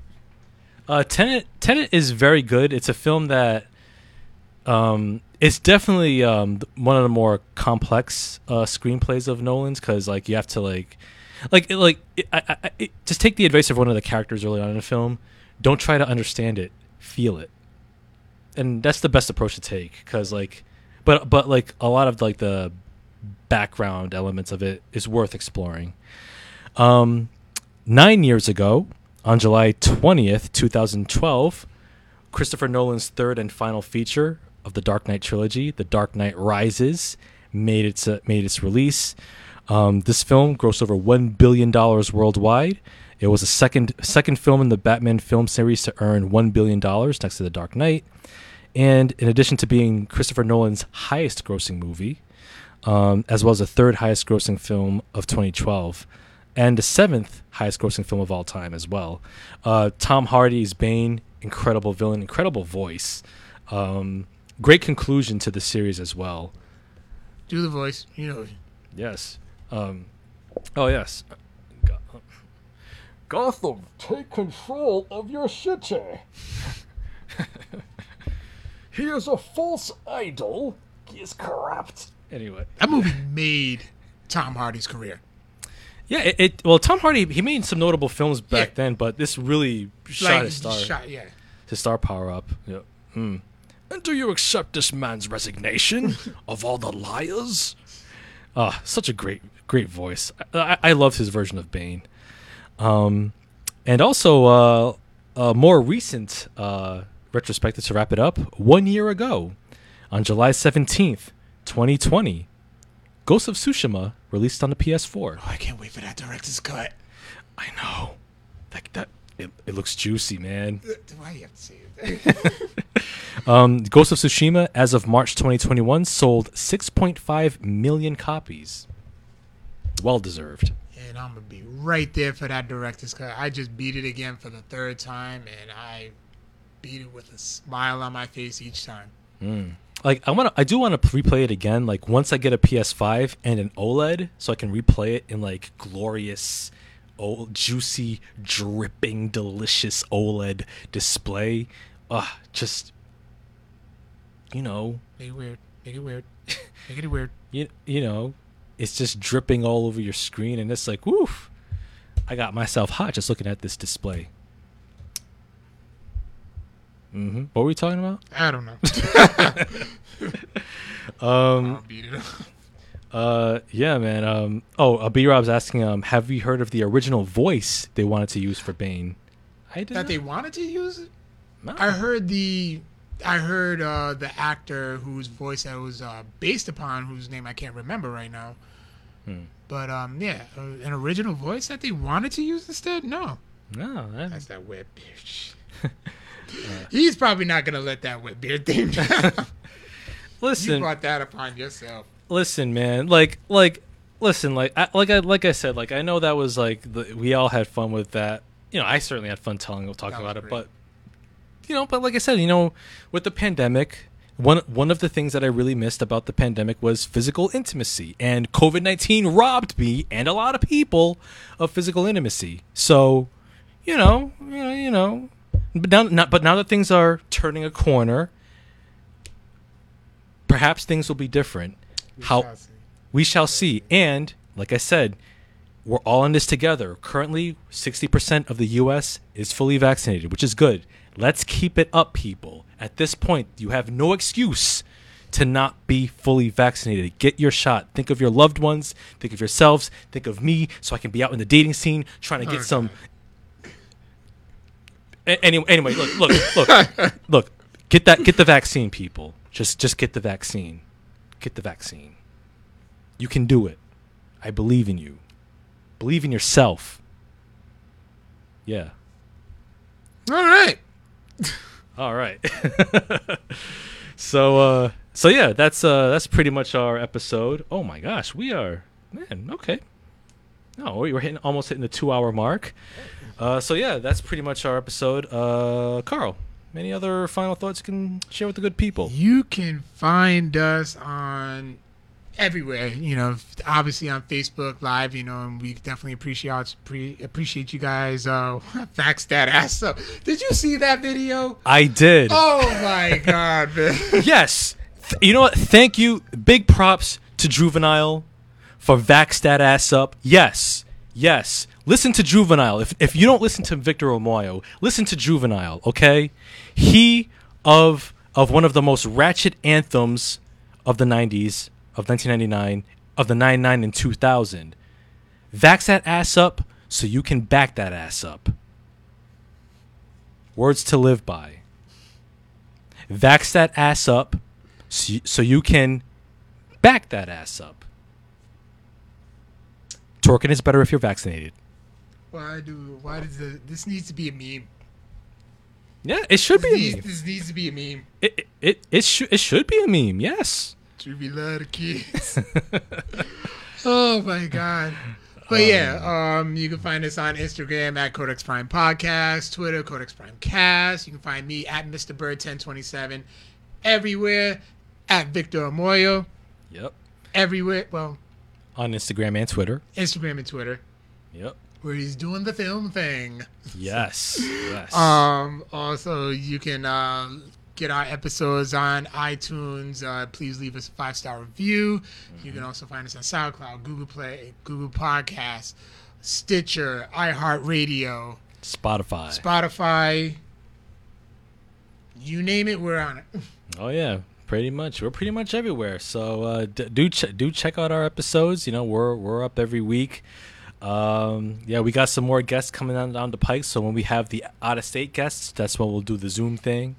S1: Uh, Tenet Tenet is very good. It's a film that um, it's definitely um, one of the more complex uh, screenplays of Nolan's because like you have to like like it, like it, I, I, it, just take the advice of one of the characters early on in the film. Don't try to understand it, feel it, and that's the best approach to take because like but but like a lot of like the background elements of it is worth exploring. Um, nine years ago, on July 20th, 2012, Christopher Nolan's third and final feature of the Dark Knight trilogy, The Dark Knight Rises, made its uh, made its release. Um, this film grossed over one billion dollars worldwide. It was the second second film in the Batman film series to earn one billion dollars, next to The Dark Knight. And in addition to being Christopher Nolan's highest grossing movie, um, as well as the third highest grossing film of 2012, and the seventh highest grossing film of all time as well. Uh, Tom Hardy's Bane, incredible villain, incredible voice. Um, great conclusion to the series as well.
S2: Do the voice. You know.
S1: Yes. Um, oh, yes. Gotham, take control of your city. he is a false idol. He is corrupt. Anyway.
S2: That movie made Tom Hardy's career.
S1: Yeah, it, it well Tom Hardy he made some notable films back
S2: Yeah.
S1: then, but this really shot
S2: like,
S1: his star
S2: shot- yeah.
S1: his star power up. Yeah. Hmm. And do you accept this man's resignation of all the liars? Ah, such a great great voice. I, I, I loved his version of Bane. Um, and also uh, a more recent uh, retrospective to wrap it up. One year ago, On July 17th, 2020, Ghost of Tsushima released on the PS4.
S2: Oh, I can't wait for that director's cut.
S1: I know. That, that it, it looks juicy, man.
S2: Why do you have to say it?
S1: Um, Ghost of Tsushima, as of March 2021, sold 6.5 million copies. Well deserved.
S2: and I'm gonna be right there for that director's cut. I just beat it again for the third time, and I beat it with a smile on my face each time.
S1: Like I want to, I do want to replay it again. Like once I get a PS5 and an OLED, so I can replay it in like glorious, old, juicy, dripping, delicious OLED display. Ah, just you know,
S2: Make it weird. Make it weird. Make it weird.
S1: you you know, it's just dripping all over your screen, and it's like, woof. I got myself hot just looking at this display. Hmm What were we talking about?
S2: I don't know.
S1: Um,
S2: I'll beat it. up.
S1: Uh, yeah, man. Um, oh, uh, B Rob's asking, um, have you heard of the original voice they wanted to use for Bane? I did
S2: that
S1: not.
S2: they wanted to use it.
S1: No.
S2: I heard the. I heard uh, the actor whose voice that was uh, based upon, whose name I can't remember right now.
S1: Hmm.
S2: But um, yeah, uh, an original voice that they wanted to use instead. No,
S1: no, that-
S2: that's that wet bitch. He's probably not gonna let that wet beard thing down. you
S1: listen,
S2: brought that upon yourself.
S1: listen, man. Like, like, listen, like, I, like I, like I said, like I know that was like the, we all had fun with that. You know, I certainly had fun telling, talking about it, but you know, but like I said, you know, with the pandemic, one one of the things that I really missed about the pandemic was physical intimacy, and COVID nineteen robbed me and a lot of people of physical intimacy. So, you know, you know, you know, but now, not, but now that things are turning a corner, perhaps things will be different.
S2: We
S1: How
S2: shall see.
S1: we shall see. And like I said, we're all in this together. Currently, 60% of the US is fully vaccinated, which is good. Let's keep it up, people. At this point, you have no excuse to not be fully vaccinated. Get your shot. Think of your loved ones. Think of yourselves. Think of me so I can be out in the dating scene trying to get
S2: Oh,
S1: some. Anyway, anyway, look, look, look, look. Get that. Get the vaccine, people. Just, just get the vaccine. Get the vaccine. You can do it. I believe in you. Believe in yourself. Yeah.
S2: All right.
S1: All right. so uh so yeah, that's uh that's pretty much our episode. Oh my gosh, we are man, okay. No, we we're hitting almost hitting the 2-hour mark. Uh so yeah, that's pretty much our episode. Uh Carl, any other final thoughts you can share with the good people?
S2: You can find us on everywhere. You know, obviously on Facebook Live. You know, and we definitely appreciate pre- appreciate you guys. Uh, that ass up. Did you see that video?
S1: I did.
S2: Oh my god, man!
S1: Yes. You know what? Thank you. Big props to Juvenile for vax that ass up. Yes. Yes. Listen to Juvenile. If if you don't listen to Victor Omoyo, listen to Juvenile, okay? He of of one of the most ratchet anthems of the 90s, of 1999, of the 99 and 2000. Vax that ass up so you can back that ass up. Words to live by. Vax that ass up so you, so you can back that ass up. Torkin is better if you're vaccinated.
S2: Why do? Why does the, this needs to be a meme?
S1: Yeah, it should
S2: This
S1: be a meme.
S2: this needs to be a meme.
S1: It it it, it, should it should be a meme. Yes.
S2: Should love the kids? oh my god. But yeah, um, you can find us on Instagram at Codex Prime Podcast, Twitter Codex Prime Cast. You can find me at Mr. Bird 1027, everywhere at Victor Amoyo,
S1: Yep.
S2: everywhere. Well,
S1: On Instagram and Twitter.
S2: Instagram and Twitter,
S1: Yep.
S2: where he's doing the film thing.
S1: Yes. Yes.
S2: Um, also, you can uh, get our episodes on iTunes. Uh, please leave us a five star review. You can also find us on SoundCloud, Google Play, Google Podcasts, Stitcher, iHeartRadio,
S1: Spotify.
S2: Spotify. You name it, we're on it.
S1: Oh yeah, pretty much. We're pretty much everywhere. So uh, d- do ch- do check out our episodes. You know, we're we're up every week. Um, yeah, we got some more guests coming down down the pike. So when we have the out of state guests, that's when we'll do the Zoom thing.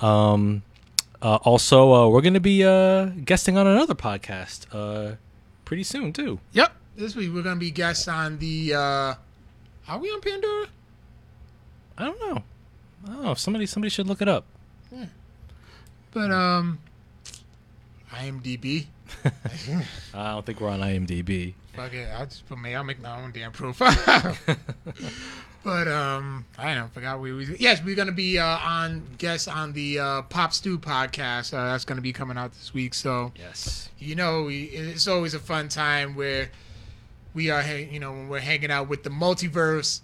S1: Um, Uh, also, uh, we're going to be uh, guesting on another podcast uh, pretty soon too.
S2: Yep. This week we're gonna be guests on the. uh Are we on Pandora?
S1: I don't know. I don't know. Somebody somebody should look it up.
S2: But um, IMDb.
S1: I don't think we're on IMDb.
S2: Fuck it. I'll just put me. I'll make my own damn profile. but um, I don't know. Forgot we. we yes, we're gonna be uh, on guests on the uh, Pop Stew podcast. Uh, that's gonna be coming out this week. So
S1: Yes.
S2: you know, we, it's always a fun time where we are, you know, when we're hanging out with the multiverse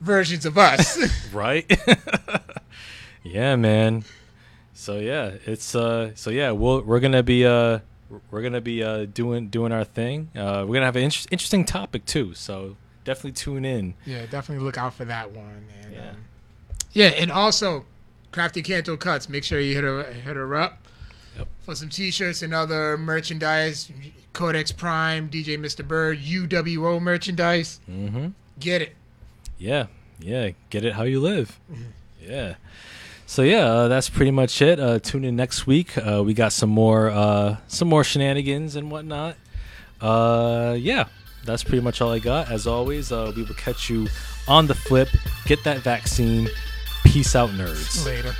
S2: versions of us.
S1: Right? yeah, man. So yeah, it's uh so yeah, we'll we're going to be uh we're going to be uh doing doing our thing. Uh we're going to have an inter- interesting topic too. So definitely tune in.
S2: yeah, definitely look out for that one. And,
S1: Yeah.
S2: um, yeah, and also, Crafty Canto Cuts. Make sure you hit her hit her up
S1: Yep.
S2: for some T-shirts and other merchandise. Codex Prime, DJ Mr. Bird, UWO merchandise.
S1: Mhm.
S2: Get it.
S1: Yeah. Yeah, get it how you live. Yeah. So yeah, uh, that's pretty much it. Uh, tune in next week. Uh, we got some more uh, some more shenanigans and whatnot. Uh, yeah, that's pretty much all I got. As always, uh, we will catch you on the flip. Get that vaccine. Peace out, nerds.
S2: Later.